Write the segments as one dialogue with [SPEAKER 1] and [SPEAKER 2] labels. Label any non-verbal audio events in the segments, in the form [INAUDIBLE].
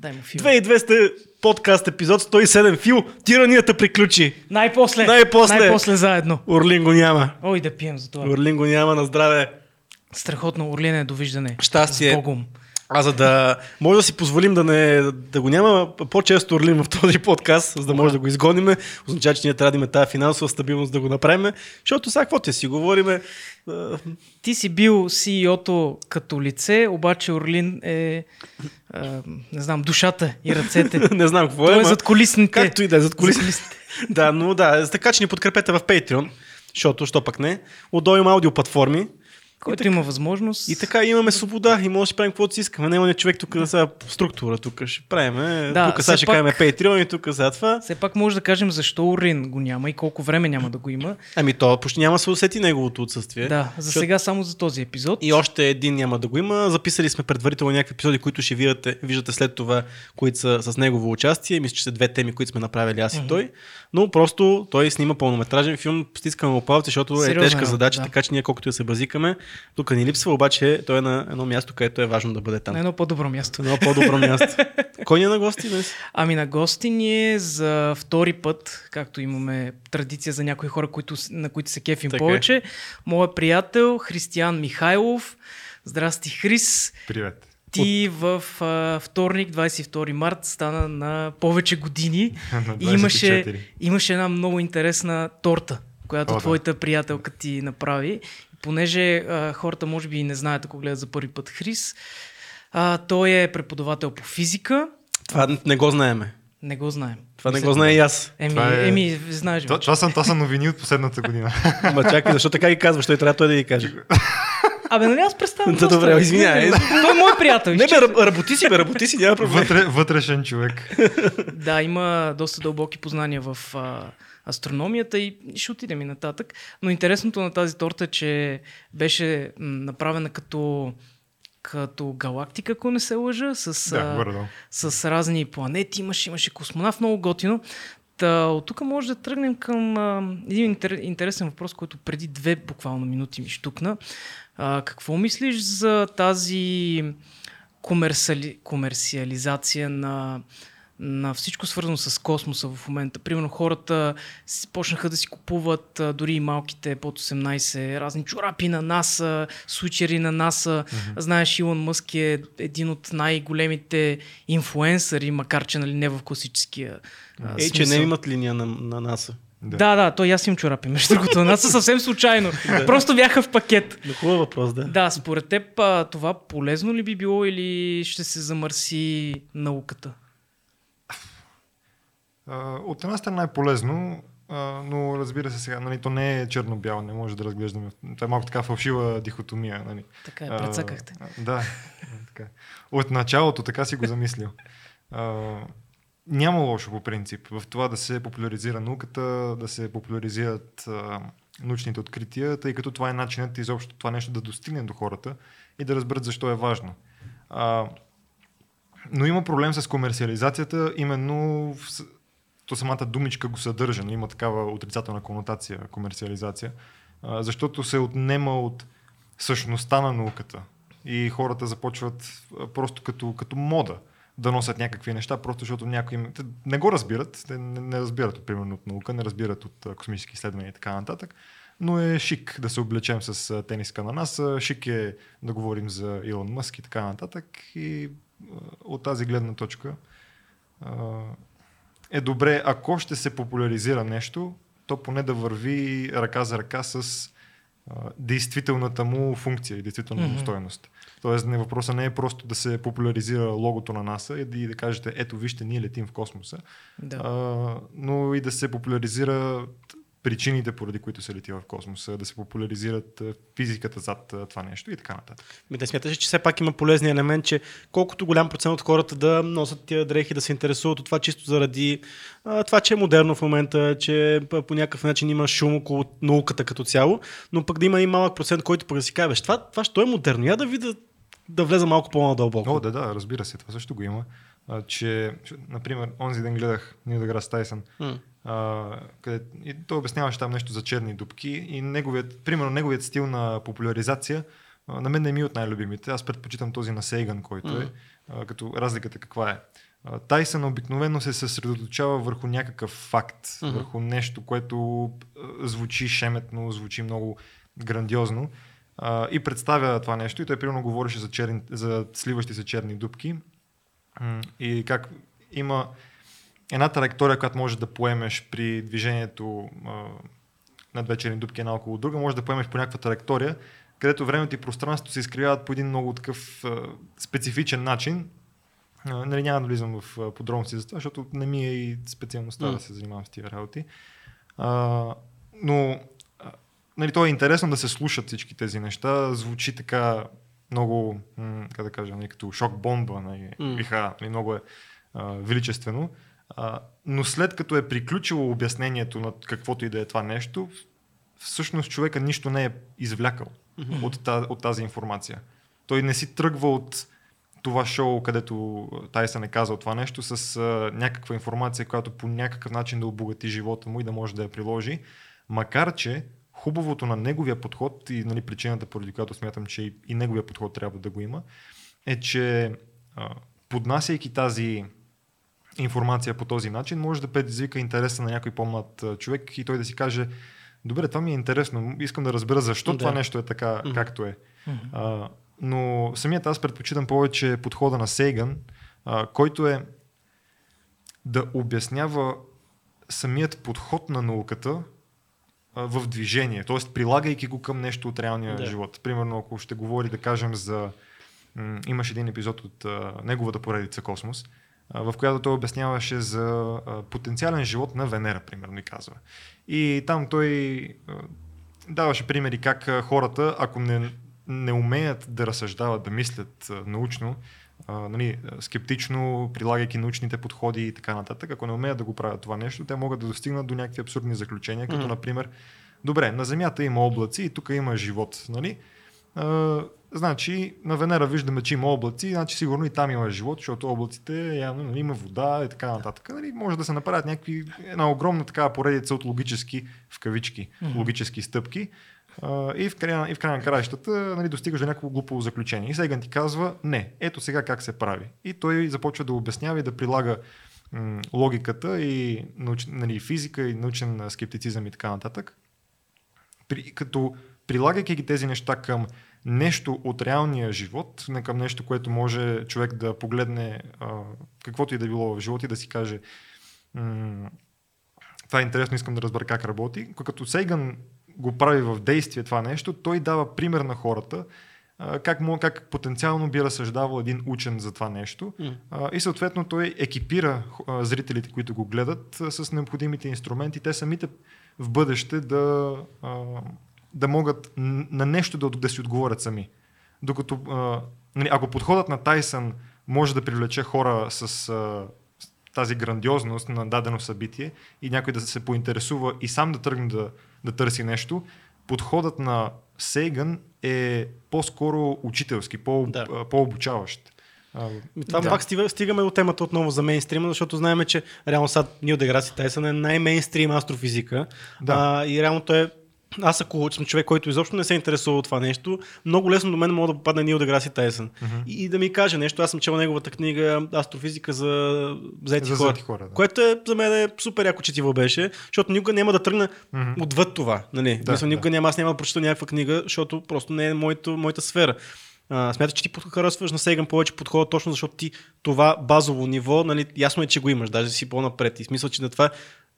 [SPEAKER 1] Дай му фил.
[SPEAKER 2] 2200 подкаст епизод 107 Фил, тиранията приключи.
[SPEAKER 1] Най-после.
[SPEAKER 2] Най-после.
[SPEAKER 1] Най-после заедно.
[SPEAKER 2] Орлин го няма.
[SPEAKER 1] Ой, да пием за това.
[SPEAKER 2] Орлин го няма на здраве.
[SPEAKER 1] Страхотно, Орлине, довиждане.
[SPEAKER 2] Щастие.
[SPEAKER 1] С Богом.
[SPEAKER 2] А за да може да си позволим да, не, да го няма по-често Орлин в този подкаст, за да може да го изгониме, означава, че ние трябва да имаме тази финансова стабилност да го направим, защото сега какво те си говориме,
[SPEAKER 1] Ти си бил CEO-то като лице, обаче Орлин е, а, не знам, душата и ръцете. [LAUGHS]
[SPEAKER 2] не знам какво
[SPEAKER 1] Той
[SPEAKER 2] е,
[SPEAKER 1] е
[SPEAKER 2] ма-
[SPEAKER 1] зад колисните.
[SPEAKER 2] както и да е, зад
[SPEAKER 1] колисните. [LAUGHS]
[SPEAKER 2] да, но да, така че ни подкрепете в Patreon, защото, що пък не, удобим аудиоплатформи,
[SPEAKER 1] Който има възможност.
[SPEAKER 2] И така имаме свобода и може да си правим каквото си искаме. Няма ни човек тук да са структура, тук ще правим.
[SPEAKER 1] Да,
[SPEAKER 2] тук сега ще
[SPEAKER 1] пак-
[SPEAKER 2] кажем Patreon и тук за това.
[SPEAKER 1] Все пак може да кажем защо Орлин го няма и колко време няма да го има.
[SPEAKER 2] Ами то почти няма да се усети неговото отсъствие.
[SPEAKER 1] Да, за
[SPEAKER 2] Защото-
[SPEAKER 1] сега само за този епизод.
[SPEAKER 2] И още един няма да го има. Записали сме предварително някакви епизоди, които ще виждате, виждате след това, които са с негово участие. Мисля, че са две теми, които сме направили аз и той. Но просто той снима пълнометражен филм. Стискаме му палци, защото е
[SPEAKER 1] Сериозна
[SPEAKER 2] тежка
[SPEAKER 1] работа,
[SPEAKER 2] задача,
[SPEAKER 1] да.
[SPEAKER 2] така че ние колкото да се базикаме, тук ни липсва, обаче той е на едно място, където е важно да бъде там.
[SPEAKER 1] На едно по-добро място.
[SPEAKER 2] Едно по-добро място. [LAUGHS] Кой ни е на гости днес?
[SPEAKER 1] Ами на гости ни е за втори път, както имаме традиция за някои хора, които, на които се кефим
[SPEAKER 2] Така е.
[SPEAKER 1] повече. Моят приятел Християн Михайлов. Здрасти, Хрис.
[SPEAKER 3] Привет.
[SPEAKER 1] Ти в а, вторник, 22 март, стана на повече години [LAUGHS]
[SPEAKER 3] На
[SPEAKER 1] и имаше,
[SPEAKER 3] 24.
[SPEAKER 1] имаше една много интересна торта, която
[SPEAKER 3] О, да.
[SPEAKER 1] твоята приятелка ти направи. Понеже а, хората може би и не знаят, ако гледат за първи път Хрис, а, той е преподавател по физика.
[SPEAKER 2] Това не го знаеме.
[SPEAKER 1] Не го знаем.
[SPEAKER 2] Това не го знае и аз.
[SPEAKER 1] Еми,
[SPEAKER 3] Това е-
[SPEAKER 1] еми знаеш
[SPEAKER 3] Това, това, са, това са новини от последната година. [LAUGHS]
[SPEAKER 2] Ма чакай, защо така ги казваш? Той трябва той да ги каже. [LAUGHS]
[SPEAKER 1] Абе, нали аз представям.
[SPEAKER 2] Да, добре, извинявай. [LAUGHS]
[SPEAKER 1] Той е мой приятел.
[SPEAKER 2] Не бе, работи си, бе, работи си, няма проблем.
[SPEAKER 3] Вътре, вътрешен човек.
[SPEAKER 1] Да, има доста дълбоки познания в а, астрономията и ще отидем и нататък. Но интересното на тази торта е, че беше направена като като галактика, ако не се лъжа, с,
[SPEAKER 3] Да,
[SPEAKER 1] с разни планети, имаше, имаше космонавт, много готино. Та, от тук може да тръгнем към а, един интер- интересен въпрос, който преди две буквално минути ми штукна. А, какво мислиш за тази комерциали... комерциализация на, на всичко свързано с космоса в момента? Примерно хората почнаха да си купуват дори и малките под 18 разни чорапи на НАСА, свичери на НАСА. Знаеш, Илон Мъск е един от най-големите инфуенсъри, макар че нали, не в класическия а,
[SPEAKER 2] че
[SPEAKER 1] смисъл.
[SPEAKER 2] не имат линия на, на НАСА.
[SPEAKER 1] Да. да, да, той аз имам чорапи, между [LAUGHS] другото. На нас са съвсем случайно. [LAUGHS] Просто бяха в пакет.
[SPEAKER 2] Но хубав въпрос, да.
[SPEAKER 1] Да, според теб това полезно ли би било или ще се замърси науката?
[SPEAKER 3] А, От една страна е полезно, а, но разбира се сега, нали, то не е черно-бяло, не може да разглеждаме. Това е малко така фалшива дихотомия. Нали.
[SPEAKER 1] Така е,
[SPEAKER 3] А,
[SPEAKER 1] прецакахте.
[SPEAKER 3] Да, така. От началото така си го замислил. А, няма лошо по принцип в това да се популяризира науката, да се популяризират а, научните открития, тъй като това е начинът изобщо това нещо да достигне до хората и да разберат защо е важно. А, но има проблем с комерциализацията, именно в, то самата думичка го съдържа, нали, има такава отрицателна конотация комерциализация, защото се отнема от същността на науката. И хората започват просто като, като мода да носят някакви неща, просто защото някои не го разбират, не, не разбират примерно от наука, не разбират от космически изследвания и така нататък, но е шик да се облечем с тениска на нас, шик е да говорим за Илон Мъск и така нататък и от тази гледна точка е добре, ако ще се популяризира нещо, то поне да върви ръка за ръка с а, действителната му функция и действителната му
[SPEAKER 1] Мгм.
[SPEAKER 3] стоеност. Тоест, не, въпросът не е просто да се популяризира логото на НАСА и да, и да кажете, ето вижте, ние летим в космоса,
[SPEAKER 1] Да.
[SPEAKER 3] а, но и да се популяризира причините, поради които се лети в космоса, да се популяризират физиката зад това нещо и така нататък.
[SPEAKER 2] Ми да смяташ, че все пак има полезния елемент, че колкото голям процент от хората да носят тия дрехи, да се интересуват от това чисто заради а, това, че е модерно в момента, че по някакъв начин има шум около науката като цяло, но пък да има и малък процент, който пък да си каже, «Бе, това, това що е модерно, я да видя да влеза малко по-надълбоко.
[SPEAKER 3] О, да, да, разбира се, това също го има. А, че, например, онзи ден гледах Нил Деграс Тайсън,
[SPEAKER 2] М.
[SPEAKER 3] а, къде, и той обясняваше там нещо за черни дубки и неговият, примерно неговият стил на популяризация А, на мен не ми е от най-любимите. Аз предпочитам този на Сейган, който mm. е. А, като разликата каква е. А, Тайсън обикновено се съсредоточава върху някакъв факт, mm-hmm. върху нещо, което а, звучи шеметно, звучи много грандиозно а, и представя това нещо. И той примерно говореше за, черни, за сливащи се черни дубки и как има една траектория, която може да поемеш при движението а, на две черни дубки една около друга, може да поемеш по някаква траектория, където времето и пространството се изкривяват по един много такъв а, специфичен начин. А, нали, няма да влизам в подробности за това, защото не ми е и специалността mm. да се занимавам с тия работи. А, но нали, то е интересно да се слушат всички тези неща. Звучи така много, как да кажа, нали, като шок бомба, нали, mm. нали, много е а, величествено. А, но след като е приключило обяснението на каквото и да е това нещо, всъщност човека нищо не е извлякал mm-hmm. от, тази, от тази информация. Той не си тръгва от това шоу, където Тайсън е казал това нещо, с а, някаква информация, която по някакъв начин да обогати живота му и да може да я приложи. Макар, че хубавото на неговия подход и нали, причината, поради която смятам, че и, и неговия подход трябва да го има, е, че а, поднасяйки тази информация по този начин, може да предизвика интереса на някой по-млад човек и той да си каже, добре, това ми е интересно, искам да разбера защо да. това нещо е така, mm-hmm. както е. Mm-hmm. А, но самият аз предпочитам повече подхода на Сейган, а, който е да обяснява самият подход на науката в движение, т.е. прилагайки го към нещо от реалния да. живот. Примерно, ако ще говори, да кажем, за... М- имаш един епизод от а, неговата поредица Космос, в която той обясняваше за потенциален живот на Венера, примерно, и казва. И там той даваше примери как хората, ако не, не умеят да разсъждават, да мислят научно, нали, скептично, прилагайки научните подходи и така нататък, ако не умеят да го правят това нещо, те могат да достигнат до някакви абсурдни заключения, като mm-hmm. например, добре, на Земята има облаци и тук има живот. Нали? Значи на Венера виждаме, че има облаци, значи сигурно и там има живот, защото облаците явно нали, има вода и така нататък. Нали, може да се направят някакви, една огромна такава поредица от логически, в кавички, mm-hmm. логически стъпки. И в края, и в края на краищата нали, достигаш до някакво глупово заключение. И Сейган ти казва, не, ето сега как се прави. И той започва да обяснява и да прилага м- логиката и науч, нали, физика и научен скептицизъм и така нататък. При, като прилагайки ги тези неща към нещо от реалния живот, не към нещо, което може човек да погледне а, каквото и да било в живота и да си каже това е интересно, искам да разбера как работи. Като Сейган го прави в действие това нещо, той дава пример на хората, как, му, как потенциално би разсъждавал един учен за това нещо. Mm. и съответно той екипира зрителите, които го гледат, с необходимите инструменти. Те самите в бъдеще да, да могат на нещо да, да си отговорят сами. Докато, нали, ако подходът на Тайсън може да привлече хора с тази грандиозност на дадено събитие и някой да се поинтересува и сам да тръгне да, да търси нещо, подходът на Сейган е по-скоро учителски, по, да. по-обучаващ.
[SPEAKER 2] А, това да. пак стига, стигаме от темата отново за мейнстрима, защото знаем, че реално сега Нил Деграси Тайсън е най-мейнстрим астрофизика да. а, и реално той е аз ако съм човек, който изобщо не се интересува от това нещо, много лесно до мен мога да попадне Нил Деграси Тайсън. Uh-huh. И, и, да ми каже нещо. Аз съм чел неговата книга Астрофизика за заети за хора. хора да. Което е, за мен е супер яко четиво беше, защото никога няма да тръгна uh-huh. отвъд това. Нали? Да, Мисля, никога да. няма, аз няма да прочета някаква книга, защото просто не е моето, моята сфера. Uh, смяташ, че ти харесваш на Сейган повече подхода, точно защото ти това базово ниво, нали, ясно е, че го имаш, даже си по-напред. И смисъл, че на това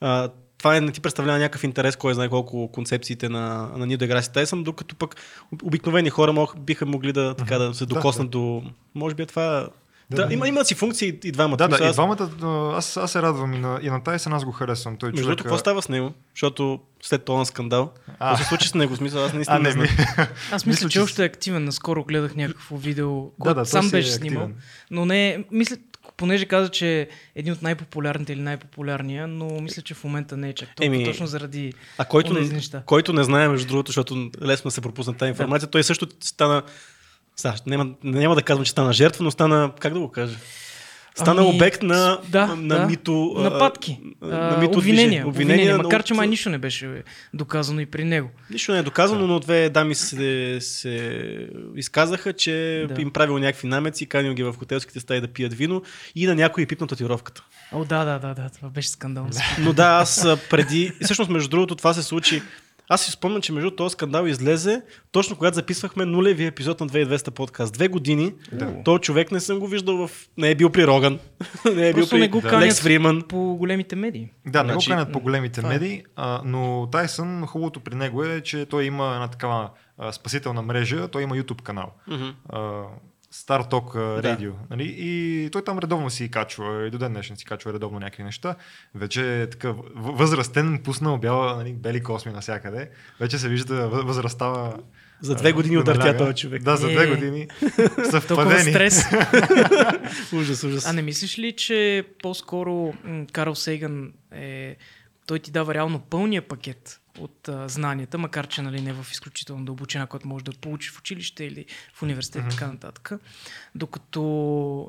[SPEAKER 2] uh, това е, не ти представлява някакъв интерес, кой знае колко концепциите на, на Neil deGrasse Tyson, докато пък обикновени хора мог, биха могли да, така, да се докоснат да, да. до... Може би е това да, да, има, има си функции и двамата.
[SPEAKER 3] Да, да, и двамата, аз, аз се радвам и на, и на Тайсън, аз го харесвам. Той
[SPEAKER 2] Между другото, какво става с него? Защото след този скандал, какво се случи с него? Смисъл, аз наистина
[SPEAKER 1] а, не, не знам. Аз мисля, че още е активен. Наскоро гледах някакво видео, което да, да, сам беше е снимал. Но не, мисля, понеже каза, че е един от най-популярните или най-популярния, но мисля, че в момента не е чак толкова, Еми, точно заради
[SPEAKER 2] а който, неща. който не знае, между другото, защото лесно се пропусна тази информация, да. той също стана, сега, няма, няма да казвам, че стана жертва, но стана, как да го кажа? Стана
[SPEAKER 1] Ами,
[SPEAKER 2] обект на,
[SPEAKER 1] да,
[SPEAKER 2] на
[SPEAKER 1] да.
[SPEAKER 2] мито... а,
[SPEAKER 1] Нападки.
[SPEAKER 2] на
[SPEAKER 1] А,
[SPEAKER 2] мито
[SPEAKER 1] обвинения,
[SPEAKER 2] движение.
[SPEAKER 1] обвинения, макар че
[SPEAKER 2] от-
[SPEAKER 1] май нищо не беше доказано и при него.
[SPEAKER 2] Нищо не е доказано, но две дами се, се изказаха, че
[SPEAKER 1] Да.
[SPEAKER 2] им правил някакви намеци, канил ги в хотелските стаи да пият вино и на някой е пипнал татуировката.
[SPEAKER 1] О, да, да, да, да, това беше скандално.
[SPEAKER 2] Но да, аз преди... и Всъщност, между другото, това се случи... Аз си спомням, че между този скандал излезе точно когато записвахме нулеви епизод на 2200 подкаст. Две години.
[SPEAKER 3] Да.
[SPEAKER 2] Той човек не съм го виждал в... Не е бил при Роган. [LAUGHS] не е бил
[SPEAKER 1] Просто
[SPEAKER 2] при
[SPEAKER 1] не го
[SPEAKER 3] Да.
[SPEAKER 1] канят
[SPEAKER 2] Лекс Фриман.
[SPEAKER 1] по големите медии.
[SPEAKER 3] Да, не
[SPEAKER 2] Значи,
[SPEAKER 3] го канят по големите
[SPEAKER 1] това е.
[SPEAKER 3] медии, а, но Тайсън, хубавото при него е, че той има една такава а, спасителна мрежа, той има YouTube канал.
[SPEAKER 2] Мгм.
[SPEAKER 3] а, Star Talk а,
[SPEAKER 2] Да.
[SPEAKER 3] Radio. Нали? И той там редовно си качва, и до ден днешен си качва редовно някакви неща. Вече е такъв в- възрастен, пуснал бяла, нали, бели косми навсякъде. Вече се вижда въ- възрастта.
[SPEAKER 2] За две години
[SPEAKER 3] наляга.
[SPEAKER 2] този човек.
[SPEAKER 3] Да, за
[SPEAKER 1] Е.
[SPEAKER 3] две години. [LAUGHS]
[SPEAKER 1] Толкова
[SPEAKER 3] Съвпадени.
[SPEAKER 1] стрес. [LAUGHS]
[SPEAKER 2] Ужас, ужас.
[SPEAKER 1] А не мислиш ли, че по-скоро м, Карл Сейган е... Той ти дава реално пълния пакет от а, знанията, макар че нали, не в изключително дълбочина, който може да получи в училище или в университет и така нататък. Докато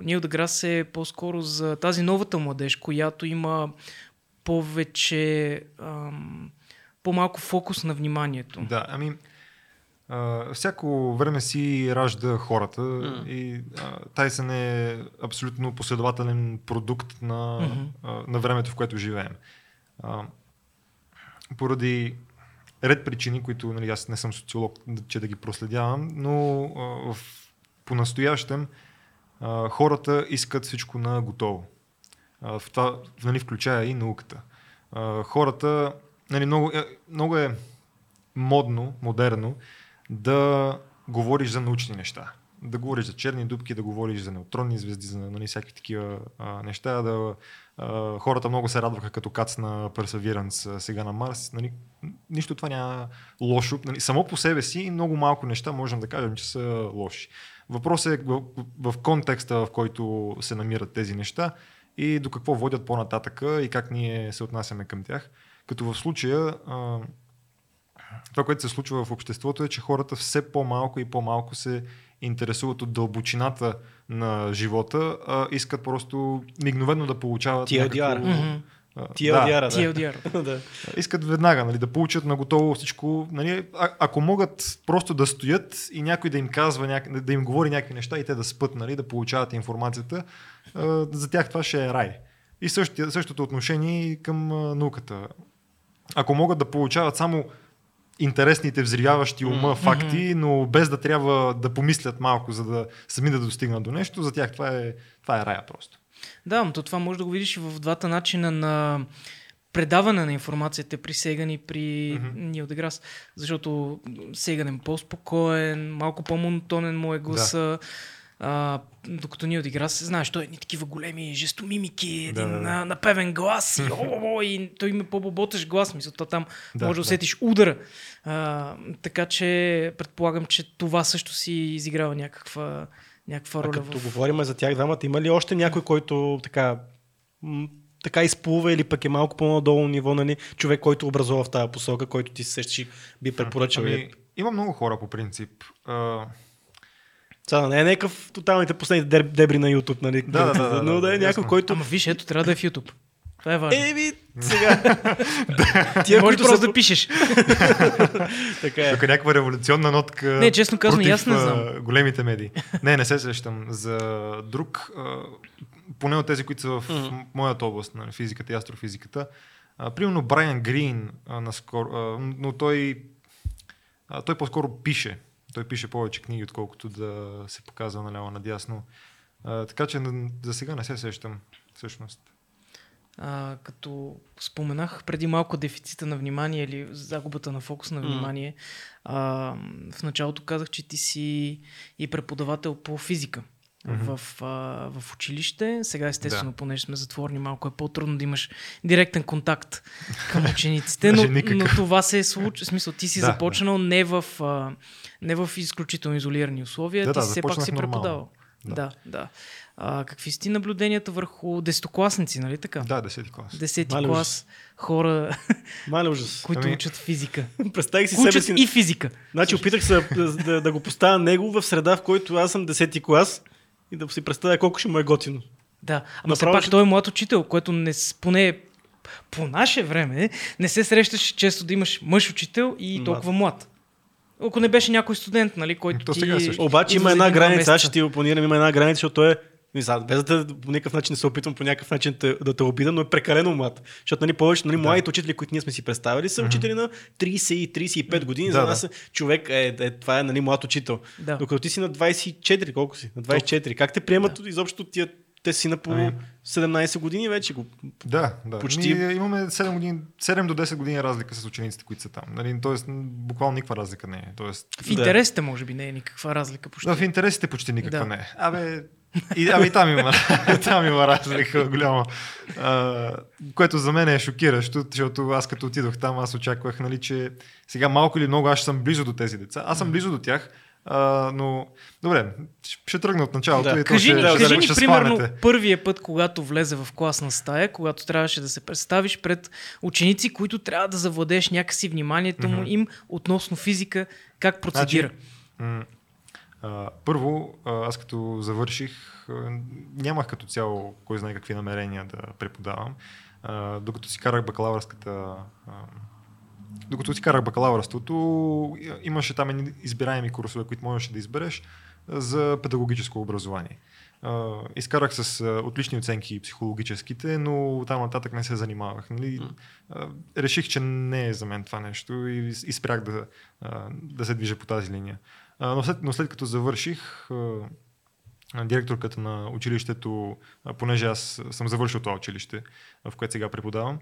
[SPEAKER 1] Нил Деграс е по-скоро за тази новата младеж, която има повече... Ам, по-малко фокус на вниманието.
[SPEAKER 3] Да, ами а, всяко време си ражда хората
[SPEAKER 2] М.
[SPEAKER 3] и а, Тайсън е абсолютно последователен продукт на,
[SPEAKER 1] Мгм.
[SPEAKER 3] а, на времето, в което живеем. А, поради ред причини, които нали, аз не съм социолог, че да ги проследявам, но а, в, по-настоящем а, хората искат всичко на готово. А, в това нали, включая и науката. А, хората, нали, много, е, много е модно, модерно да говориш за научни неща. Да говориш за черни дубки, да говориш за неутронни звезди, за нали, всякакви такива а, неща. Да, хората много се радваха като кац на Perseverance сега на Марс. Нали, нищо това няма лошо. Нали, само по себе си много малко неща можем да кажем, че са лоши. Въпросът е в, в контекста, в който се намират тези неща и до какво водят по-нататъка и как ние се отнасяме към тях. Като в случая това, което се случва в обществото е, че хората все по-малко и по-малко се интересуват от дълбочината на живота, а искат просто мигновено да получават
[SPEAKER 2] TLDR.
[SPEAKER 1] Мгм.
[SPEAKER 3] а,
[SPEAKER 2] TLDR, да.
[SPEAKER 1] TLDR. [LAUGHS]
[SPEAKER 2] да.
[SPEAKER 3] искат веднага нали, да получат на готово всичко. Нали, а, ако могат просто да стоят и някой да им казва, няк... да им говори някакви неща и те да спът, нали, да получават информацията, а, за тях това ще е рай. И същия, същото отношение и към а, науката. Ако могат да получават само интересните, взривяващи ума
[SPEAKER 2] Мгм.
[SPEAKER 3] факти, но без да трябва да помислят малко, за да сами да достигнат до нещо, за тях това е, това е рая просто.
[SPEAKER 1] Да, но то това може да го видиш и в двата начина на предаване на информацията при Сеган и при mm-hmm. Нил Деграс. Защото Сеган е по-спокоен, малко по-монотонен му е гласа. А, докато Нил Деграс, знаеш, той е едни такива големи жестомимики, един
[SPEAKER 3] Да, да, да.
[SPEAKER 1] на- напевен глас и, [LAUGHS] о, о, и той има по-боботеш глас, мисля, то там
[SPEAKER 3] Да,
[SPEAKER 1] може да усетиш удара. А, така че предполагам, че това също си изиграва някаква, някаква
[SPEAKER 2] А
[SPEAKER 1] роля
[SPEAKER 2] като
[SPEAKER 1] в...
[SPEAKER 2] говорим за тях двамата, има ли още някой, който така така изплува или пък е малко по-надолу ниво, нали? човек, който образува в тази посока, който ти се сещаш би препоръчал.
[SPEAKER 3] Ами... има много хора по принцип.
[SPEAKER 2] Сега не е някакъв тоталните последните деб- дебри на YouTube, нали?
[SPEAKER 3] Да, да, да, да,
[SPEAKER 2] но да е някой, който...
[SPEAKER 1] Ама виж, ето, трябва да е в YouTube. Това е важно.
[SPEAKER 2] Еми, сега. [LAUGHS] Тия,
[SPEAKER 1] Може
[SPEAKER 2] които
[SPEAKER 1] просто
[SPEAKER 2] са...
[SPEAKER 1] да пишеш. [LAUGHS]
[SPEAKER 2] Така е.
[SPEAKER 3] Тук е някаква революционна нотка.
[SPEAKER 1] Не, честно
[SPEAKER 3] против,
[SPEAKER 1] аз не знам.
[SPEAKER 3] големите медии. Не, не се сещам. За друг, поне от тези, които са в моята област, на физиката и астрофизиката. Примерно Брайан Грин, наскоро, но той, той по-скоро пише. Той пише повече книги, отколкото да се показва наляво надясно. А, така че за сега не се сещам, всъщност.
[SPEAKER 1] А, като споменах преди малко дефицита на внимание или загубата на фокус на внимание, а, в началото казах, че ти си и преподавател по физика.
[SPEAKER 3] Мгм.
[SPEAKER 1] В, а, в училище. Сега, естествено,
[SPEAKER 3] Да.
[SPEAKER 1] понеже сме затворени, малко е по-трудно да имаш директен контакт към учениците, но, [LAUGHS] но това се е случило. В смисъл, ти си
[SPEAKER 3] Да,
[SPEAKER 1] започнал не, в, а, не в изключително изолирани условия,
[SPEAKER 3] Да,
[SPEAKER 1] ти
[SPEAKER 3] да,
[SPEAKER 1] все пак си
[SPEAKER 3] нормално.
[SPEAKER 1] преподавал.
[SPEAKER 3] Да.
[SPEAKER 1] Да, да. А, какви са ти наблюденията върху десетокласници, нали така?
[SPEAKER 3] Да, 10 клас.
[SPEAKER 1] Десети
[SPEAKER 2] Мале
[SPEAKER 1] клас хора,
[SPEAKER 2] Мале ужас.
[SPEAKER 1] които
[SPEAKER 3] Ами-
[SPEAKER 1] учат физика. [LAUGHS]
[SPEAKER 2] Представих си себе
[SPEAKER 1] Учат
[SPEAKER 2] си.
[SPEAKER 1] и физика.
[SPEAKER 2] Значи опитах се да, да, да го поставя него в среда, в който аз съм 10-ти клас и да си представя колко ще му е готино.
[SPEAKER 1] Да, ама все пак
[SPEAKER 2] ще-
[SPEAKER 1] той е млад учител, което не, поне по наше време не се срещаше често да имаш мъж учител и
[SPEAKER 2] Млад.
[SPEAKER 1] толкова млад. Ако не беше някой студент, нали, който
[SPEAKER 3] То
[SPEAKER 1] ти...
[SPEAKER 3] сега също.
[SPEAKER 2] Обаче има една граница, аз ще ти опонирам, има една граница, защото той е не знам, без да по никакъв начин не се опитвам по някакъв начин те, да те обида, но е прекалено млад. Защото нали, повече, нали, младите учители, които ние сме си представили, са учители на 30 и 35 години.
[SPEAKER 3] Да,
[SPEAKER 2] За
[SPEAKER 3] да.
[SPEAKER 2] нас е, човек е, е, това е нали, млад учител.
[SPEAKER 1] Да.
[SPEAKER 2] Докато ти си на 24, колко си? На 24. Как те приемат изобщо тия те си на по
[SPEAKER 3] Ами.
[SPEAKER 2] 17 години вече го.
[SPEAKER 3] Да, да.
[SPEAKER 2] Почти-
[SPEAKER 3] Ние имаме 7, години, 7 до 10 години разлика с учениците, които са там. Нали? Тоест, буквално никаква разлика не е. Тоест,
[SPEAKER 1] В интересите, може би, не е никаква разлика почти.
[SPEAKER 3] да, в интересите почти никаква
[SPEAKER 1] Да.
[SPEAKER 3] не е. Абе, и, ами там има, [LAUGHS] там има разлика голяма. А, което за мен е шокиращо, защото аз като отидох там, аз очаквах, нали, че сега малко или много аз съм близо до тези деца. Аз съм близо до тях, а, но добре, ще, тръгна от началото
[SPEAKER 2] Да.
[SPEAKER 3] и
[SPEAKER 1] Кажи
[SPEAKER 3] ще,
[SPEAKER 1] ни,
[SPEAKER 2] да,
[SPEAKER 3] ще,
[SPEAKER 1] кажи ни
[SPEAKER 3] ще
[SPEAKER 1] примерно, първия път, когато влезе в класна стая, когато трябваше да се представиш пред ученици, които трябва да завладееш някакси вниманието му им относно физика, как процедира.
[SPEAKER 3] М, а, първо, аз като завърших, нямах като цяло кой знае какви намерения да преподавам. А, докато си карах бакалавърската. Докато си карах бакалавърството, имаше там избираеми курсове, които можеше да избереш за педагогическо образование. Изкарах с отлични оценки психологическите, но там нататък не се занимавах. Нали? Реших, че не е за мен това нещо и, и спрях да, да се движа по тази линия. А, но, след, но след като завърших, директорката на училището, понеже аз съм завършил това училище, в което сега преподавам,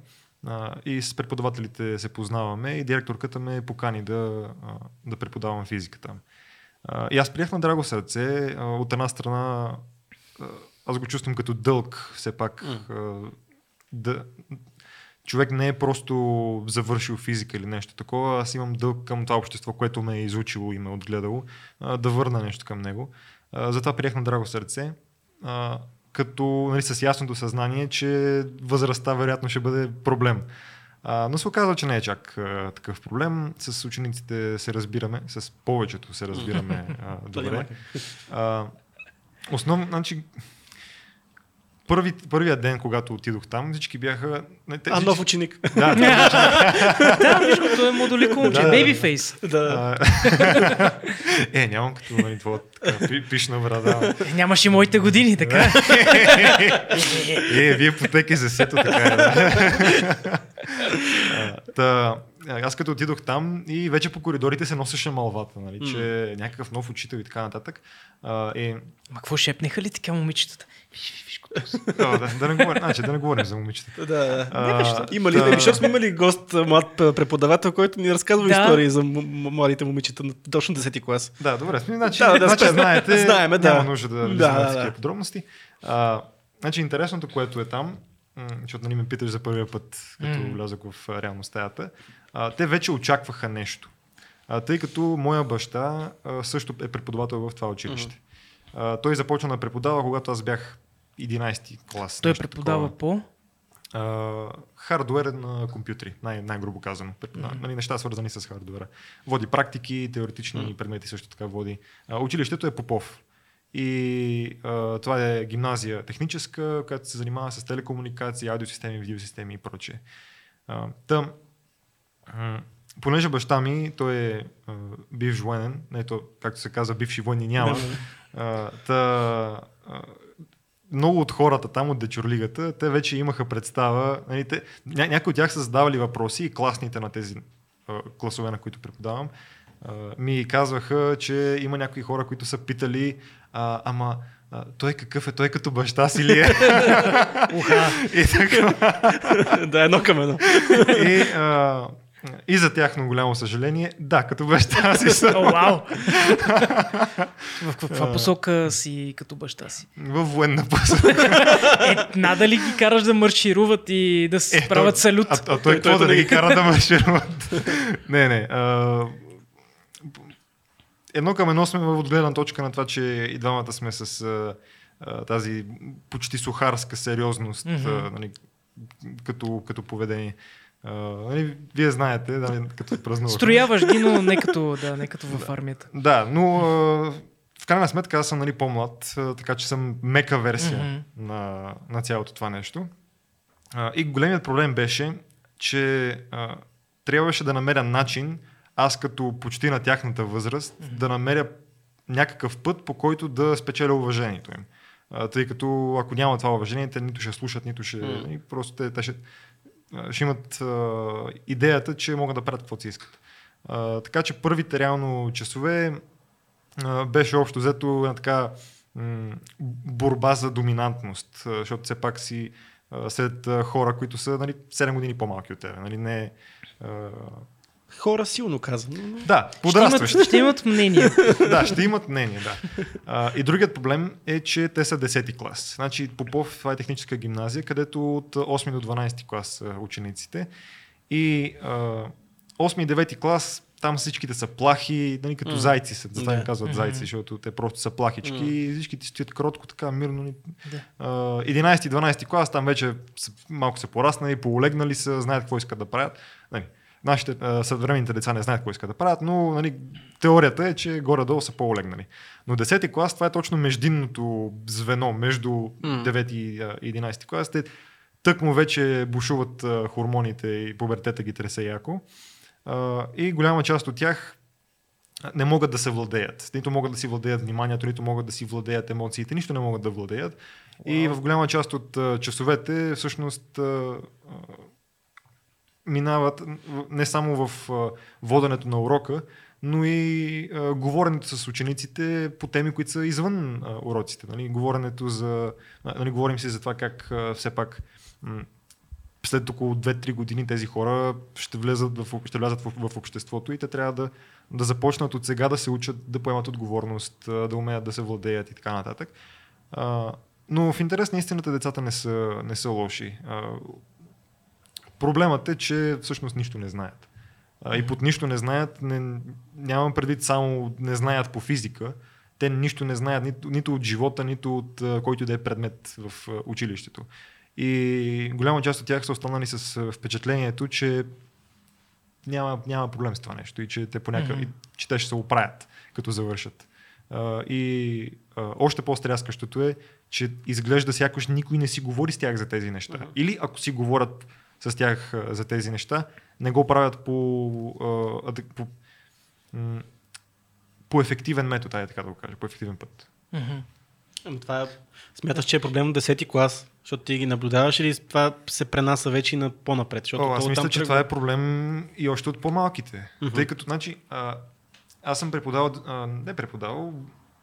[SPEAKER 3] и с преподавателите се познаваме и директорката ме покани да, да преподавам физика там. А, И аз приех на драго сърце. От една страна, аз го чувствам като дълг, все пак. а, Да, човек не е просто завършил физика или нещо такова. Аз имам дълг към това общество, което ме е изучило и ме е отгледало, а, да върна нещо към него. А, Затова приех на драго сърце. а, Като нали, с ясното съзнание, че възрастта вероятно ще бъде проблем. А, но се оказва, че не е чак а, такъв проблем. С учениците се разбираме, с повечето се разбираме [LAUGHS] а, добре. А, основно, значи, първи, първия ден, когато отидох там, всички бяха... не, те,
[SPEAKER 2] А,
[SPEAKER 3] всички-
[SPEAKER 2] нов ученик.
[SPEAKER 3] Да, [LAUGHS]
[SPEAKER 1] да, виж го, той е модулико [LAUGHS] момче,
[SPEAKER 3] Да, да. [LAUGHS] е, нямам като нали, твоя пишна брада.
[SPEAKER 1] Е, Нямаш и моите години, така.
[SPEAKER 3] Е, вие потеки за сето, така е. Та, аз като отидох там и вече по коридорите се носеше малвата, нали, че някакъв нов учител и така нататък. А, и,
[SPEAKER 1] Ма какво шепнеха ли така момичетата? Виж,
[SPEAKER 3] да, да, да, не говорим, значи, да не говорим за момичетата.
[SPEAKER 2] Да.
[SPEAKER 3] А?
[SPEAKER 2] Има ли, да. защото сме имали гост, млад преподавател, който ни разказва
[SPEAKER 1] Да.
[SPEAKER 2] истории за м- младите момичета на точно 10 клас.
[SPEAKER 3] Да, добре. Значи,
[SPEAKER 2] Да, да,
[SPEAKER 3] значи знаете,
[SPEAKER 2] Знаеме, да.
[SPEAKER 3] няма нужда да
[SPEAKER 2] Да,
[SPEAKER 3] влизаме
[SPEAKER 2] да,
[SPEAKER 3] в такива подробности. А, значи интересното, което е там, защото нали ме питаш за първия път, като влязах в реално стаята, а, те вече очакваха нещо. А, тъй като моя баща а, също е преподавател в това училище. А, той започна да преподава, когато аз бях 11 клас.
[SPEAKER 1] Той преподава
[SPEAKER 3] такова.
[SPEAKER 1] по...
[SPEAKER 3] Хардуер на компютри, най- най-грубо казано. Mm-hmm. Нали, неща свързани с хардуера. Води практики, теоретични mm-hmm. предмети също така води. А, училището е Попов. И а, това е гимназия техническа, която се занимава с телекомуникации, аудиосистеми, видеосистеми и прочее. А, Та, м, понеже баща ми, той е а, бивш военен, ето, както се казва, бивши войни няма. А, та, много от хората там от Дечурлигата, те вече имаха представа. Нали, те, ня, някои от тях са задавали въпроси и класните на тези а, класове, на които преподавам, а, ми казваха, че има някои хора, които са питали, а, ама а, той какъв е, той като баща си ли е? [LAUGHS] и така. [LAUGHS]
[SPEAKER 2] да, едно към едно.
[SPEAKER 3] И, а, и за тяхно голямо съжаление, да, като баща си са.
[SPEAKER 1] Вау! В каква посока си като баща си?
[SPEAKER 3] В военна посока.
[SPEAKER 1] Е, надали ги караш да маршируват и да се
[SPEAKER 3] Е,
[SPEAKER 1] правят
[SPEAKER 3] той-
[SPEAKER 1] салют.
[SPEAKER 3] А, а той, какво да
[SPEAKER 2] ги-
[SPEAKER 3] кара да маршируват? не, не. А, едно към едно сме в отгледна точка на това, че и двамата сме с а, тази почти сухарска сериозност,
[SPEAKER 1] Мгм.
[SPEAKER 3] а, нали, като, като поведение. Нали, вие знаете, нали, като празнувахме.
[SPEAKER 1] Строяваш ги, но не като, да, не като в армията.
[SPEAKER 3] Да, но в крайна сметка аз съм нали, по-млад, така че съм мека версия
[SPEAKER 1] Мгм.
[SPEAKER 3] на, на цялото това нещо. И големият проблем беше, че а, трябваше да намеря начин, аз като почти на тяхната възраст, да намеря някакъв път, по който да спечеля уважението им. А, тъй като ако няма това уважение, те нито ще слушат, нито ще... И просто те, те ще, ще имат а, идеята, че могат да правят каквото си искат. А, така че първите реално часове а, беше общо взето една така м, борба за доминантност, а, защото все пак си а, сред а, хора, които са нали, 7 години по-малки от теб. Нали, не, а,
[SPEAKER 2] Хора силно казвам. но-
[SPEAKER 3] да,
[SPEAKER 1] Ще
[SPEAKER 3] подрастващи.
[SPEAKER 1] имат, ще имат мнение. [LAUGHS]
[SPEAKER 3] да, ще имат мнение, да. А, и другият проблем е, че те са 10-ти клас. Значи Попов, това е техническа гимназия, където от 8 до 12 клас са учениците. И а, 8 и 9 клас, там всичките са плахи, нали, като
[SPEAKER 2] М.
[SPEAKER 3] зайци са, затова им казват
[SPEAKER 1] Мгм.
[SPEAKER 3] зайци, защото те просто са плахички
[SPEAKER 2] М.
[SPEAKER 3] и всичките стоят кротко, така мирно. ни.
[SPEAKER 1] Да.
[SPEAKER 3] А, 11 и 12 клас, там вече са, малко са пораснали, полегнали са, знаят какво искат да правят. Нали, нашите а, съвременните деца не знаят какво искат да правят, но нали, теорията е, че горе-долу са по-олегнали. Но 10 клас, това е точно междинното звено между
[SPEAKER 2] М.
[SPEAKER 3] 9 и а, 11 клас. Те тъкмо вече бушуват а, хормоните и пубертета ги тресе яко. А, и голяма част от тях не могат да се владеят. Нито могат да си владеят вниманието, нито могат да си владеят емоциите, нищо не могат да владеят. И в голяма част от а, часовете всъщност а, минават не само в воденето на урока, но и говоренето с учениците по теми, които са извън уроците. Нали? Говоренето за... Нали, говорим си за това как все пак след около 2-3 години тези хора ще влезат в, ще влязат в, в обществото и те трябва да, да започнат от сега да се учат да поемат отговорност, да умеят да се владеят и така нататък. Но в интерес на истината децата не са, не са лоши. Проблемът е, че всъщност нищо не знаят. А, и под нищо не знаят, не, нямам предвид само не знаят по физика, те нищо не знаят нито, нито от живота, нито от а, който да е предмет в а, училището. И голяма част от тях са останали с впечатлението, че няма, няма проблем с това нещо и че те, по някакъв,
[SPEAKER 1] Мгм.
[SPEAKER 3] и, че те ще се оправят, като завършат. И още по-стряскащото е, че изглежда сякаш никой не си говори с тях за тези неща.
[SPEAKER 2] Мгм.
[SPEAKER 3] Или ако си говорят с тях за тези неща, не го правят по, по, по ефективен метод, ай така да го кажа, по ефективен път.
[SPEAKER 2] Ами това е, смяташ, че е проблем от 10-ти клас, защото ти ги наблюдаваш или това се пренаса вече и на по-напред? Защото
[SPEAKER 3] О, аз мисля, че
[SPEAKER 2] тръгва.
[SPEAKER 3] това е проблем и още от по-малките.
[SPEAKER 2] Мгм.
[SPEAKER 3] Тъй като, значи, а, аз съм преподавал, а, не преподавал,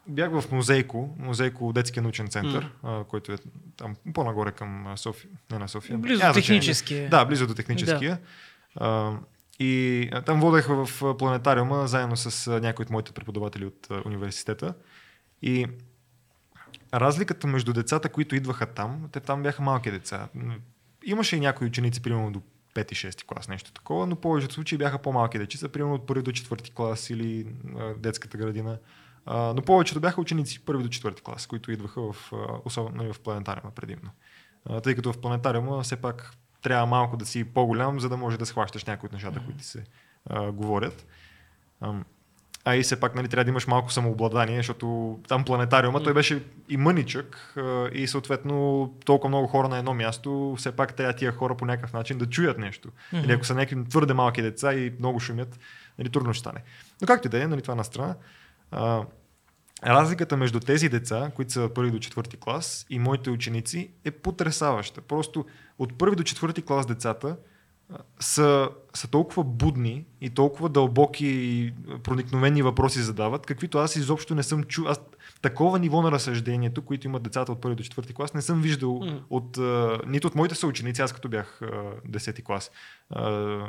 [SPEAKER 3] бях в музейко, музейко детския научен център, а, който е там по-нагоре към София, не на София.
[SPEAKER 1] Близо до техническия.
[SPEAKER 3] Да, близо до техническия. А, и там водех в планетариума заедно с някои от моите преподаватели от университета. И разликата между децата, които идваха там, те там бяха малки деца. Имаше и някои ученици, примерно до 5-6 клас, нещо такова, но повечето случаи бяха по-малки дечица, примерно от първи до четвърти клас или детската градина. А, но повечето бяха ученици първи до четвърти клас, които идваха в, а, особено в планетариума предимно. А, тъй като в планетариума все пак трябва малко да си по-голям, за да може да схващаш някои от нещата, които се а, говорят. Ам, а и все пак нали, трябва да имаш малко самообладание, защото там планетариума, той беше и мъничък а, и съответно толкова много хора на едно място, все пак трябва тия хора по някакъв начин да чуят нещо.
[SPEAKER 1] Мгм.
[SPEAKER 3] Или ако са някакви твърде малки деца и много шумят, нали, трудно ще стане. Но както и да е, нали, това на страна. А, разликата между тези деца, които са първи до четвърти клас и моите ученици е потрясаваща. Просто от първи до четвърти клас децата са, са толкова будни и толкова дълбоки и проникновени въпроси задават, каквито аз изобщо не съм чул. Аз такова ниво на разсъждението, които имат децата от първи до четвърти клас, не съм виждал
[SPEAKER 2] Мгм.
[SPEAKER 3] от, а, нито от моите съученици, аз като бях десети клас. А,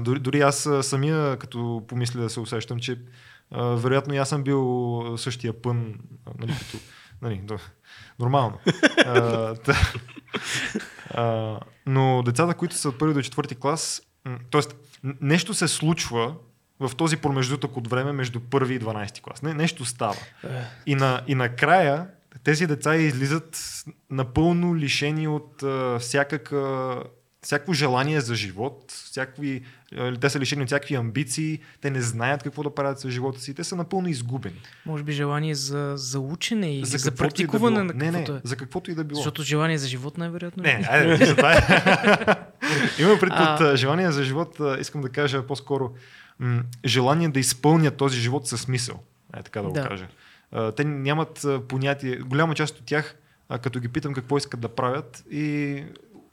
[SPEAKER 3] дори, дори аз самия, като помисля да се усещам, че вероятно и аз съм бил същия пън, нали, като, нали, нормално. А, а, но децата, които са от първи до четвърти клас, т.е. нещо се случва в този промеждутък от време между първи и 12 клас. Не, нещо става. И, на, и накрая тези деца излизат напълно лишени от а, всякакъв, всяко желание за живот, всякакви, а, те са лишени от всякакви амбиции, те не знаят какво да правят с живота си, те са напълно изгубени.
[SPEAKER 1] Може би желание за, за учене или за, за
[SPEAKER 3] каквото да
[SPEAKER 1] практикуване
[SPEAKER 3] било.
[SPEAKER 1] на
[SPEAKER 3] Не, не,
[SPEAKER 1] каквото е.
[SPEAKER 3] за каквото и да било.
[SPEAKER 1] Защото желание за живот най-вероятно
[SPEAKER 3] Не, не, айде, за това е. [LAUGHS] Имам пред
[SPEAKER 1] А.
[SPEAKER 3] а, желание за живот, а, искам да кажа по-скоро м- желание да изпълнят този живот със смисъл. Е, така да го
[SPEAKER 1] Да.
[SPEAKER 3] кажа. А, те нямат понятие, голяма част от тях, като ги питам какво искат да правят и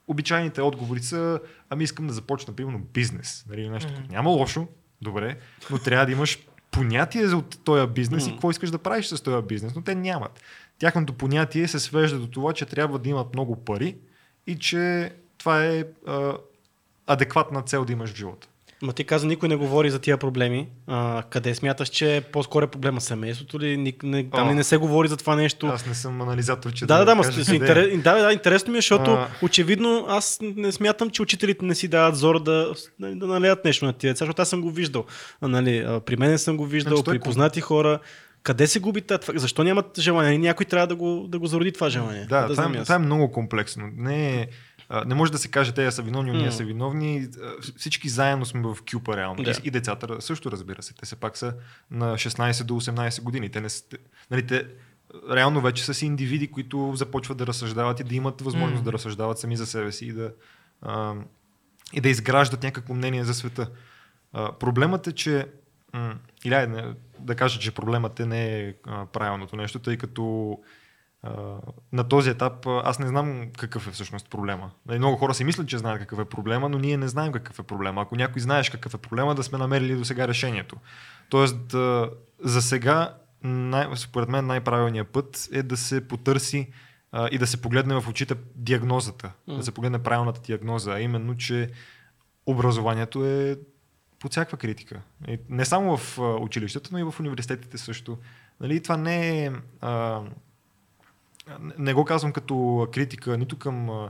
[SPEAKER 3] обичайните отговори са, ами искам да започна, примерно, бизнес. Нали, нещо.
[SPEAKER 1] Мгм.
[SPEAKER 3] Няма лошо, добре, но трябва да имаш понятие за този бизнес и
[SPEAKER 2] Мгм.
[SPEAKER 3] какво искаш да правиш с този бизнес, но те нямат. Тяхното понятие се свежда до това, че трябва да имат много пари и че това е а, адекватна цел да имаш в живота.
[SPEAKER 2] Ма ти каза, никой не говори за тия проблеми. А, къде смяташ, че по-скоро е проблема семейството ли? Ник, не, там
[SPEAKER 3] О.
[SPEAKER 2] не се говори за това нещо?
[SPEAKER 3] Аз не съм анализатор, че
[SPEAKER 2] Да, да, да, ма,
[SPEAKER 3] кажа е.
[SPEAKER 2] интерес, да, да, интересно ми е, защото
[SPEAKER 3] А.
[SPEAKER 2] очевидно аз не смятам, че учителите не си дават зор да, нали, да налеят нещо на тия деца, защото аз съм го виждал. А, Нали, при мен съм го виждал,
[SPEAKER 3] Значи
[SPEAKER 2] при
[SPEAKER 3] е
[SPEAKER 2] познати хора. Къде се губи това? Защо нямат желание? Някой трябва да го, да го зароди това желание.
[SPEAKER 3] Да, това,
[SPEAKER 2] знам
[SPEAKER 3] е, това е много комплексно. Не, е- не може да се каже, те са виновни, ние са виновни. Всички заедно сме в кюпа реално.
[SPEAKER 2] Да.
[SPEAKER 3] И, децата също, разбира се. Те се пак са на 16 до 18 години. Те, не, нали, те реално вече са си индивиди, които започват да разсъждават и да имат възможност
[SPEAKER 1] М.
[SPEAKER 3] да разсъждават сами за себе си и да, а, и да изграждат някакво мнение за света. А, проблемът е, че или да кажа, че проблемът е не е правилното нещо, тъй като на този етап аз не знам какъв е всъщност проблема. Нали, Много хора си мислят, че знаят какъв е проблема, но ние не знаем какъв е проблема. Ако някой знаеш какъв е проблема, да сме намерили до сега решението. Тоест, за сега, най- според мен най-правилният път е да се потърси а, и да се погледне в очите диагнозата,
[SPEAKER 2] М.
[SPEAKER 3] да се погледне правилната диагноза, а именно, че образованието е под всякаква критика. И не само в училищата, но и в университетите също. Нали, това не е. А, не- го казвам като критика нито към а,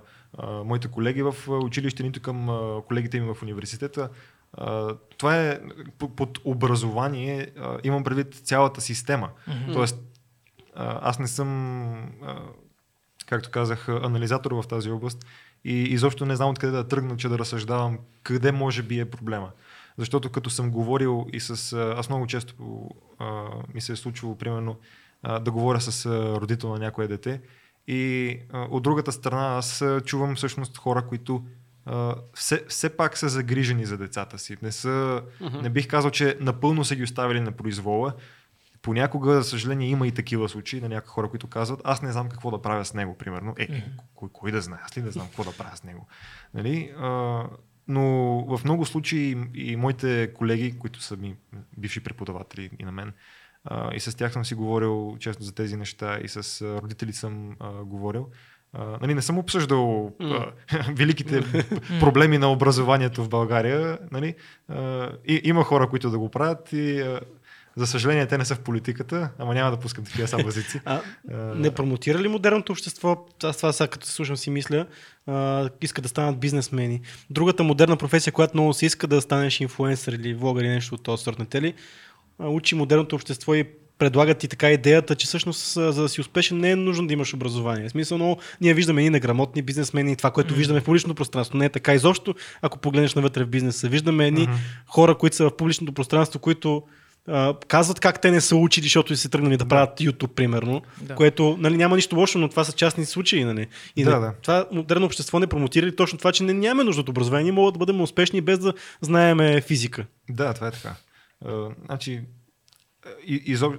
[SPEAKER 3] моите колеги в училище, нито към а, колегите ми в университета. А, това е по- под образование, а, имам предвид цялата система.
[SPEAKER 1] Мгм.
[SPEAKER 3] Тоест, а, аз не съм, а, както казах, анализатор в тази област и изобщо не знам откъде да тръгна, че да разсъждавам къде може би е проблема. Защото като съм говорил и с... Аз много често а, ми се е случвало, примерно, а, да говоря с а, родител на някое дете и а, от другата страна аз а, чувам всъщност хора, които а, все, все пак са загрижени за децата си. Не, са, не бих казал, че напълно са ги оставили на произвола. Понякога, за съжаление, има и такива случаи на някои хора, които казват, аз не знам какво да правя с него, примерно. Е, е кой, кой да знае? Аз ли да знам какво да правя с него? Нали? А, но в много случаи и моите колеги, които са ми бивши преподаватели и на мен, а, и с тях съм си говорил често за тези неща и с родители съм а, говорил. А, нали, не съм обсъждал а, [LAUGHS] великите проблеми на образованието в България. Нали? А, и, има хора, които да го правят и а, за съжаление те не са в политиката, ама няма да пускам такива [LAUGHS] сабазици.
[SPEAKER 2] А, не промотира ли модерното общество? Аз това сега като се слушам си мисля, а, иска да станат бизнесмени. Другата модерна професия, която много се иска да станеш инфлуенсър или влогър или нещо от този сорт на те ли, учи модерното общество и предлагат ти така идеята, че всъщност за да си успешен не е нужно да имаш образование. В смисъл, много, ние виждаме и неграмотни бизнесмени, това, което виждаме в публичното пространство. Не е така изобщо, ако погледнеш навътре в бизнеса. Виждаме едни
[SPEAKER 3] Мгм.
[SPEAKER 2] хора, които са в публичното пространство, които а, казват как те не са учили, защото са тръгнали да правят YouTube, примерно,
[SPEAKER 1] Да.
[SPEAKER 2] което нали, няма нищо лошо, но това са частни случаи. Нали. И
[SPEAKER 3] Да,
[SPEAKER 2] не,
[SPEAKER 3] да.
[SPEAKER 2] това модерно общество не промотира ли точно това, че не, нямаме нужда от образование, ние могат да бъдем успешни без да знаеме физика.
[SPEAKER 3] Да, това е така. А, значи, и, изоб...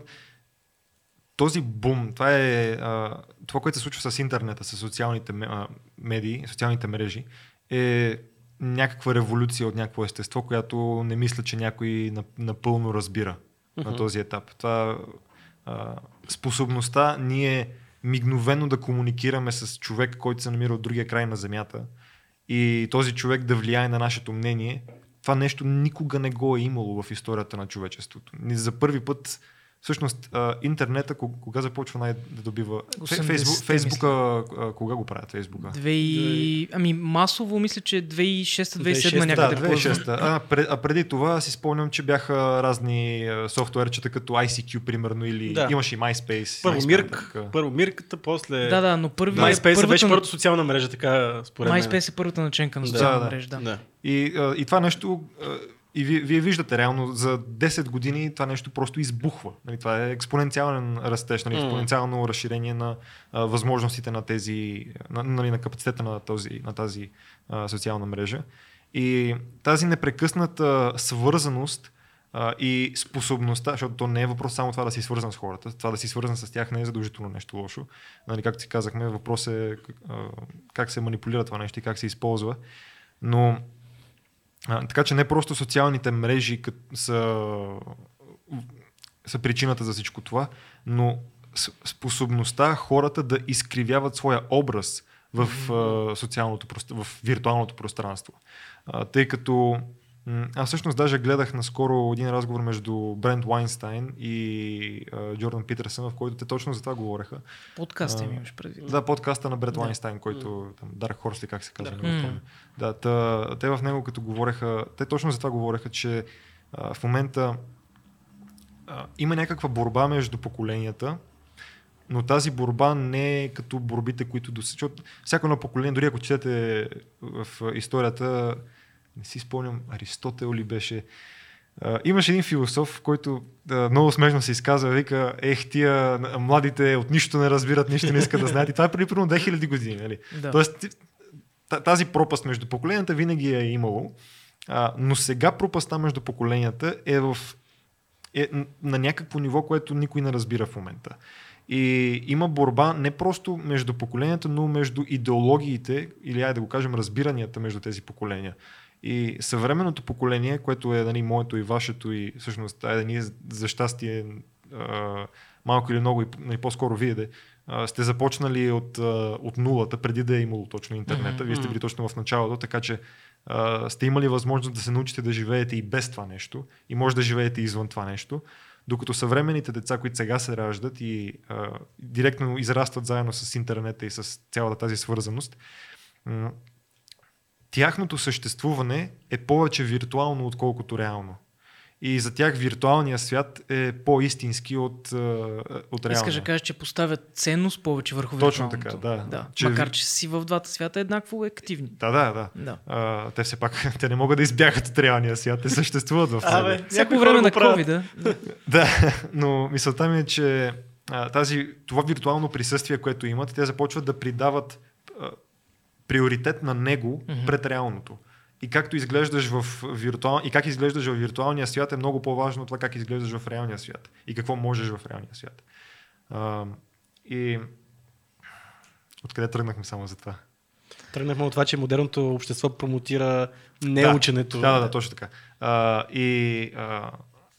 [SPEAKER 3] този бум, това е а, това, което се случва с интернета, с социалните а, медии, социалните мрежи, е някаква революция от някакво естество, която не мисля, че някой нап- напълно разбира на
[SPEAKER 2] Мгм.
[SPEAKER 3] този етап. Това а, способността ние мигновено да комуникираме с човек, който се намира от другия край на земята и този човек да влияе на нашето мнение, това нещо никога не го е имало в историята на човечеството. За първи път всъщност а, интернета кога, кога започва най- да добива? Фе-
[SPEAKER 1] 80-те,
[SPEAKER 3] Фейсбук, Фейсбука, а, кога го правят Фейсбука?
[SPEAKER 1] Две и... Ами масово мисля, че 2006-2007
[SPEAKER 2] 2006,
[SPEAKER 1] някъде.
[SPEAKER 3] Да, 2006. А, пред, а преди това си спомням, че бяха разни софтуерчета като ICQ, примерно, или
[SPEAKER 2] Да.
[SPEAKER 3] имаше и MySpace.
[SPEAKER 2] Първо
[SPEAKER 3] и
[SPEAKER 2] Мирк,
[SPEAKER 3] така.
[SPEAKER 2] първо Мирката, после...
[SPEAKER 1] Да, да, но първи...
[SPEAKER 2] MySpace
[SPEAKER 1] първата...
[SPEAKER 2] беше първата социална мрежа, така според мен.
[SPEAKER 1] MySpace е първата наченка на
[SPEAKER 2] Да,
[SPEAKER 1] социална
[SPEAKER 3] да.
[SPEAKER 1] мрежа, да.
[SPEAKER 2] Да.
[SPEAKER 3] И, и това нещо, и вие, вие виждате реално, за 10 години това нещо просто избухва. Нали, това е експоненциален растеж, нали, експоненциално разширение на а, възможностите на тези, на, нали, на капацитета на, този, на тази а, социална мрежа. И тази непрекъсната свързаност а, и способността, защото то не е въпрос само това да си свързан с хората, това да си свързан с тях не е задължително нещо лошо. Нали, както си казахме, въпрос е а, как се манипулира това нещо и как се използва. Но а, така че не просто социалните мрежи са, са причината за всичко това, но способността хората да изкривяват своя образ в, социалното, в виртуалното пространство. А, тъй като аз всъщност даже гледах наскоро един разговор между Брент Вайнстайн и а, Джордан Питерсън, в който те точно за това говореха.
[SPEAKER 1] Подкаста ми имаш предвид.
[SPEAKER 3] Да, подкаста на Брет
[SPEAKER 1] Да.
[SPEAKER 3] Вайнстайн, който там, Dark Horse ли как се казва,
[SPEAKER 2] Да.
[SPEAKER 3] помня. Да, та, те в него като говореха, те точно за това говореха, че а, в момента а, има някаква борба между поколенията, но тази борба не е като борбите, които до защото всяко едно поколение, дори ако четете в историята, не си спомням, Аристотел ли беше, Uh, имаше един философ, който uh, много смешно се изказва, вика, ех, тия младите от нищо не разбират, нищо не искат да знаят. И това е преди примерно 2000 години. Нали?
[SPEAKER 1] Да.
[SPEAKER 3] Тоест, тази пропаст между поколенията винаги е имало, а, но сега пропаста между поколенията е, в, е на някакво ниво, което никой не разбира в момента. И има борба не просто между поколенията, но между идеологиите, или айде да го кажем, разбиранията между тези поколения. И съвременното поколение, което е нали, моето и вашето, и всъщност, айде ние за щастие а, малко или много, и нали, по-скоро вие де, а, сте започнали от, от нулата, преди да е имало точно интернета. Вие сте били точно в началото, така че а, сте имали възможност да се научите да живеете и без това нещо, и може да живеете извън това нещо. Докато съвременните деца, които сега се раждат и а, директно израстват заедно с интернета и с цялата тази свързаност, тяхното съществуване е повече виртуално, отколкото реално. И за тях виртуалният свят е по-истински от, а, от реалния.
[SPEAKER 1] Искаш да кажеш, че поставят ценност повече върху
[SPEAKER 3] Точно така, да.
[SPEAKER 1] да.
[SPEAKER 3] Че
[SPEAKER 1] Макар, че си в двата свята еднакво активни.
[SPEAKER 3] Да, да, да.
[SPEAKER 1] Да.
[SPEAKER 3] А, те все пак [LAUGHS] те не могат да избягат от реалния свят, те съществуват в него.
[SPEAKER 2] Абе,
[SPEAKER 1] Всяко време на. COVID, да. [LAUGHS]
[SPEAKER 3] Да, но мисълта ми е, че а, тази, това виртуално присъствие, което имат, те започват да придават приоритет на него
[SPEAKER 1] Мгм.
[SPEAKER 3] пред реалното. И както изглеждаш в виртуал... и как изглеждаш в виртуалния свят е много по-важно от това как изглеждаш в реалния свят и какво можеш в реалния свят. А, и откъде тръгнахме само за това?
[SPEAKER 2] Тръгнахме от това, че модерното общество промотира неученето.
[SPEAKER 3] Да, да, да, точно така. А, и а,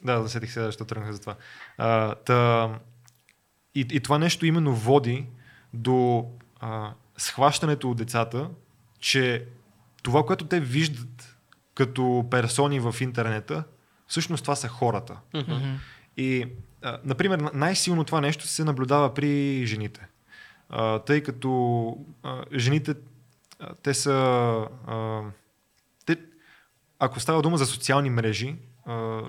[SPEAKER 3] да, засетих се, защо тръгнах за това. А, та, и, и това нещо именно води до а, схващането от децата, че това, което те виждат като персони в интернета, всъщност това са хората.
[SPEAKER 1] Мгм.
[SPEAKER 3] И, а, например, най-силно това нещо се наблюдава при жените. А, тъй като а, жените, а, те са. А, те, ако става дума за социални мрежи, а,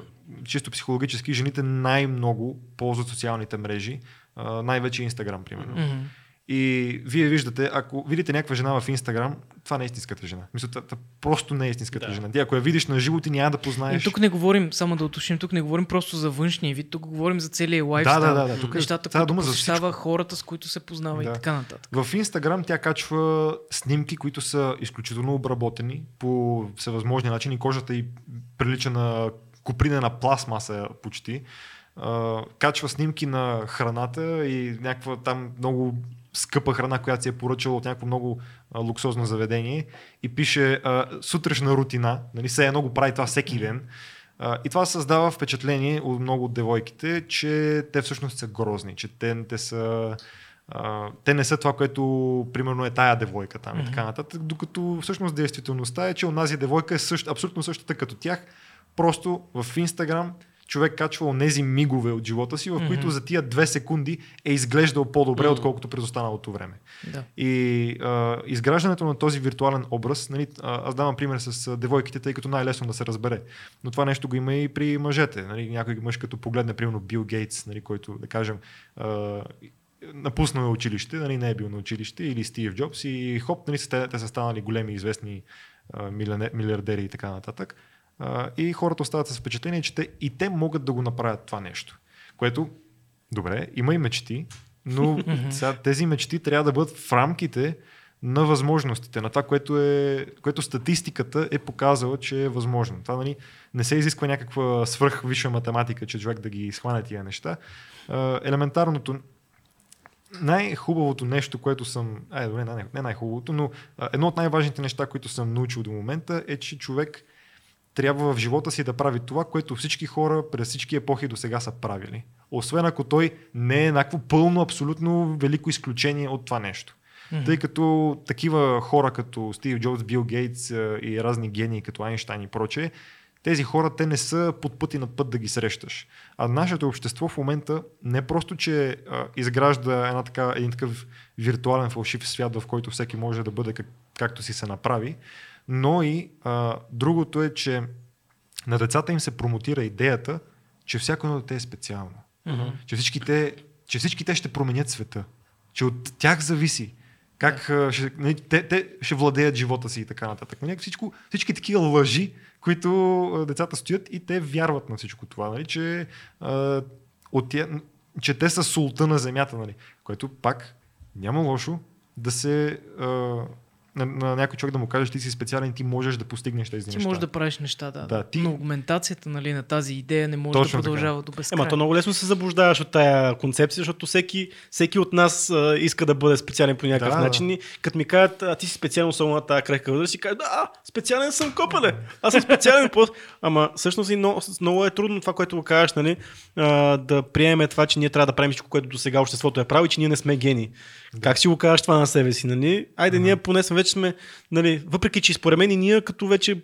[SPEAKER 3] чисто психологически, жените най-много ползват социалните мрежи, а, най-вече Инстаграм, примерно.
[SPEAKER 1] Мгм.
[SPEAKER 3] И вие виждате, ако видите някаква жена в Инстаграм, това не е истинската жена. Мисля, това, това просто не е истинската
[SPEAKER 2] Да.
[SPEAKER 3] жена. Ти ако я видиш на живо, ти няма да
[SPEAKER 1] И
[SPEAKER 3] познаеш.
[SPEAKER 1] тук не говорим, само да уточним, тук не говорим просто за външния вид, тук говорим за целия лайфстайл.
[SPEAKER 3] да, да, да. Тук
[SPEAKER 1] Нещата, които
[SPEAKER 3] дума за
[SPEAKER 1] посещава хората, с които се познава и
[SPEAKER 3] Да.
[SPEAKER 1] така нататък.
[SPEAKER 3] В Инстаграм тя качва снимки, които са изключително обработени по всевъзможни начини. Кожата й прилича на купринена пластмаса почти. А, качва снимки на храната и някаква там много скъпа храна, която си е поръчала от някакво много а, луксозно заведение и пише а, сутрешна рутина, нали, все едно го прави това всеки ден. А, и това създава впечатление от много от девойките, че те всъщност са грозни, че те, те са а, те не са това, което примерно е тая девойка там и така нататък, докато всъщност действителността е, че онази девойка е същ, абсолютно същата като тях, просто в Инстаграм човек качва тези мигове от живота си, в mm-hmm. които за тия две секунди е изглеждал по-добре, mm-hmm. отколкото през останалото време.
[SPEAKER 1] Да.
[SPEAKER 3] И а, изграждането на този виртуален образ, нали, аз давам пример с девойките, тъй като най-лесно да се разбере. Но това нещо го има и при мъжете. Нали, някой мъж като погледне, примерно Бил Гейтс, нали, който, да кажем, а, напуснал училище, нали, не е бил на училище, или Стив Джобс и хоп, нали, те, те са станали големи известни милиардери и така нататък. А, и хората остават с впечатление, че те, и те могат да го направят това нещо. Което, добре, има и мечти, но [LAUGHS] сега, тези мечти трябва да бъдат в рамките на възможностите, на това, което, е, което статистиката е показала, че е възможно. Това нали, не се изисква някаква свръхвиша математика, че човек да ги схване тия неща. Елементарното, най-хубавото нещо, което съм. Ай, добре, не, не най-хубавото, но едно от най-важните неща, които съм научил до момента е, че човек трябва в живота си да прави това, което всички хора през всички епохи до сега са правили. Освен ако той не е някакво пълно, абсолютно велико изключение от това нещо. Mm-hmm. Тъй като такива хора като Стив Джобс, Бил Гейтс и разни гении като Айнштайн и прочее, тези хора те не са под път и над път да ги срещаш. А нашето общество в момента не просто, че а, изгражда една така, един такъв виртуален фалшив свят, в който всеки може да бъде как, както си се направи, но и а, другото е, че на децата им се промотира идеята, че всяко едно дете е специално. Mm-hmm. Че, всички те, че всички те ще променят света. Че от тях зависи как yeah. ще, нали, те, те ще владеят живота си и така нататък. Нали, всичко, всички такива лъжи, които децата стоят и те вярват на всичко това, нали, че, а, от тя, че те са султа на земята, нали, което пак няма лошо да се а, на, на някой човек да му кажеш, ти си специален, ти можеш да постигнеш тези
[SPEAKER 1] ти
[SPEAKER 3] неща.
[SPEAKER 1] можеш да правиш неща, да.
[SPEAKER 3] да ти...
[SPEAKER 1] Но аргументацията нали, на тази идея не може Точно да продължава така. до безкрай.
[SPEAKER 2] Ема то много лесно се заблуждаваш от тая концепция, защото всеки, всеки от нас а, иска да бъде специален по някакъв
[SPEAKER 3] Да,
[SPEAKER 2] начин. И Като ми кажат, а ти си специално само на тази крехка възраст, си кажат, да, специален съм копале. Аз съм специален. по... Ама всъщност и много, много е трудно това, което го кажеш, нали, а, да приемем това, че ние трябва да правим всичко, което до сега обществото е право и че ние не сме гени. Как си го кажеш това на себе си, нали? Айде, ние поне сме вече сме, нали, въпреки че според мен и ние като вече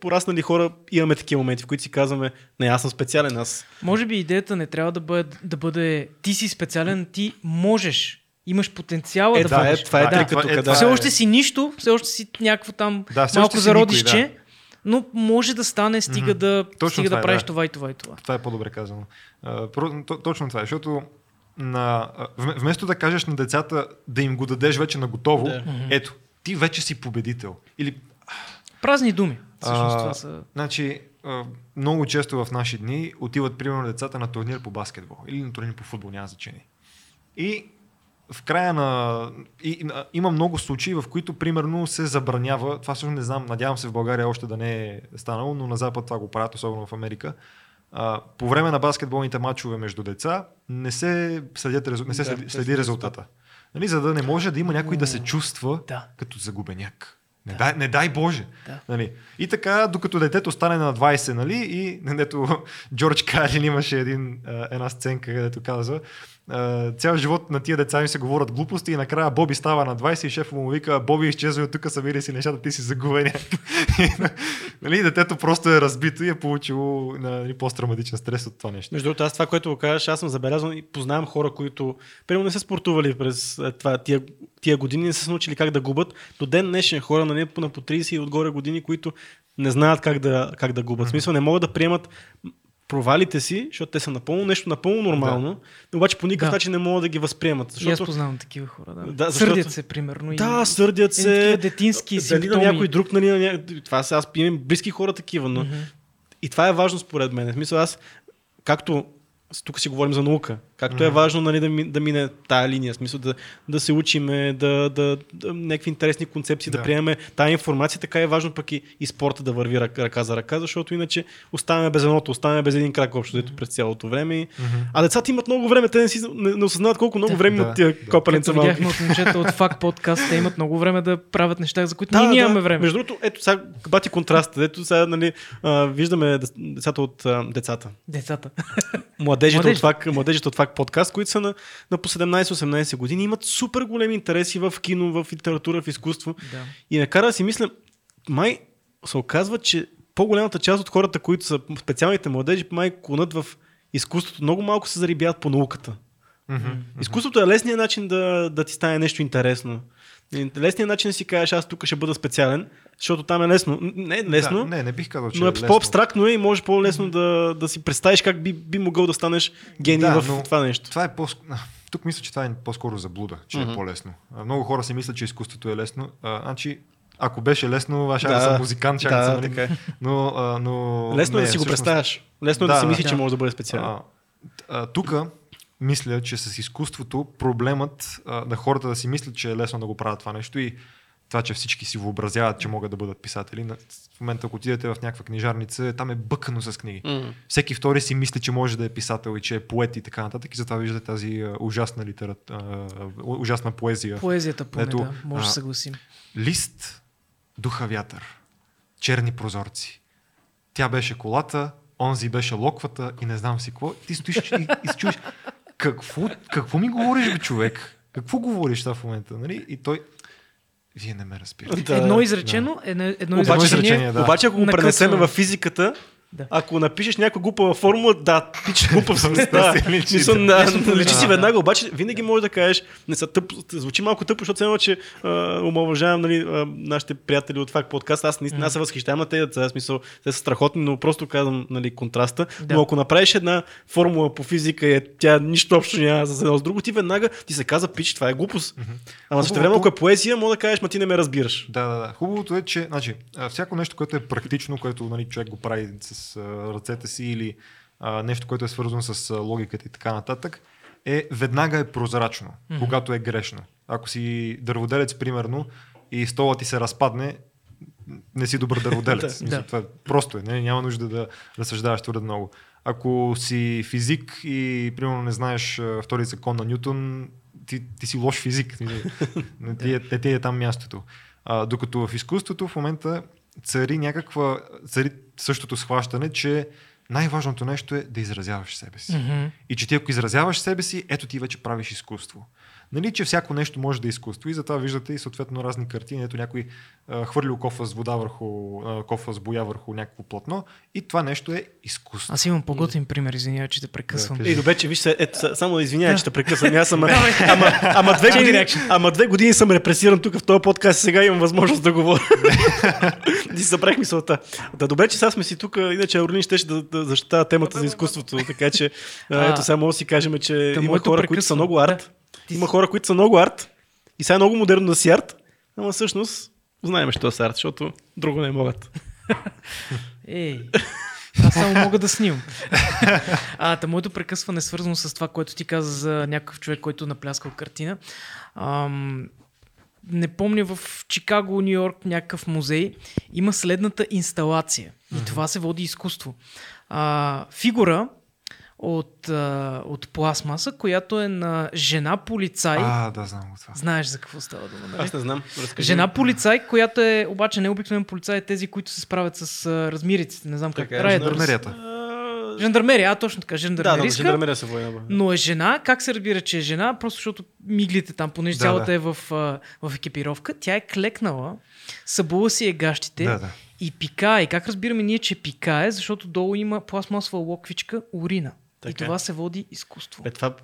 [SPEAKER 2] пораснали хора имаме такива моменти, в които си казваме, не, аз съм специален, аз.
[SPEAKER 1] Може би идеята не трябва да бъде, да бъде ти си специален, ти можеш. Имаш потенциала
[SPEAKER 2] Е,
[SPEAKER 1] да,
[SPEAKER 2] да, е, това е
[SPEAKER 3] Да, това-
[SPEAKER 2] тук,
[SPEAKER 3] е,
[SPEAKER 2] да.
[SPEAKER 3] това
[SPEAKER 1] все
[SPEAKER 3] е-
[SPEAKER 1] още си нищо, все още си някакво там
[SPEAKER 3] Да,
[SPEAKER 1] малко зародище,
[SPEAKER 3] никой,
[SPEAKER 1] но може да стане, стига
[SPEAKER 3] Мгм.
[SPEAKER 1] да,
[SPEAKER 3] Точно
[SPEAKER 1] стига
[SPEAKER 3] това
[SPEAKER 1] да
[SPEAKER 3] е,
[SPEAKER 1] правиш
[SPEAKER 3] да.
[SPEAKER 1] това и това и това.
[SPEAKER 3] Това е по-добре казано. А, про- то- точно това е, защото на, вместо да кажеш на децата да им го дадеш вече на готово,
[SPEAKER 2] Да.
[SPEAKER 3] ето, ти вече си победител. Или,
[SPEAKER 1] Празни думи. Всъщност
[SPEAKER 3] А,
[SPEAKER 1] това са...
[SPEAKER 3] значи, а, много често в наши дни отиват, примерно, децата на турнир по баскетбол или на турнир по футбол, няма значение. И в края на... И, а, има много случаи, в които, примерно, се забранява, това също не знам, надявам се в България още да не е станало, но на Запад това го правят, особено в Америка. А, по време на баскетболните матчове между деца не се, следят, резу- не се
[SPEAKER 2] Да,
[SPEAKER 3] следи,
[SPEAKER 2] те
[SPEAKER 3] следи резултата. Нали, за да не може да има някой да се чувства
[SPEAKER 1] Да.
[SPEAKER 3] като загубеняк. Не, дай, не дай Боже.
[SPEAKER 1] Да.
[SPEAKER 3] Нали. И така, докато детето стане на 20, нали, и [LAUGHS] дето Джордж Карлин имаше един, една сценка, където казва, цял живот на тия деца ми се говорят глупости и накрая Боби става на 20 и шефа му вика, Боби изчезва от тук събира си нещата, ти си загубеняк. [LAUGHS] нали, детето просто е разбито и е получило нали, посттравматичен стрес от това нещо.
[SPEAKER 2] Между другото, аз това, което го кажеш, аз съм забелязал и познавам хора, които примерно не са спортували през е, това, тия, тия години, не са се научили как да губят. До ден днешен хора на, не, на по 30 и отгоре години, които не знаят как да, как да губят. В смисъл не могат да приемат провалите си, защото те са напълно нещо напълно нормално, но обаче по никакъв
[SPEAKER 1] Да.
[SPEAKER 2] начин не могат да ги възприемат.
[SPEAKER 1] И аз
[SPEAKER 2] Защото,
[SPEAKER 1] познавам такива хора. Да.
[SPEAKER 2] Да, защото-
[SPEAKER 1] Сърдят се, примерно. и-
[SPEAKER 2] да, сърдят се.
[SPEAKER 1] такива детински
[SPEAKER 2] дали
[SPEAKER 1] симптоми.
[SPEAKER 2] на някой друг, нали, на ня... това са аз имам близки хора такива, но
[SPEAKER 1] Мгм.
[SPEAKER 2] и това е важно според мен. В смисъл аз, както тук си говорим за наука, както е важно нали, да, ми, да мине тая линия, в смисъл да, да се учиме, да, да, да някакви интересни концепции да,
[SPEAKER 3] Да.
[SPEAKER 2] приемем тая информация, така е важно пък и, и спорта да върви ръка, ръка за ръка, защото иначе оставаме без едното, оставаме без един крак общо, дето през цялото време. И... А децата имат много време, те не, си, не, не осъзнават колко много време
[SPEAKER 3] Да,
[SPEAKER 2] имат тия
[SPEAKER 3] да.
[SPEAKER 2] копаленца малки.
[SPEAKER 1] видяхме от момчета от Факт подкаст, те имат много време да правят неща, за които
[SPEAKER 2] Да,
[SPEAKER 1] ние нямаме
[SPEAKER 2] да.
[SPEAKER 1] време.
[SPEAKER 2] Между другото, ето сега бати контраст. Ето сега нали, а, виждаме дец- децата от а, децата.
[SPEAKER 1] Децата.
[SPEAKER 2] Младежите,
[SPEAKER 1] Младежите.
[SPEAKER 2] от ФАК, младежите от ФАК подкаст, които са на, на по 17-18 години, имат супер големи интереси в кино, в литература, в изкуство.
[SPEAKER 1] да.
[SPEAKER 2] И ме кара да си мисля, май се оказва, че по-голямата част от хората, които са специалните младежи, май клонат в изкуството. Много малко се зарибяват по науката. Изкуството е лесният начин да, да ти стане нещо интересно. Лесният начин да си кажеш, аз тук ще бъда специален, защото там е лесно. Не е лесно,
[SPEAKER 3] Да, не, не бих казал, че
[SPEAKER 2] но е
[SPEAKER 3] лесно.
[SPEAKER 2] по-абстрактно е и можеш по-лесно да, да си представиш как би, би могъл да станеш гений
[SPEAKER 3] Да,
[SPEAKER 2] в
[SPEAKER 3] но
[SPEAKER 2] това нещо.
[SPEAKER 3] Това е по Тук мисля, че това е по-скоро заблуда, че
[SPEAKER 2] Мгм.
[SPEAKER 3] е по-лесно. Много хора си мислят, че изкуството е лесно. А, значи, ако беше лесно, аз ще да,
[SPEAKER 2] Да,
[SPEAKER 3] съм музикант, ще
[SPEAKER 2] да,
[SPEAKER 3] съм, нали?
[SPEAKER 2] така е.
[SPEAKER 3] но, а, но...
[SPEAKER 2] Лесно е
[SPEAKER 3] не,
[SPEAKER 2] да си го
[SPEAKER 3] всъщност,
[SPEAKER 2] представяш. Лесно е да,
[SPEAKER 3] Да,
[SPEAKER 2] си
[SPEAKER 3] да.
[SPEAKER 2] мислиш, че
[SPEAKER 1] Да.
[SPEAKER 2] може да бъде специален.
[SPEAKER 3] А, а, тук мисля, че с изкуството проблемът а, на хората да си мислят, че е лесно да го правят това нещо и това, че всички си въобразяват, че могат да бъдат писатели. На- В момента, ако отидете в някаква книжарница, там е бъкано с книги.
[SPEAKER 2] М.
[SPEAKER 3] Всеки втори си мисли, че може да е писател и че е поет и така нататък. И затова виждате тази ужасна литерат, а, ужасна поезия.
[SPEAKER 1] Поезията поне,
[SPEAKER 3] Ето,
[SPEAKER 1] да, може да съгласим.
[SPEAKER 3] Лист, духа вятър, черни прозорци. Тя беше колата, онзи беше локвата и не знам си какво. Ти стоиш и, и се чуеш, какво, какво ми говориш, бе, човек? Какво говориш това в момента? Нали? И той, вие не ме разбирате.
[SPEAKER 2] Да.
[SPEAKER 1] едно изречено, едно, едно
[SPEAKER 2] Обаче,
[SPEAKER 1] изречение.
[SPEAKER 3] да.
[SPEAKER 2] Обаче, ако го
[SPEAKER 1] Накъсваме.
[SPEAKER 2] пренесем в физиката,
[SPEAKER 1] Да.
[SPEAKER 2] ако напишеш някаква глупава формула, да, пич глупав си.
[SPEAKER 3] Да [LAUGHS]
[SPEAKER 2] Мисъл,
[SPEAKER 3] да.
[SPEAKER 2] да,
[SPEAKER 1] Лесно
[SPEAKER 2] личи си веднага, обаче винаги можеш да кажеш, не са тъп, звучи малко тъпо, защото едно, че омалважавам нали, а, нашите приятели от Факт подкаст. Аз наистина се възхищавам на тези деца, смисъл, те са страхотни, но просто казвам нали, контраста.
[SPEAKER 1] Да.
[SPEAKER 2] Но ако направиш една формула по физика и е, тя нищо общо няма с едно с друго, ти веднага ти се каза, пич, това е глупост. Ама също време, ако е поезия, мога да кажеш, ма ти не ме разбираш.
[SPEAKER 3] Да, да, да. Хубавото е, че значи, всяко нещо, което е практично, което нали, човек го прави с а, ръцете си или а, нещо, което е свързано с логиката и така нататък, е веднага е прозрачно, mm-hmm. когато е грешно. Ако си дърводелец, примерно, и стола ти се разпадне, не си добър [LAUGHS] дърводелец.
[SPEAKER 1] Да.
[SPEAKER 3] Мисля,
[SPEAKER 1] Да.
[SPEAKER 3] Това е, просто е, не, няма нужда да разсъждаваш твърде много. Ако си физик и, примерно, не знаеш втори закон на Нютон, ти, ти си лош физик. [LAUGHS] не, ти е, не ти е там мястото. А, докато в изкуството в момента цари някаква, цари същото схващане, че най-важното нещо е да изразяваш себе си.
[SPEAKER 1] Мгм.
[SPEAKER 3] И че ти ако изразяваш себе си, ето ти вече правиш изкуство. Нали, че всяко нещо може да е изкуство и затова виждате и съответно разни картини. Ето някой а, хвърлил кофа с вода върху, а, кофа с боя върху някакво платно и това нещо е изкуство.
[SPEAKER 1] Аз имам по-готин пример, извинявай, че те прекъсвам.
[SPEAKER 3] Да,
[SPEAKER 2] Ей, добре, че виж се, ето, са- само извинявай, че те прекъсвам. Аз съм, ама, ама, две
[SPEAKER 1] Chain
[SPEAKER 2] години, ама две години съм репресиран тук в този подкаст, сега имам възможност да говоря. [LAUGHS] Ти събрах мисълта. Да, добре, че сега сме си тук, иначе Орлин ще да, да защитава темата за изкуството, така че ето сега може да си кажем, че има хора, които са много арт.
[SPEAKER 1] Ти
[SPEAKER 2] Има
[SPEAKER 1] си-
[SPEAKER 2] хора, които са много арт и сега е много модерно да си арт, ама всъщност знаем, що са арт, защото друго не могат. [LAUGHS]
[SPEAKER 1] Ей, аз само мога да снимам. [LAUGHS] а, та моето прекъсване е свързано с това, което ти каза за някакъв човек, който напляскал картина. Ам, не помня в Чикаго, Нью Йорк, някакъв музей, има следната инсталация. И това се води изкуство. А, фигура от, а, от пластмаса, която е на жена полицай.
[SPEAKER 3] А, да, знам го това.
[SPEAKER 1] Знаеш за какво става дума, нали?
[SPEAKER 2] Аз не знам. Разкажи.
[SPEAKER 1] Жена полицай, която е обаче не обикновен полицай, е тези, които се справят с а, размириците. Не знам как.
[SPEAKER 2] Така е,
[SPEAKER 1] Райдърс.
[SPEAKER 3] жандармерията.
[SPEAKER 2] А,
[SPEAKER 1] Жандармерия, а точно така,
[SPEAKER 2] Да, да,
[SPEAKER 1] жандармерийска.
[SPEAKER 2] жандармерия се военна.
[SPEAKER 1] но е жена. Как се разбира, че е жена? Просто защото миглите там, понеже
[SPEAKER 3] Да,
[SPEAKER 1] цялата
[SPEAKER 3] да.
[SPEAKER 1] е в, а, в екипировка. Тя е клекнала, събула си е гащите
[SPEAKER 3] Да, да.
[SPEAKER 1] и пикае. Как разбираме ние, че пикае? Защото долу има пластмасова локвичка урина. И
[SPEAKER 2] Така е.
[SPEAKER 1] това се води изкуство.
[SPEAKER 2] Е, това...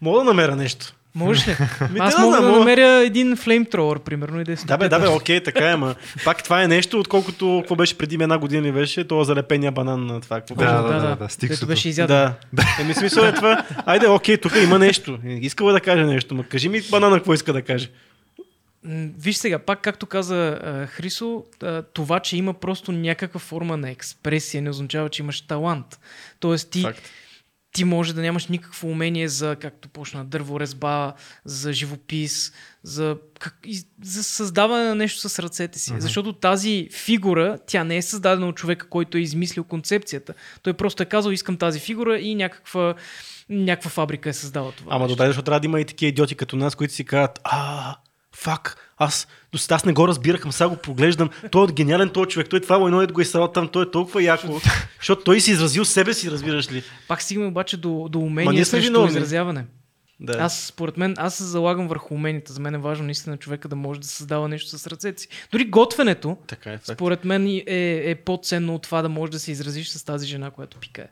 [SPEAKER 2] Мога да намеря нещо.
[SPEAKER 1] Можеш ли? [LAUGHS]
[SPEAKER 2] Ми,
[SPEAKER 1] Аз
[SPEAKER 2] да,
[SPEAKER 1] мога
[SPEAKER 2] да,
[SPEAKER 1] да
[SPEAKER 2] мога.
[SPEAKER 1] намеря един флеймтроър, примерно, и да
[SPEAKER 2] Да бе, да бе, окей, така е, ама пак това е нещо, отколкото какво беше преди една година ли беше, това залепения банан на това. Какво
[SPEAKER 3] Да,
[SPEAKER 2] беше?
[SPEAKER 3] да, да, да,
[SPEAKER 1] Дето
[SPEAKER 3] стиксото.
[SPEAKER 1] беше изяден.
[SPEAKER 2] Да. Еми смисъл е това. Айде, окей, тук има нещо. Искала да каже нещо, ма кажи ми банана какво иска да каже.
[SPEAKER 1] Виж сега, пак както каза а, Хрисо, а, това, че има просто някаква форма на експресия, не означава, че имаш талант. Тоест ти,
[SPEAKER 2] Факт.
[SPEAKER 1] ти може да нямаш никакво умение за, както почна, дърворезба, за живопис, за, как, и, за създаване на нещо с ръцете си.
[SPEAKER 3] Мгм.
[SPEAKER 1] Защото тази фигура, тя не е създадена от човека, който е измислил концепцията. Той просто е казал, искам тази фигура и някаква, някаква фабрика е създала това.
[SPEAKER 2] Ама добре, защото трябва да има и такива идиоти като нас, които си казват, а, фак, аз до сега аз не го разбирах, ама сега го поглеждам. Той е гениален този човек, той това едно е го изсрал там, той е толкова яко, защото той си изразил себе си, разбираш ли.
[SPEAKER 1] Пак стигаме обаче до, до умение срещу изразяване.
[SPEAKER 2] Да.
[SPEAKER 1] Аз, според мен, аз се залагам върху уменията. За мен е важно наистина човека да може да създава нещо с ръцете си. Дори готвенето,
[SPEAKER 2] Така е. Факт.
[SPEAKER 1] според мен е, е по-ценно от това да можеш да се изразиш с тази жена, която пикае.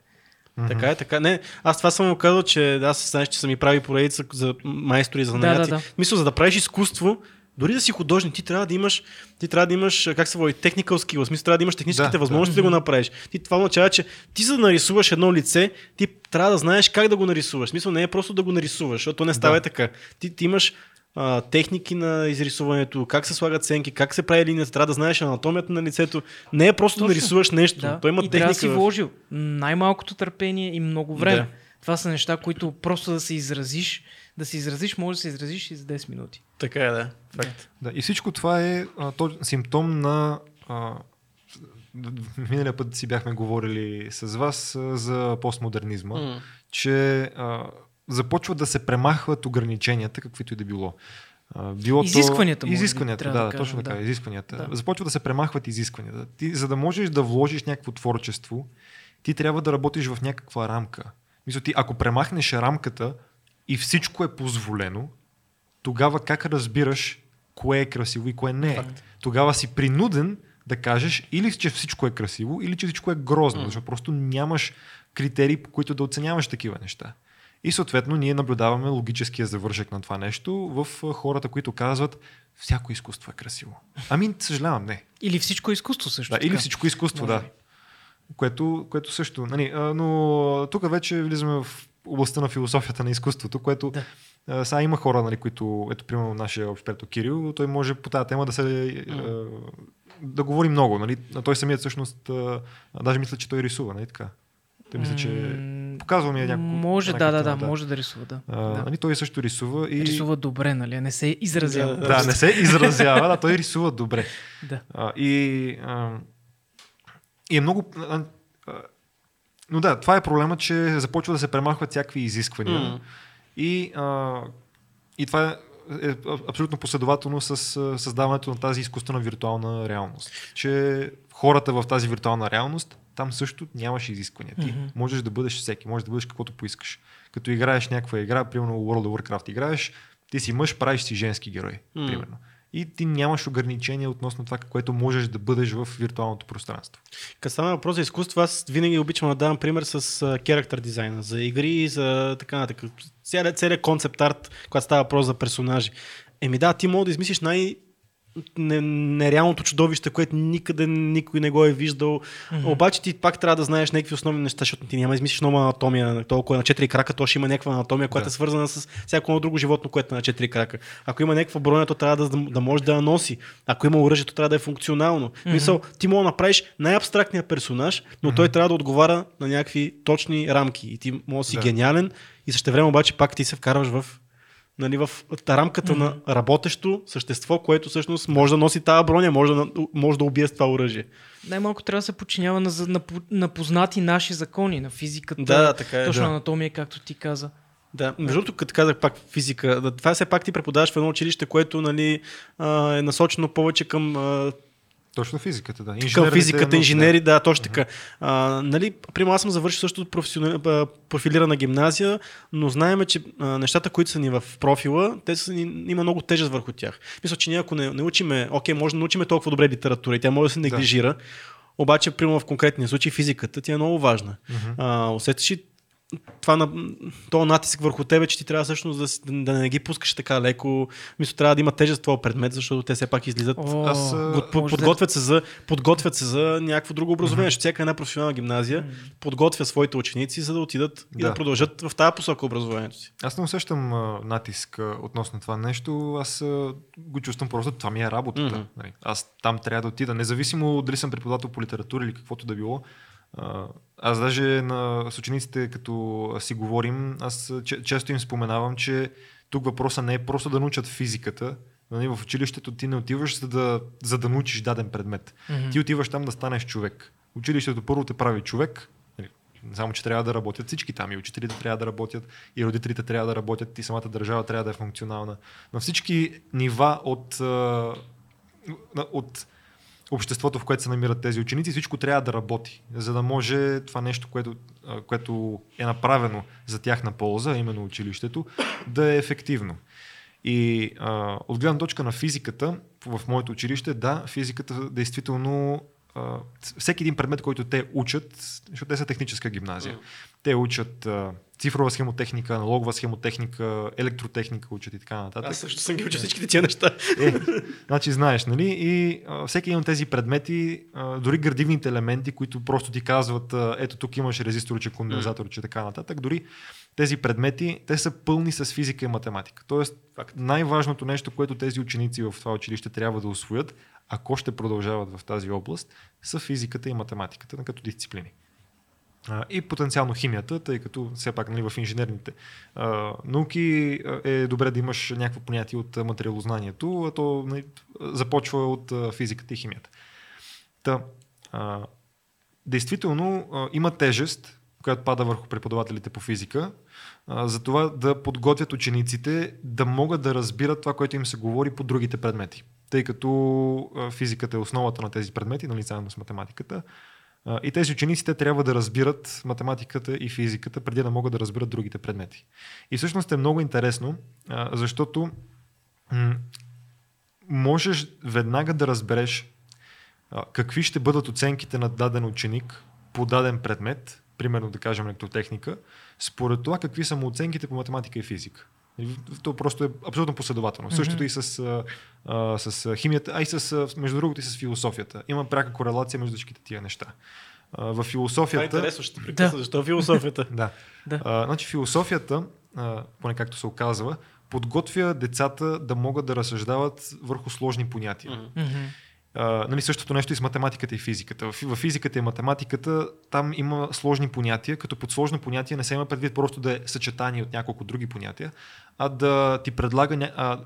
[SPEAKER 2] Така е, така. Не, аз това съм му казал, че аз знаеш, че са ми прави поредица за майстори, за
[SPEAKER 1] Да,
[SPEAKER 2] занаяти.
[SPEAKER 1] да, да.
[SPEAKER 2] Мисля, за да правиш изкуство, дори да си художник, ти трябва да имаш, ти трябва да имаш, как се води, skill, в смисъл трябва да имаш техническите
[SPEAKER 3] Да,
[SPEAKER 2] възможности да. го направиш. Ти това означава, че ти за да нарисуваш едно лице, ти трябва да знаеш как да го нарисуваш. В смисъл не е просто да го нарисуваш, защото не става
[SPEAKER 3] Да.
[SPEAKER 2] е така. Ти, ти имаш а, техники на изрисуването, как се слагат сценки, как се прави линията, трябва да знаеш анатомията на лицето. Не е просто да
[SPEAKER 1] Точно.
[SPEAKER 2] нарисуваш нещо.
[SPEAKER 1] Да.
[SPEAKER 2] Той има
[SPEAKER 1] и трябва да
[SPEAKER 2] техника.
[SPEAKER 1] си вложил най-малкото търпение и много време.
[SPEAKER 2] Да.
[SPEAKER 1] Това са неща, които просто да се изразиш, да се изразиш, може да се изразиш и за 10 минути.
[SPEAKER 2] Така е, да. Факт.
[SPEAKER 3] Да, и всичко това е а, то, симптом на. А, миналия път си бяхме говорили с вас а, за постмодернизма,
[SPEAKER 2] М.
[SPEAKER 3] че а, започват да се премахват ограниченията, каквито и да било. Било
[SPEAKER 1] Изискванията,
[SPEAKER 3] то, изискванията, да,
[SPEAKER 1] да кажем,
[SPEAKER 3] точно така,
[SPEAKER 1] да.
[SPEAKER 3] изискванията.
[SPEAKER 1] Да.
[SPEAKER 3] Започват да се премахват изискванията. Ти, за да можеш да вложиш някакво творчество, ти трябва да работиш в някаква рамка. Мисля, ти, ако премахнеш рамката и всичко е позволено, тогава как разбираш кое е красиво и кое не е? Тогава си принуден да кажеш или че всичко е красиво, или че всичко е грозно, защото просто нямаш критерии, по които да оценяваш такива неща. И съответно ние наблюдаваме логическия завършек на това нещо в хората, които казват всяко изкуство е красиво. Ами, съжалявам, не.
[SPEAKER 1] Или всичко е изкуство също.
[SPEAKER 3] Да,
[SPEAKER 1] така.
[SPEAKER 3] или всичко изкуство,
[SPEAKER 1] Може
[SPEAKER 3] да. Което, което също. Нали, но тук вече влизаме в областта на философията на изкуството, което
[SPEAKER 1] Да.
[SPEAKER 3] а, сега има хора, нали, които, ето, примерно, нашия приятел Кирил, той може по тази тема да се. а, да говори много, нали? Той самият всъщност, даже мисля, че той рисува, нали така? Той мисля, че
[SPEAKER 1] М,
[SPEAKER 3] показва ми е някакво.
[SPEAKER 1] Може, да, да, да, може да рисува, да.
[SPEAKER 3] А,
[SPEAKER 1] да.
[SPEAKER 3] нали, той също рисува и...
[SPEAKER 1] Рисува добре, нали? Не се изразява.
[SPEAKER 2] Да,
[SPEAKER 3] Да, не се изразява, да, той рисува добре.
[SPEAKER 1] да.
[SPEAKER 3] А, и, а, и е много. А, а, но да, това е проблема, че започва да се премахват всякакви изисквания.
[SPEAKER 2] М.
[SPEAKER 3] И, а, и това е а- абсолютно последователно с създаването на тази изкуствена виртуална реалност. Че хората в тази виртуална реалност, там също нямаш изисквания. Ти
[SPEAKER 1] Мгм.
[SPEAKER 3] можеш да бъдеш всеки, можеш да бъдеш каквото поискаш. Като играеш някаква игра, примерно World of Warcraft играеш, ти си мъж, правиш си женски герой,
[SPEAKER 2] М.
[SPEAKER 3] примерно. И ти нямаш ограничения относно това, което можеш да бъдеш в виртуалното пространство.
[SPEAKER 2] Като въпрос за изкуство, аз винаги обичам да давам пример с character дизайна, за игри и за така нататък. Целият, концепт арт, когато става въпрос за персонажи. Еми да, ти мога да измислиш най- нереалното чудовище, което никъде никой не го е виждал. Mm-hmm. Обаче ти пак трябва да знаеш някакви основни неща, защото ти няма измислиш нова анатомия. Толкова е на четири крака, то ще има някаква анатомия, която
[SPEAKER 3] Да.
[SPEAKER 2] е свързана с всяко едно друго животно, което е на четири крака. Ако има някаква броня, то трябва да, да може да я носи. Ако има оръжие, то трябва да е функционално. Mm-hmm. Мисъл, ти мога да направиш най-абстрактния персонаж, но mm-hmm. той трябва да отговаря на някакви точни рамки. И ти може да си
[SPEAKER 3] Да.
[SPEAKER 2] гениален и също време обаче пак ти се вкарваш в нали, в рамката mm-hmm. на работещо същество, което всъщност може да носи тази броня, може да, може да убие с това оръжие.
[SPEAKER 1] Най-малко трябва да се подчинява на, на, на познати наши закони, на физиката,
[SPEAKER 2] Да, така е,
[SPEAKER 1] точно
[SPEAKER 2] да.
[SPEAKER 1] анатомия, както ти каза.
[SPEAKER 2] Да, между другото, като казах пак физика, това все пак ти преподаваш в едно училище, което нали, а, е насочено повече към а,
[SPEAKER 3] Точно физиката, да.
[SPEAKER 2] към физиката, инженери, да, точно така. А, нали, примерно аз съм завършил също професионал, профилирана гимназия, но знаеме, че а, нещата, които са ни в профила, те са, ни, има много тежест върху тях. Мисля, че ние ако не, не учиме, окей, може да научиме толкова добре литература и тя може да се неглижира, обаче, примерно в конкретния случай, физиката ти е много важна. А, усетиш това на, то натиск върху тебе, че ти трябва всъщност да, да не ги пускаш така леко. Мисля, трябва да има тежест това предмет, защото те все пак излизат
[SPEAKER 1] О,
[SPEAKER 3] Аз,
[SPEAKER 2] Под, под,
[SPEAKER 1] да-
[SPEAKER 2] подготвят, се за, подготвят се за някакво друго образование. Mm-hmm. Всяка една професионална гимназия подготвя своите ученици, за да отидат и да,
[SPEAKER 3] Да.
[SPEAKER 2] продължат в тази посока образованието си.
[SPEAKER 3] Аз не усещам а, натиск а, относно това нещо. Аз а, го чувствам просто, това ми е работата. Нали. Аз там трябва да отида. Независимо дали съм преподавател по литература или каквото да било. Аз даже на, с учениците, като си говорим, аз често им споменавам, че тук въпроса не е просто да научат физиката. Нали, в училището ти не отиваш за да, за да научиш даден предмет.
[SPEAKER 1] Мгм.
[SPEAKER 3] Ти отиваш там да станеш човек. Училището първо те прави човек, нали, само, че трябва да работят всички там. И учителите трябва да работят, и родителите трябва да работят, и самата държава трябва да е функционална. На всички нива от, от, обществото, в което се намират тези ученици. Всичко трябва да работи, за да може това нещо, което, което е направено за тях на полза, именно училището, да е ефективно. И а, от гледна точка на физиката, в моето училище, да, физиката действително всеки един предмет, който те учат, защото те са техническа гимназия. Mm. Те учат а, цифрова схемотехника, аналогова схемотехника, електротехника учат и така нататък.
[SPEAKER 2] Аз също съм ги учил всичките тия неща.
[SPEAKER 3] Е, значи знаеш, нали? И а, всеки един от тези предмети, а, дори градивните елементи, които просто ти казват, а, ето тук имаш резисторче, кондензаторче и така нататък, дори тези предмети, те са пълни с физика и математика. Тоест, най-важното нещо, което тези ученици в това училище трябва да освоят, ако ще продължават в тази област, са физиката и математиката като дисциплини. И потенциално химията, тъй като все пак нали, в инженерните а, науки е добре да имаш някакво понятие от материалознанието, а то нали, започва от а, физиката и химията. Та, а, действително а, има тежест, която пада върху преподавателите по физика, а, за това да подготвят учениците да могат да разбират това, което им се говори по другите предмети. Тъй като а, физиката е основата на тези предмети, нали, заедно с математиката. И тези ученици те трябва да разбират математиката и физиката, преди да могат да разберат другите предмети. И всъщност е много интересно, защото можеш веднага да разбереш какви ще бъдат оценките на даден ученик по даден предмет, примерно да кажем електротехника, според това какви са му оценките по математика и физика. То просто е абсолютно последователно. Mm-hmm. Същото и с, а, с химията, а и с, между другото и с философията. Има пряка корелация между всичките тия неща. А, в философията...
[SPEAKER 2] Това е интересно, ще прекъсна. Да. Защо философията? [LAUGHS]
[SPEAKER 3] да. да. А, значи философията, а, поне както се оказва, подготвя децата да могат да разсъждават върху сложни понятия. Mm-hmm. Нали, същото нещо и с математиката и физиката. В, в физиката и математиката там има сложни понятия, като под сложно понятие не се има предвид просто да е съчетание от няколко други понятия, а да ти предлага, а,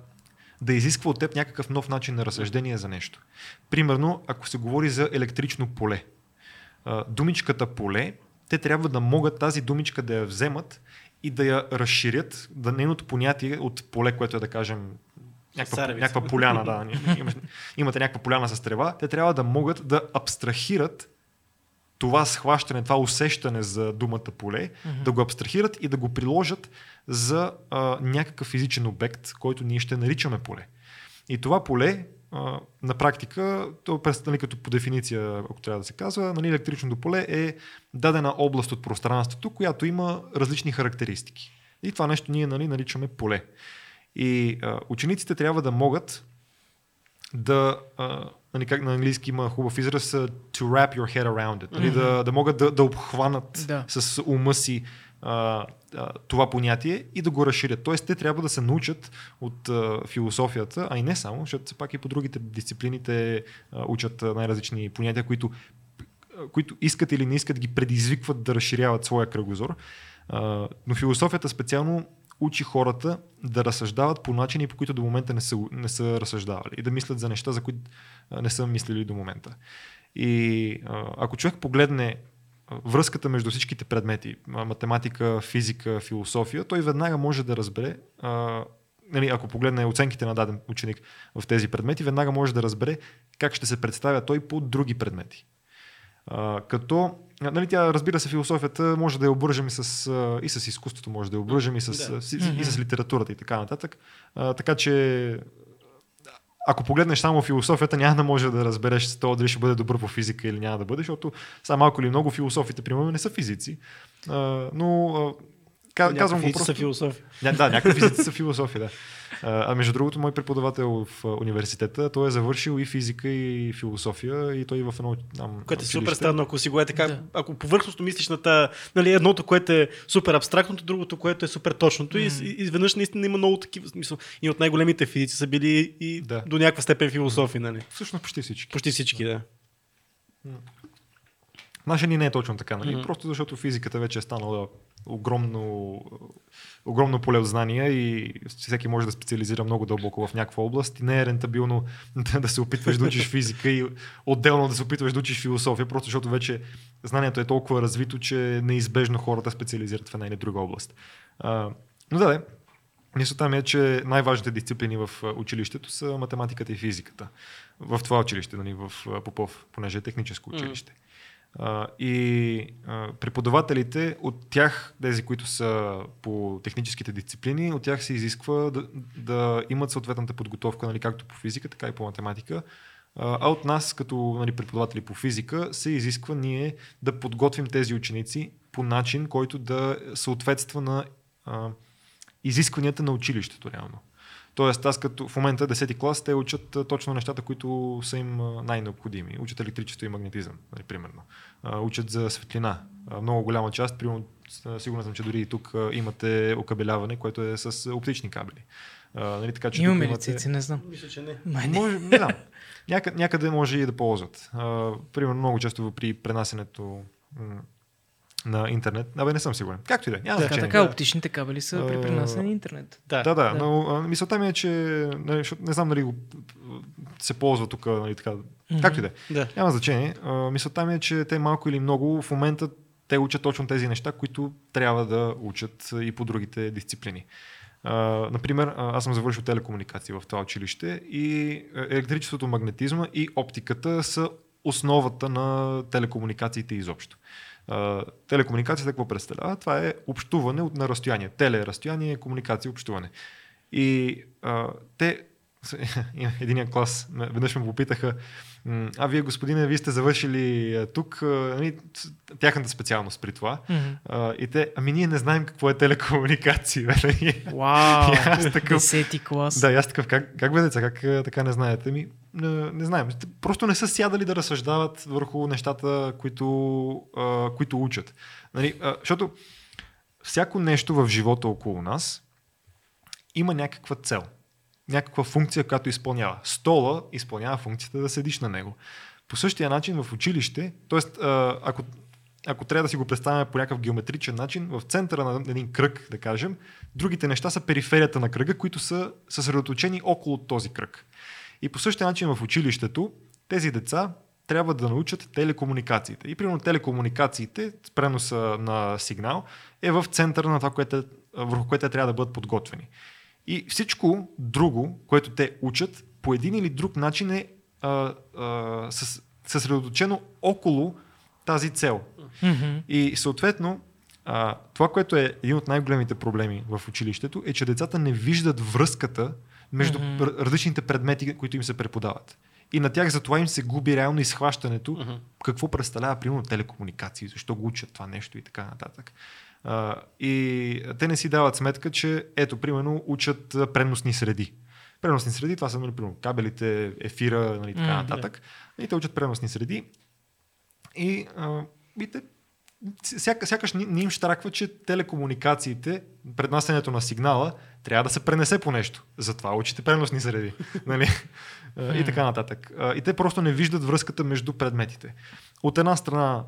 [SPEAKER 3] да изисква от теб някакъв нов начин на разсъждение за нещо. Примерно, ако се говори за електрично поле, а, думичката поле, те трябва да могат тази думичка да я вземат и да я разширят, да нейното понятие от поле, което е да кажем някаква, някаква поляна, да, имате някаква поляна с трева, те трябва да могат да абстрахират това схващане, това усещане за думата поле, mm-hmm. да го абстрахират и да го приложат за а, някакъв физичен обект, който ние ще наричаме поле. И това поле, а, на практика, то нали, като по дефиниция, ако трябва да се казва, нали, електричното поле е дадена област от пространството, която има различни характеристики. И това нещо ние нали, наричаме поле. И а, учениците трябва да могат да, а, нали, как на английски има хубав израз, to wrap your head around it, нали, mm-hmm. да, да могат да, да обхванат да. с ума си а, а, това понятие и да го разширят. Тоест, те трябва да се научат от а, философията, а и не само, защото все пак и по другите дисциплините а, учат най-различни понятия, които, които искат или не искат ги предизвикват да разширяват своя кръгозор. А, но философията специално учи хората да разсъждават по начини, по които до момента не са, не са разсъждавали и да мислят за неща, за които не са мислили до момента. И ако човек погледне връзката между всичките предмети, математика, физика, философия, той веднага може да разбере, нали, ако погледне оценките на даден ученик в тези предмети, веднага може да разбере как ще се представя той по други предмети. Като, нали, тя, разбира се, философията може да я обвържем и с, и с изкуството, може да я обвържем и с, да. с, и с литературата и така нататък. А, така че, ако погледнеш само философията, няма да може да разбереш това дали ще бъде добър по физика или няма да бъде, защото само малко или много философите, примерно, не са физици. А, но
[SPEAKER 2] а, казвам го просто... са философи.
[SPEAKER 3] Да, някакви физици са [LAUGHS] философи, да. А между другото, мой преподавател в университета, той е завършил и физика, и философия, и той в едно там.
[SPEAKER 2] Което е супер странно, ако си го е така. Да. Ако повърхностно мислиш на та, нали, едното, което е супер абстрактното, другото, което е супер точното. Mm. И, и, изведнъж наистина има много такива смисъл. И от най-големите физици са били и да. до някаква степен философи, нали?
[SPEAKER 3] Всъщност почти всички.
[SPEAKER 2] Почти всички, да.
[SPEAKER 3] да. Наша ни не е точно така, нали? Mm-hmm. Просто защото физиката вече е станала огромно, огромно поле от знания и всеки може да специализира много дълбоко в някаква област и не е рентабилно да, [LAUGHS] да се опитваш да учиш физика и отделно да се опитваш да учиш философия, просто защото вече знанието е толкова развито, че неизбежно хората специализират в една или друга област. А, но да, Мисълта ми е, че най-важните дисциплини в училището са математиката и физиката. В това училище, нали, в Попов, понеже е техническо училище. И преподавателите от тях, тези, които са по техническите дисциплини, от тях се изисква да, да имат съответната подготовка, нали, както по физика, така и по математика. А от нас, като нали, преподаватели по физика, се изисква ние да подготвим тези ученици по начин, който да съответства на а, изискванията на училището реално. Тоест, аз като в момента 10-ти клас, те учат точно нещата, които са им най-необходими. Учат електричество и магнетизъм, нали, примерно. Учат за светлина. Много голяма част, примерно, сигурен съм, че дори и тук имате окабеляване, което е с оптични кабели. А, нали, така, че
[SPEAKER 1] Имаме
[SPEAKER 3] имате...
[SPEAKER 1] цици? Не знам.
[SPEAKER 2] Мисля, че не.
[SPEAKER 1] Май не.
[SPEAKER 3] Може, не знам. Някъде, някъде може и да ползват. А, примерно много често при пренасенето на интернет. Абе, не съм сигурен. Както и да е. Няма
[SPEAKER 1] Така,
[SPEAKER 3] значение.
[SPEAKER 1] така,
[SPEAKER 2] да.
[SPEAKER 1] оптичните кабели са при на интернет.
[SPEAKER 2] Да.
[SPEAKER 3] Да, да,
[SPEAKER 1] Да.
[SPEAKER 3] но а, мисълта ми е, че нали, не знам дали го се ползва тук, нали, така.
[SPEAKER 1] Мгм.
[SPEAKER 3] Както и да е.
[SPEAKER 2] да.
[SPEAKER 3] Няма значение. А, мисълта ми е, че те малко или много в момента те учат точно тези неща, които трябва да учат и по другите дисциплини. А, например, аз съм завършил телекомуникации в това училище и електричеството, магнетизма и оптиката са основата на телекомуникациите изобщо. Телекомуникацията какво представлява? Това е общуване от на разстояние. Теле разстояние, комуникация, общуване. И а, те, единия клас, веднъж ме попитаха, а вие господине, вие сте завършили тук, а, нали, с- тяхната специалност при това. А, и те, ами ние не знаем какво е телекомуникации. [LAUGHS] бе, нали?
[SPEAKER 1] Вау!
[SPEAKER 3] Аз такъв-
[SPEAKER 1] Десети клас.
[SPEAKER 3] Да, аз такъв, как, как бе деца, как така не знаете? Ми, не, не знаем. Просто не са сядали да разсъждават върху нещата, които, а, които учат. Нали, а, защото всяко нещо в живота около нас има някаква цел. Някаква функция, която изпълнява. Стола изпълнява функцията да седиш на него. По същия начин в училище, т.е. ако, ако трябва да си го представяме по някакъв геометричен начин, в центъра на един кръг, да кажем, другите неща са периферията на кръга, които са съсредоточени около този кръг. И по същия начин в училището тези деца трябва да научат телекомуникациите. И примерно телекомуникациите, преноса на сигнал, е в центъра на това, което, върху което трябва да бъдат подготвени. И всичко друго, което те учат, по един или друг начин е а, а, със- съсредоточено около тази цел.
[SPEAKER 1] Мгм.
[SPEAKER 3] И съответно, а, това, което е един от най-големите проблеми в училището, е, че децата не виждат връзката между mm-hmm. различните предмети, които им се преподават. И на тях затова им се губи реално изхващането,
[SPEAKER 2] Мгм.
[SPEAKER 3] какво представлява, примерно, телекомуникации, защо го учат това нещо и така нататък. А, и те не си дават сметка, че ето, примерно, учат преносни среди. Преносни среди, това са, нали, примерно, кабелите, ефира, нали, така нататък. И те учат преносни среди. И, а, и те, сяка, сякаш не, не им штраква, че телекомуникациите, преднасянето на сигнала, трябва да се пренесе по нещо. Затова учите преносни среди. [LAUGHS] нали? И така нататък. И те просто не виждат връзката между предметите. От една страна,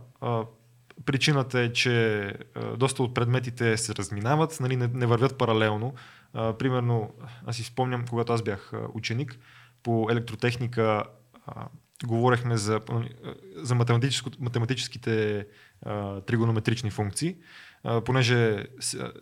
[SPEAKER 3] причината е, че доста от предметите се разминават, нали, не, не вървят паралелно. А, примерно, аз си спомням, когато аз бях ученик, по електротехника а, говорехме за, за математическите а, тригонометрични функции, а, понеже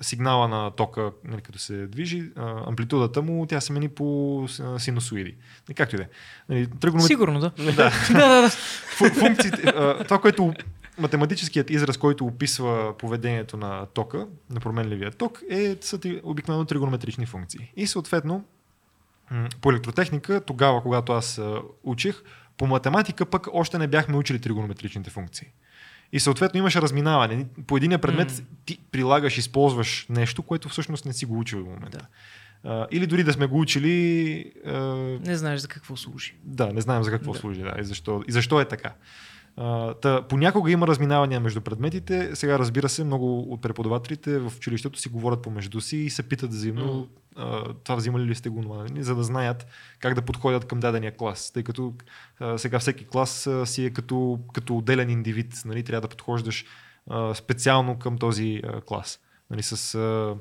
[SPEAKER 3] сигнала на тока, нали, като се движи, а, амплитудата му, тя се мени по синусоиди. И Както и да е. Нали, тригономет-
[SPEAKER 1] Сигурно, да.
[SPEAKER 3] Да. [LAUGHS]
[SPEAKER 1] да, да, да.
[SPEAKER 3] Фу- функциите, а, това, което математическият израз, който описва поведението на тока, на променливия ток, е, са обикновено тригонометрични функции. И съответно, по електротехника, тогава, когато аз учих, по математика пък още не бяхме учили тригонометричните функции. И съответно имаше разминаване. По един предмет
[SPEAKER 1] М.
[SPEAKER 3] ти прилагаш, използваш нещо, което всъщност не си го учил в момента. А, или дори да сме го учили, а,
[SPEAKER 1] Не знаеш за какво служи.
[SPEAKER 3] да, не знаем за какво
[SPEAKER 1] Да.
[SPEAKER 3] да. служи да, и, защо, и защо е така. А, та, понякога има разминавания между предметите. Сега, разбира се, много от преподавателите в училището си говорят помежду си и се питат взаимно а, това взимали ли сте го, нали, за да знаят как да подходят към дадения клас. Тъй като а, сега всеки клас а, си е като, като отделен индивид. Нали, трябва да подхождаш а, специално към този а, клас. Нали, с, а,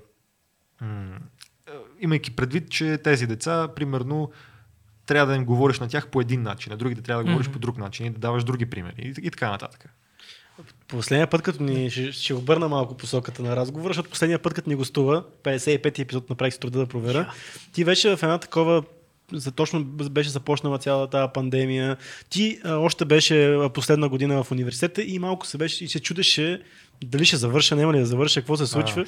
[SPEAKER 3] м, а, имайки предвид, че тези деца, примерно, трябва да им говориш на тях по един начин, на другите трябва да говориш
[SPEAKER 1] Мгм.
[SPEAKER 3] по друг начин и да даваш други примери и, и така нататък.
[SPEAKER 2] Последния път, като ни ще, ще обърна малко посоката на разговора, защото последния път, като ни гостува, 55 епизод направих си труда да проверя, ти беше в една такова за точно беше започнала цялата тази пандемия. Ти а, още беше а, последна година в университета и малко се беше и се чудеше дали ще завърша, няма ли да завърша, какво се случва.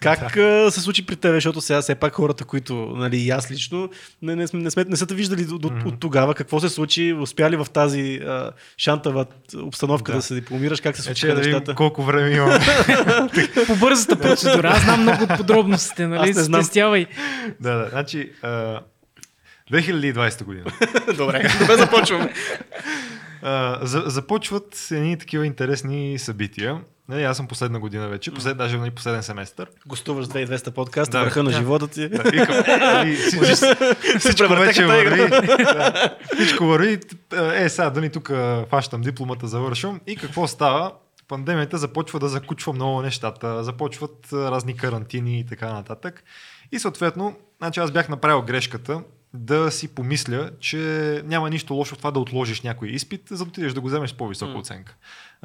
[SPEAKER 2] Как се случи при тебе, защото сега все пак хората, които, нали, и аз лично, не, не, не, сме, не са те виждали от, mm-hmm. от тогава, какво се случи, успяли в тази а, шантава обстановка да. да се дипломираш, как се
[SPEAKER 3] Е,
[SPEAKER 2] случиха
[SPEAKER 3] че да
[SPEAKER 2] нещата?
[SPEAKER 3] колко време имам. [LAUGHS]
[SPEAKER 1] По бързата процедура. Аз знам много от подробностите, нали?
[SPEAKER 2] Аз не знам.
[SPEAKER 1] Спестявай.
[SPEAKER 3] да, да. Значи, а, 2020 година. [LAUGHS]
[SPEAKER 2] Добре, добре започваме.
[SPEAKER 3] А, за, започват едни такива интересни събития. Нали, аз съм последна година вече, послед, даже нали, последен семестър.
[SPEAKER 2] Гостуваш с 2200 подкаст,
[SPEAKER 3] Да.
[SPEAKER 2] върха на
[SPEAKER 1] Да.
[SPEAKER 2] живота ти.
[SPEAKER 3] Да, нали, [LAUGHS] всичко, вече върви. [LAUGHS] Да, всичко върви. Е, сега дали тук фащам дипломата, завършвам. И какво става? Пандемията започва да закучва много нещата, започват разни карантини и така нататък. И съответно, значи аз бях направил грешката да си помисля, че няма нищо лошо в това да отложиш някой изпит, за да отидеш да го вземеш с по-висока
[SPEAKER 2] М.
[SPEAKER 3] оценка.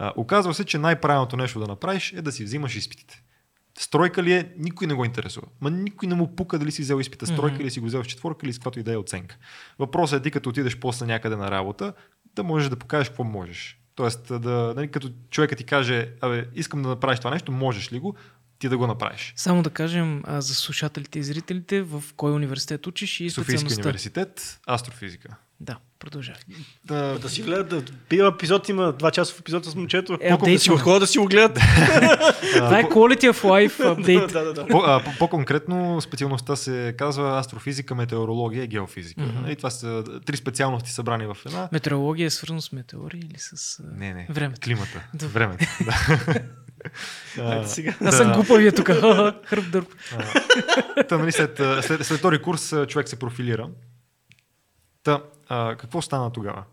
[SPEAKER 3] А, оказва се, че най-правилното нещо да направиш е да си взимаш изпитите. Стройка ли е, никой не го интересува. Ма никой не му пука дали си взел изпита с тройка
[SPEAKER 1] Мгм.
[SPEAKER 3] или си го взел с четворка или с каквато и да е оценка. Въпросът е ти като отидеш после някъде на работа, да можеш да покажеш какво можеш. Тоест, да, нали, като човека ти каже, абе, искам да направиш това нещо, можеш ли го, ти да го направиш.
[SPEAKER 1] Само да кажем а, за слушателите и зрителите в кой университет учиш и
[SPEAKER 3] Софийски
[SPEAKER 1] специалността.
[SPEAKER 3] университет, астрофизика.
[SPEAKER 1] Да, продължавай.
[SPEAKER 3] Да,
[SPEAKER 2] Да си гледат, да пия епизод, има два часов епизод с момчето.
[SPEAKER 1] Е,
[SPEAKER 2] Колко да си ходят да си го гледат. [LAUGHS]
[SPEAKER 1] Това е Quality of Life [LAUGHS] update.
[SPEAKER 2] да, да, да.
[SPEAKER 3] По, а, по- по-конкретно специалността се казва астрофизика, метеорология и геофизика. Mm-hmm. И това са три специалности събрани в една.
[SPEAKER 1] Метеорология е свързано с метеори или с...
[SPEAKER 3] Не, не.
[SPEAKER 1] Времето.
[SPEAKER 3] Климата. Времето. Да. [LAUGHS]
[SPEAKER 2] Сега.
[SPEAKER 1] Аз съм глупавия тук. Хръп дърп.
[SPEAKER 3] Та, нали, след, след, след втори курс човек се профилира. Та, а, какво стана тогава?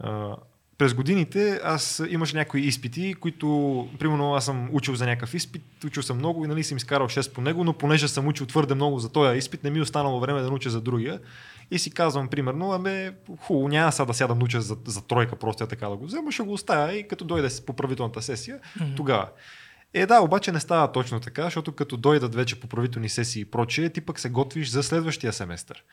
[SPEAKER 3] А, през годините аз имаш някои изпити, които, примерно аз съм учил за някакъв изпит, учил съм много и нали съм изкарал 6 по него, но понеже съм учил твърде много за този изпит, не ми е останало време да науча за другия. И си казвам, примерно, абе, хубаво, няма сега да сядам да науча за, за тройка, просто е така да го взема, ще го оставя и като дойде с поправителната сесия,
[SPEAKER 1] Мгм.
[SPEAKER 3] тогава. Е, да, обаче не става точно така, защото като дойдат вече поправителни сесии и прочее, ти пък се готвиш за следващия семестър.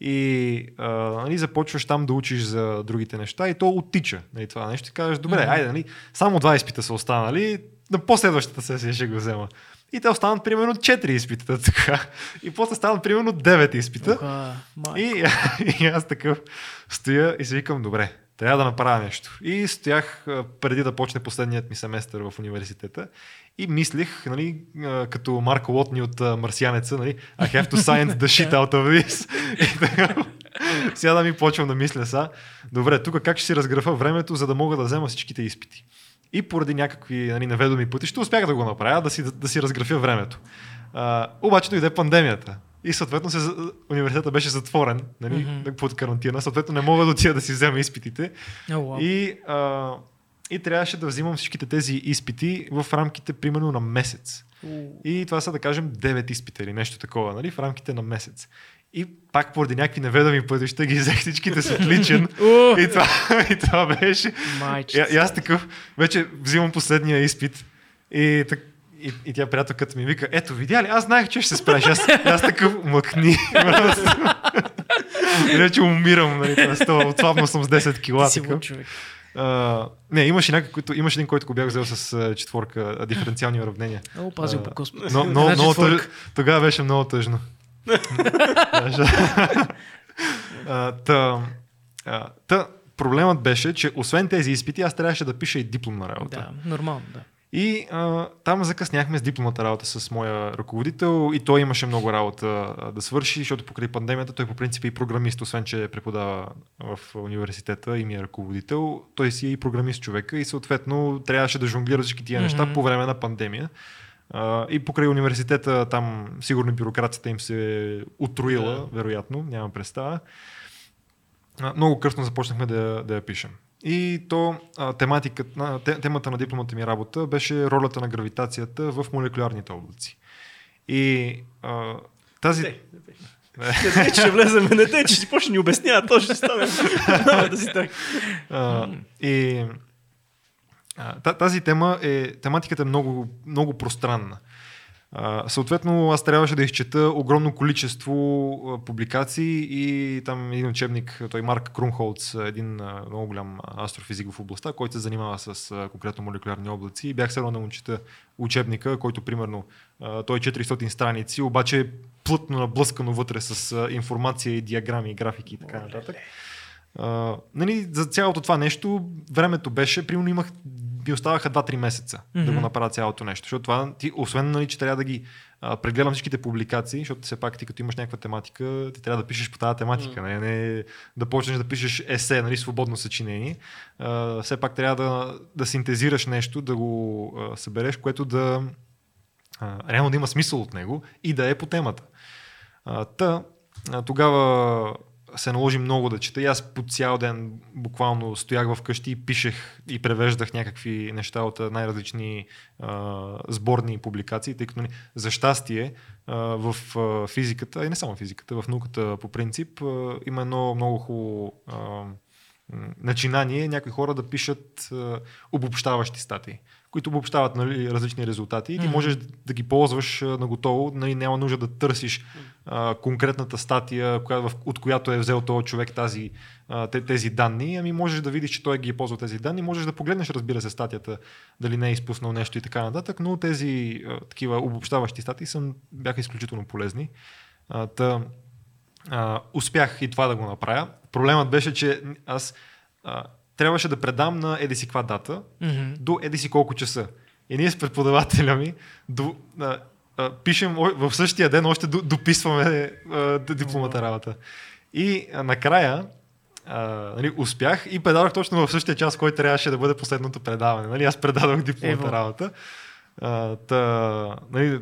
[SPEAKER 3] И а, нали, започваш там да учиш за другите неща и то оттича. Нали, това нещо и кажеш, добре,
[SPEAKER 1] Мгм.
[SPEAKER 3] айде, нали, само два изпита са останали, на последващата сесия ще го взема. И те останат примерно 4 изпита [LAUGHS] така. И после станат примерно 9 изпита.
[SPEAKER 1] Май.
[SPEAKER 3] И, [LAUGHS] и аз такъв стоя и си викам, добре, трябва да направя нещо. И стоях преди да почне последният ми семестър в университета и мислих, нали, като Марко Лотни от Марсианеца, нали, I have to sign the shit out of this. [LAUGHS] Сега да ми почвам да мисля са, добре, тук как ще си разграфа времето, за да мога да взема всичките изпити. И поради някакви нали, неведоми пътища успях да го направя, да си, да, да си разграфя времето. А, обаче дойде пандемията. И съответно се, университета беше затворен нали, mm-hmm. под карантина. Съответно не мога да отида да си взема изпитите.
[SPEAKER 1] О, вау.
[SPEAKER 3] И, а, и трябваше да взимам всичките тези изпити в рамките примерно на месец. И това са да кажем 9 изпита или нещо такова, нали, в рамките на месец. И пак поради някакви неведоми пътища ги взех всичките с отличен. [LAUGHS] И, това, и това беше.
[SPEAKER 1] Майче.
[SPEAKER 3] и аз такъв, вече взимам последния изпит. И, так, и, и тя приятелката ми вика, ето видя ли, аз знаех, че ще се справиш. Аз, аз такъв мъкни. [LAUGHS] Вече умирам, нали, това, отслабнал съм с 10 кила.
[SPEAKER 1] Ти си
[SPEAKER 3] такъв.
[SPEAKER 1] човек.
[SPEAKER 3] А, не, имаше, някой, който, имаше един, който го бях взел с а, четворка диференциални уравнения.
[SPEAKER 1] О, пазил по Господ.
[SPEAKER 3] Но, но, много тъж, тогава беше много тъжно. [LAUGHS] А, та, а, та, проблемът беше, че освен тези изпити, аз трябваше да пиша и дипломна работа.
[SPEAKER 1] Да, нормално, да.
[SPEAKER 3] И а, там закъсняхме с дипломната работа с моя ръководител и той имаше много работа да свърши, защото покрай пандемията той по принцип е и програмист, освен че преподава в университета и ми е ръководител. Той си е и програмист човека и съответно трябваше да жонглира всички тия неща
[SPEAKER 1] Мгм.
[SPEAKER 3] по време на пандемия. А, и покрай университета там сигурно бюрокрацията им се е утроила,
[SPEAKER 2] Да.
[SPEAKER 3] вероятно, нямам представа. А, много късно започнахме да, да я пишем. И то а, тематиката, темата на дипломата ми работа беше ролята на гравитацията в молекулярните облаци. И а, тази...
[SPEAKER 2] Не, Не те, че ще влезем, не те, че си почне ни обяснява, то ще стане. Да си так.
[SPEAKER 3] А, и а, тази тема е, тематиката е много, много пространна. А, съответно, аз трябваше да изчета огромно количество публикации и там един учебник, той Марк Крумхолц, един много голям астрофизик в областта, който се занимава с конкретно молекулярни облаци. И бях се да му чета учебника, който примерно той е 400 страници, обаче е плътно наблъскано вътре с информация и диаграми и графики и така нататък. А, нали, за цялото това нещо, времето беше, примерно имах ми оставаха 2-3 месеца mm-hmm. да го направя цялото нещо. Защото това, ти, освен, нали, че трябва да ги а, прегледам всичките публикации, защото все пак ти като имаш някаква тематика, ти трябва да пишеш по тази тематика, mm-hmm. не, не да почнеш да пишеш есе, нали, свободно съчинение. А, все пак трябва да, да синтезираш нещо, да го а, събереш, което да а, реално да има смисъл от него и да е по темата. А, та, а, тогава се наложи много да чета. И аз по цял ден буквално стоях вкъщи и пишех и превеждах някакви неща от най-различни а, сборни публикации, тъй като нали, за щастие а, в а, физиката, и не само физиката, в науката по принцип, а, има едно много хубаво начинание някои хора да пишат а, обобщаващи статии които обобщават нали, различни резултати и ти mm-hmm. можеш да ги ползваш на готово, нали, няма нужда да търсиш а, конкретната статия, коя, в, от която е взел този човек тази, а, тези данни, ами можеш да видиш, че той ги е ползвал тези данни, можеш да погледнеш, разбира се, статията, дали не е изпуснал нещо и така нататък, но тези а, такива обобщаващи статии са, бяха изключително полезни. А, та, а, успях и това да го направя. Проблемът беше, че аз а, трябваше да предам на еди си каква дата mm-hmm. до еди си колко часа. И ние с преподавателя ми до, а, а, пишем в същия ден, още до, дописваме а, дипломата работа. И а, накрая а, нали, успях и предадох точно в същия час, който трябваше да бъде последното предаване. Нали, аз предадох дипломата Ево. работа. Та, нали,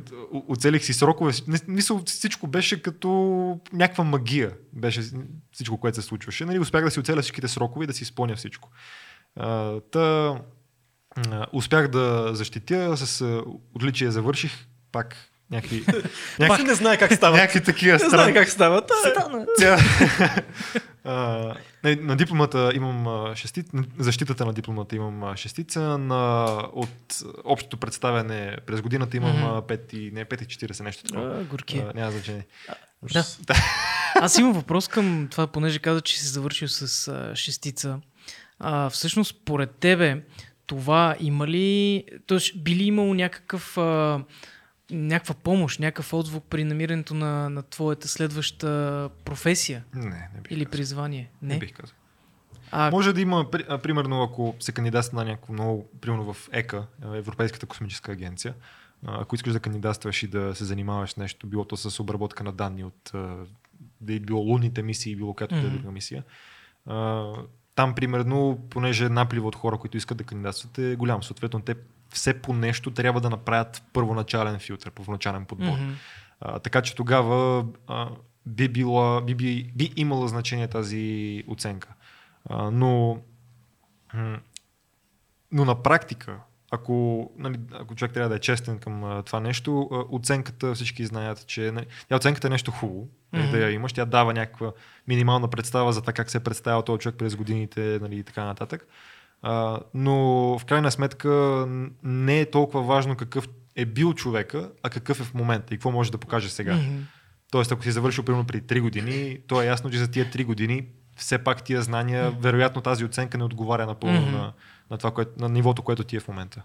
[SPEAKER 3] оцелих си срокове. Мисъл, всичко беше като някаква магия. Беше всичко, което се случваше. Нали, успях да си оцеля всичките срокове и да си изпълня всичко. А, та, успях да защитя, с отличие завърших. Пак някакви... [LAUGHS]
[SPEAKER 2] някакви не знае как става.
[SPEAKER 3] Някакви такива
[SPEAKER 2] Не знае как става.
[SPEAKER 3] Ця... [LAUGHS] на, на дипломата имам шестица, защитата на дипломата имам шестица, на, от общото представяне през годината имам mm-hmm. 5, не 5 и 40 нещо такова.
[SPEAKER 1] горки. А,
[SPEAKER 3] няма значение. [LAUGHS]
[SPEAKER 1] Да. Аз имам въпрос към това, понеже каза, че си завършил с а, шестица. А, всъщност, поред тебе, това има ли, т.е. би ли имало някакъв а, някаква помощ, някакъв отзвук при намирането на, на твоята следваща професия?
[SPEAKER 3] Не, не бих
[SPEAKER 1] Или призвание? Не,
[SPEAKER 3] не бих казал. А... Може да има, примерно, ако се кандидатства на някакво много, примерно в ЕКА, Европейската космическа агенция, ако искаш да кандидатстваш и да се занимаваш с нещо, било то с обработка на данни от да е било лунните мисии, било като mm-hmm. да е друга мисия, там, примерно, понеже наплива от хора, които искат да кандидатстват е голям. Съответно, те все по нещо трябва да направят първоначален филтър, първоначален подбор. Mm-hmm. А, така че тогава а, би, била, би, би, би имала значение тази оценка. А, но, но на практика, ако, нали, ако човек трябва да е честен към а, това нещо, а, оценката всички знаят, че нали, тя оценката е нещо хубаво, mm-hmm. да я имаш, тя дава някаква минимална представа за това как се е представил този човек през годините нали, и така нататък. А, но в крайна сметка не е толкова важно какъв е бил човека, а какъв е в момента и какво може да покаже сега. Mm-hmm. Тоест, ако си завършил примерно преди 3 години, то е ясно, че за тия 3 години все пак тия знания, mm-hmm. вероятно тази оценка не отговаря напълно mm-hmm. на, на, това, което, на нивото, което ти е в момента.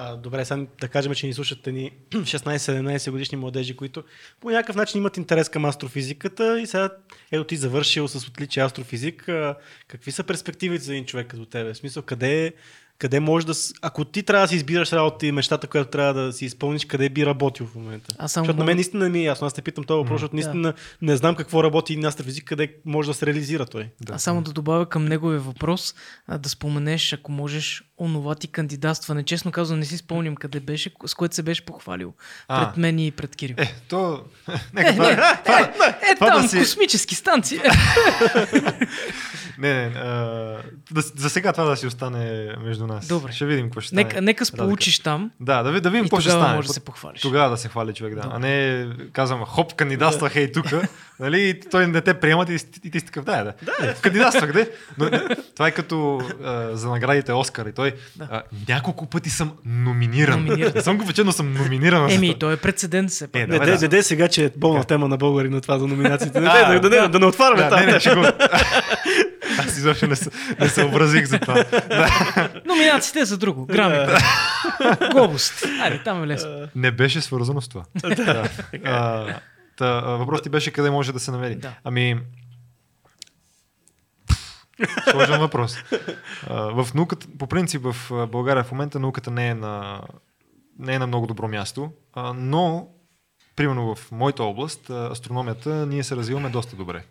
[SPEAKER 2] А, добре, сега да кажем, че ни слушат ни 16-17 [CLEARS THROAT] годишни младежи, които по някакъв начин имат интерес към астрофизиката и сега ето ти завършил с отличие астрофизик. А, какви са перспективите за един човек като тебе? В смисъл, къде къде може да. Ако ти трябва да си избираш работа и мечтата, която трябва да си изпълниш, къде би работил в момента?
[SPEAKER 1] Аз само
[SPEAKER 2] защото на мен наистина ми е ясно. Аз те питам този въпрос, защото наистина да. не знам какво работи на астрофизик, къде може да се реализира той.
[SPEAKER 1] Да. Аз само да добавя към неговия въпрос, да споменеш, ако можеш, онова ти кандидатстване. Честно казвам, не си спомням къде беше, с което се беше похвалил. А. Пред мен и пред Кирил.
[SPEAKER 3] Е, то... [LAUGHS]
[SPEAKER 1] Нека, е, това, не, това, е, това, е, това там, да си... космически станции. [LAUGHS]
[SPEAKER 3] Не, не, а, да, за сега това да си остане между нас.
[SPEAKER 1] Добре.
[SPEAKER 3] Ще видим какво ще стане.
[SPEAKER 1] Нека, нека сполучиш там
[SPEAKER 3] Да, да, да видим
[SPEAKER 1] и
[SPEAKER 3] какво ще стане.
[SPEAKER 1] може да се похвалиш.
[SPEAKER 3] Тогава да се хвали човек, да.
[SPEAKER 1] Добре.
[SPEAKER 3] А не казвам, хоп, кандидатствах ей тук, нали, и той не те приемат и, ти- и ти си такъв, да, да. да. Кандидатствах, де. Но, не, това е като а, за наградите Оскар и той.
[SPEAKER 1] Да.
[SPEAKER 3] А, няколко пъти съм номиниран.
[SPEAKER 1] Номиниран.
[SPEAKER 3] Не съм го вече, но съм номиниран.
[SPEAKER 1] Еми, той е прецедент пак.
[SPEAKER 3] Е,
[SPEAKER 2] Не,
[SPEAKER 3] да, да.
[SPEAKER 2] сега, че е болна тема на българи на това за номинациите. Не, да, да, да, да не отваряме
[SPEAKER 3] Да, [LAUGHS] Аз изобщо не, се- не съобразих за това. [LAUGHS]
[SPEAKER 1] Номинациите е за друго. Грами. Глобост. Айде, там е лесно.
[SPEAKER 3] Не беше свързано с това. [LAUGHS] да. а, та, а, въпросът ти беше къде може да се намери.
[SPEAKER 1] Да.
[SPEAKER 3] Ами, сложен въпрос. А, в науката, по принцип в България в момента науката не е на, не е на много добро място, а, но примерно в моята област, астрономията, ние се развиваме доста добре.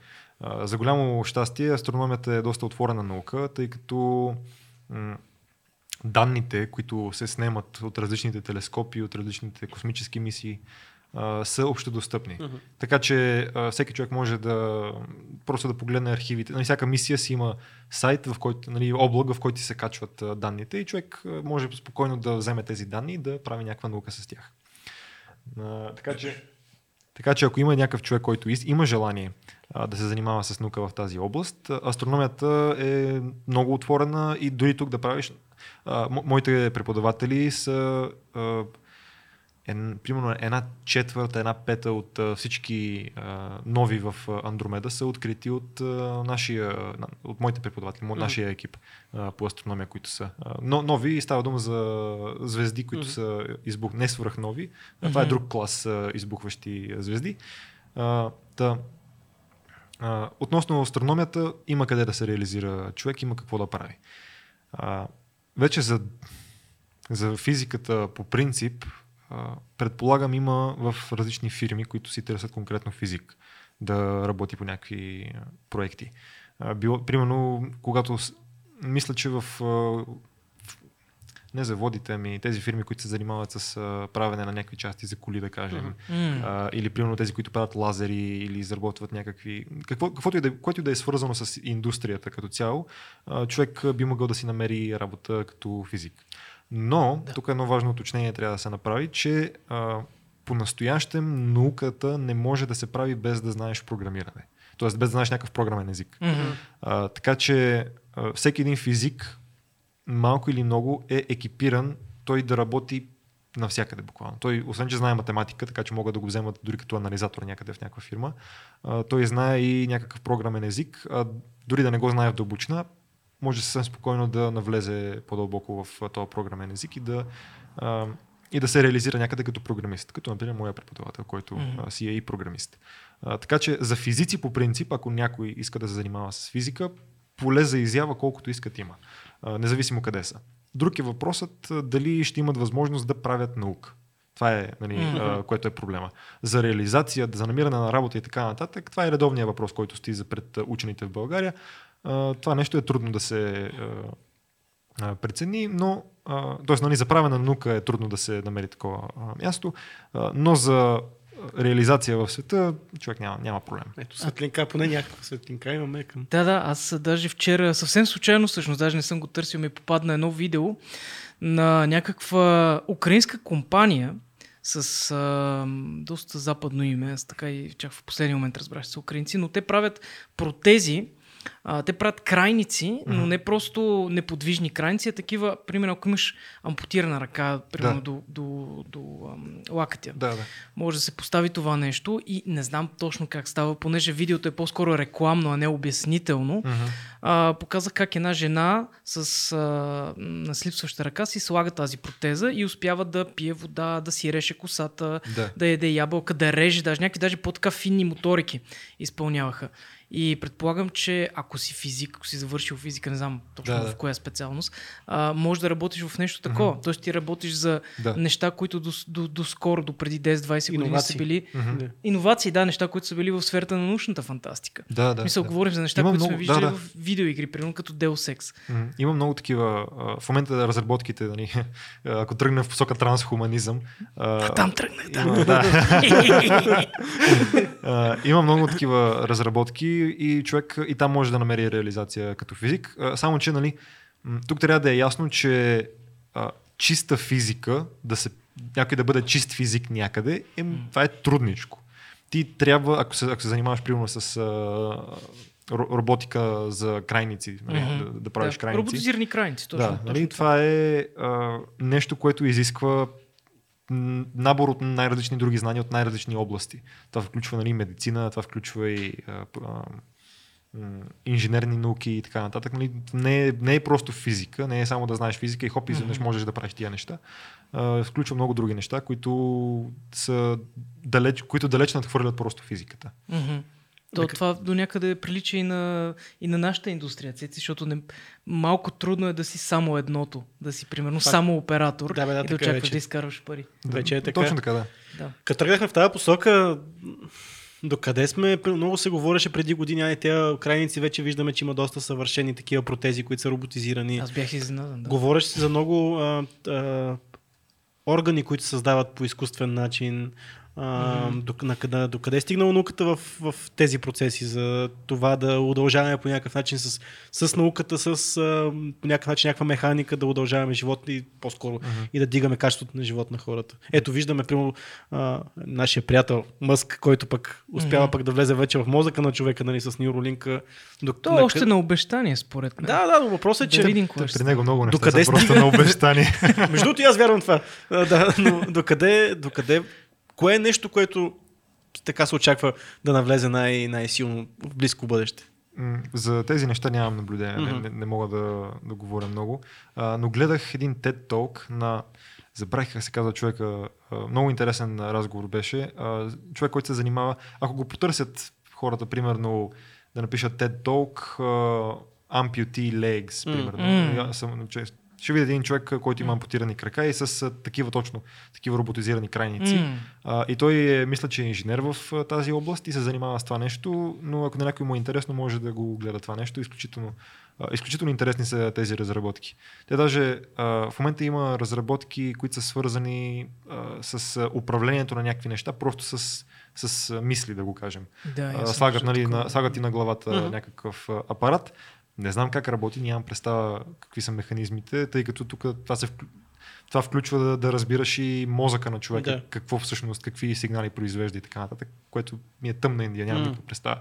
[SPEAKER 3] За голямо щастие, астрономията е доста отворена наука, тъй като данните, които се снемат от различните телескопи, от различните космически мисии, са общодостъпни.
[SPEAKER 2] Мгм.
[SPEAKER 3] Така че всеки човек може да просто да погледне архивите. Нали, всяка мисия си има сайт, в който, нали, облак, в който се качват данните и човек може спокойно да вземе тези данни и да прави някаква наука с тях. А, така че така че ако има някакъв човек, който има желание а, да се занимава с наука в тази област, астрономията е много отворена и дори тук да правиш. А, моите преподаватели са а, ен, примерно една четвърта, една пета от а, всички а, нови в Андромеда са открити от а, нашия, на- от моите преподаватели,
[SPEAKER 2] Мгм.
[SPEAKER 3] нашия екип а, по астрономия, които са. А, но, нови става дума за звезди, които са избух, не свръхнови. А, Това е друг клас а, избухващи звезди. А, та, а, относно астрономията, има къде да се реализира човек, има какво да прави. А, вече за, за физиката по принцип, а, предполагам има в различни фирми, които си търсят конкретно физик да работи по някакви проекти. А, било, примерно, когато мисля, че в, а, не заводите, ами тези фирми, които се занимават с а, правене на някакви части за коли, да кажем.
[SPEAKER 1] М.
[SPEAKER 3] а, или примерно тези, които правят лазери или изработват някакви... Какво, каквото и да, което и да е свързано с индустрията като цяло, а, човек би могъл да си намери работа като физик. Но,
[SPEAKER 1] Да.
[SPEAKER 3] тук едно важно уточнение трябва да се направи, че а, по-настоящем науката не може да се прави без да знаеш програмиране. Тоест без да знаеш някакъв програмен език.
[SPEAKER 1] Мгм.
[SPEAKER 3] А, така че а, всеки един физик, малко или много, е екипиран той да работи навсякъде буквално. Той, освен че знае математика, така че могат да го вземат дори като анализатор някъде в някаква фирма, той знае и някакъв програмен език, а дори да не го знае в дълбочина, може съвсем спокойно да навлезе по-дълбоко в този програмен език и да, и да се реализира някъде като програмист, като например моя преподавател, който а, си е и програмист. Така че за физици по принцип, ако някой иска да се занимава с физика, поле за изява колкото искат има, независимо къде са. Друг е въпросът дали ще имат възможност да правят наука. Това е, нали, а, което е проблема. За реализация, за намиране на работа и така нататък, това е редовният въпрос, който стои за пред учените в България. Това нещо е трудно да се прецени, но т.е. нали, за правена наука е трудно да се намери такова място, но за реализация в света човек няма, няма проблем.
[SPEAKER 2] Ето светлинка, поне някаква светлинка имаме към...
[SPEAKER 1] Да, да, аз даже вчера, съвсем случайно, всъщност, даже не съм го търсил, ми попадна едно видео на някаква украинска компания с а, доста западно име, аз така и чак в последния момент разбрах, че са украинци, но те правят протези, а, те правят крайници, но не просто неподвижни крайници, а такива, примерно, ако имаш ампутирана ръка, примерно
[SPEAKER 3] Да.
[SPEAKER 1] до, до, до ам, лакътя,
[SPEAKER 3] Да, да.
[SPEAKER 1] може да се постави това нещо и не знам точно как става, понеже видеото е по-скоро рекламно, а не обяснително.
[SPEAKER 3] Мгм.
[SPEAKER 1] А, показах как една жена с а, наслипсваща ръка си слага тази протеза и успява да пие вода, да си реше косата,
[SPEAKER 3] Да.
[SPEAKER 1] да яде ябълка, да реже, даже някакви даже по-така финни моторики изпълняваха. И предполагам, че ако си физик, ако си завършил физика, не знам точно
[SPEAKER 3] Да,
[SPEAKER 1] в
[SPEAKER 3] да.
[SPEAKER 1] коя специалност, а, може да работиш в нещо такова.
[SPEAKER 3] Мгм.
[SPEAKER 1] Тоест ти работиш за
[SPEAKER 3] Да.
[SPEAKER 1] неща, които до, до, до скоро, до преди 10-20 години са били.
[SPEAKER 2] Да.
[SPEAKER 1] иновации, да, неща, които са били в сферата на научната фантастика.
[SPEAKER 3] Да, да.
[SPEAKER 1] Да, Мисъл,
[SPEAKER 3] да.
[SPEAKER 1] говорим за неща,
[SPEAKER 3] Има
[SPEAKER 1] които сме
[SPEAKER 3] много-
[SPEAKER 1] виждали
[SPEAKER 3] да, да.
[SPEAKER 1] в видеоигри, примерно като Deus Ex.
[SPEAKER 3] Мгм. Има много такива. а, В момента разработките, нали, [LAUGHS] ако тръгнем в посока трансхуманизъм.
[SPEAKER 1] А там тръгнах, да.
[SPEAKER 3] Има, да. [LAUGHS] А, има много такива разработки и човек и там може да намери реализация като физик. Само, че нали, тук трябва да е ясно, че а, чиста физика, да се, някой да бъде чист физик някъде, е, това е трудничко. Ти трябва, ако се, ако се занимаваш примерно с а, ро- роботика за крайници, нали,
[SPEAKER 1] Мгм.
[SPEAKER 3] да, да правиш
[SPEAKER 1] да,
[SPEAKER 3] крайници.
[SPEAKER 1] Роботизирани крайници, точно.
[SPEAKER 3] Да,
[SPEAKER 1] точно
[SPEAKER 3] нали, това е а, нещо, което изисква набор от най-различни други знания от най-различни области. Това включва нали, медицина, това включва и а, а, инженерни науки и така нататък. Нали, не, е, не е просто физика, не е само да знаеш физика и хоп, изведнъж можеш да правиш тия неща. А, включва много други неща, които, са далеч, които далеч надхвърлят просто физиката.
[SPEAKER 1] То,
[SPEAKER 2] Нека-
[SPEAKER 1] това до някъде прилича и на, и на нашата индустрия, цеци, защото не, малко трудно е да си само едното, да си примерно
[SPEAKER 2] Факт.
[SPEAKER 1] само оператор
[SPEAKER 2] Да, бе, да,
[SPEAKER 1] и да
[SPEAKER 2] е
[SPEAKER 1] очакваш
[SPEAKER 2] вече.
[SPEAKER 1] да изкарваш пари.
[SPEAKER 2] Вече е така.
[SPEAKER 3] Точно така, да.
[SPEAKER 1] Да.
[SPEAKER 2] Като тръгнахме в тази посока, докъде сме? Много се говореше преди години, ай, тези крайници вече виждаме, че има доста съвършени такива протези, които са роботизирани.
[SPEAKER 1] Аз бях изненадан. Да.
[SPEAKER 2] Говореше се за много а, а, органи, които се създават по изкуствен начин. А,
[SPEAKER 1] Мгм.
[SPEAKER 2] до, на, къде, до къде е стигнала науката в, в тези процеси? За това да удължаваме по някакъв начин с, с науката, с а, по някакъв начин някаква механика да удължаваме живота и по-скоро
[SPEAKER 3] Мгм.
[SPEAKER 2] и да дигаме качеството на живот на хората. Ето виждаме, примерно, а, нашия приятел Мъск, който пък успява
[SPEAKER 1] Мгм.
[SPEAKER 2] пък да влезе вече в мозъка на човека, нали, с Neuralink. До,
[SPEAKER 1] То е още на обещание, според мен.
[SPEAKER 2] Да, да, но въпросът е,
[SPEAKER 1] да
[SPEAKER 2] че
[SPEAKER 1] видим кое ще
[SPEAKER 3] При него много неща
[SPEAKER 2] Докъде
[SPEAKER 3] са просто [LAUGHS] на обещание.
[SPEAKER 2] между другото, и аз вярвам това. А, да, но докъде, докъде, кое е нещо, което така се очаква да навлезе най- най-силно в близко бъдеще?
[SPEAKER 3] За тези неща нямам наблюдение,
[SPEAKER 2] Мгм.
[SPEAKER 3] не, не, не мога да, да говоря много. А, но гледах един TED Talk на, забравих как се казва човека, а, много интересен разговор беше. А, човек, който се занимава, ако го потърсят хората, примерно, да напишат TED Talk, а, amputee legs, примерно.
[SPEAKER 1] М.
[SPEAKER 3] Аз съм, че, ще видя един човек, който има ампутирани крака и с такива точно, такива роботизирани крайници.
[SPEAKER 1] М.
[SPEAKER 3] А, и той е, мисля, че е инженер в тази област и се занимава с това нещо, но ако на някой му е интересно, може да го гледа това нещо. Изключително, а, изключително интересни са тези разработки. Те даже а, в момента има разработки, които са свързани а, с управлението на някакви неща, просто с, с мисли, да го кажем.
[SPEAKER 1] Да,
[SPEAKER 3] А, слагат, нали, на, слагат и на главата
[SPEAKER 2] Мгм.
[SPEAKER 3] някакъв апарат. Не знам как работи, нямам представа какви са механизмите, тъй като тук това се вклю... това включва да, да разбираш и мозъка на човека,
[SPEAKER 2] Да.
[SPEAKER 3] какво всъщност, какви сигнали произвежда и така нататък, което ми е тъмна Индия, нямам никаква представа.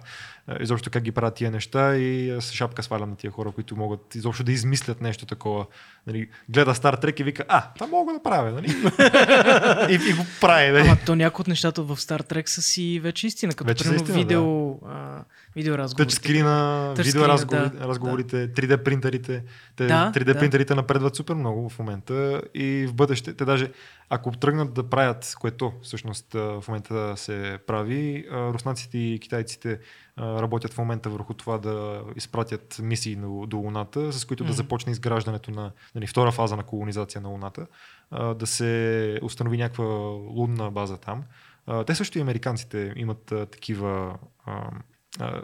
[SPEAKER 3] А, Изобщо как ги правят тия неща и с шапка свалям на тия хора, които могат изобщо да измислят нещо такова. Нали, гледа Стар Трек и вика, а, това мога да правя, нали? [LAUGHS] и, и го прави, нали?
[SPEAKER 1] Ама то някои от нещата в Star Trek са си вече истина, като
[SPEAKER 3] Вече
[SPEAKER 1] примерно
[SPEAKER 3] истина,
[SPEAKER 1] видео, а, видеоразговори.
[SPEAKER 3] Тъчскрина,
[SPEAKER 1] Тъчскрина,
[SPEAKER 3] видеоразговори,
[SPEAKER 1] да,
[SPEAKER 3] разговорите, 3D принтерите. Те,
[SPEAKER 1] Да,
[SPEAKER 3] 3D
[SPEAKER 1] да.
[SPEAKER 3] принтерите напредват супер много в момента и в бъдеще. Те даже, ако тръгнат да правят, което всъщност в момента се прави, руснаците и китайците работят в момента върху това да изпратят мисии до, Луната, с които да
[SPEAKER 1] Мгм.
[SPEAKER 3] започне изграждането на нали, втора фаза на колонизация на Луната, да се установи някаква лунна база там. Те също и американците имат такива а,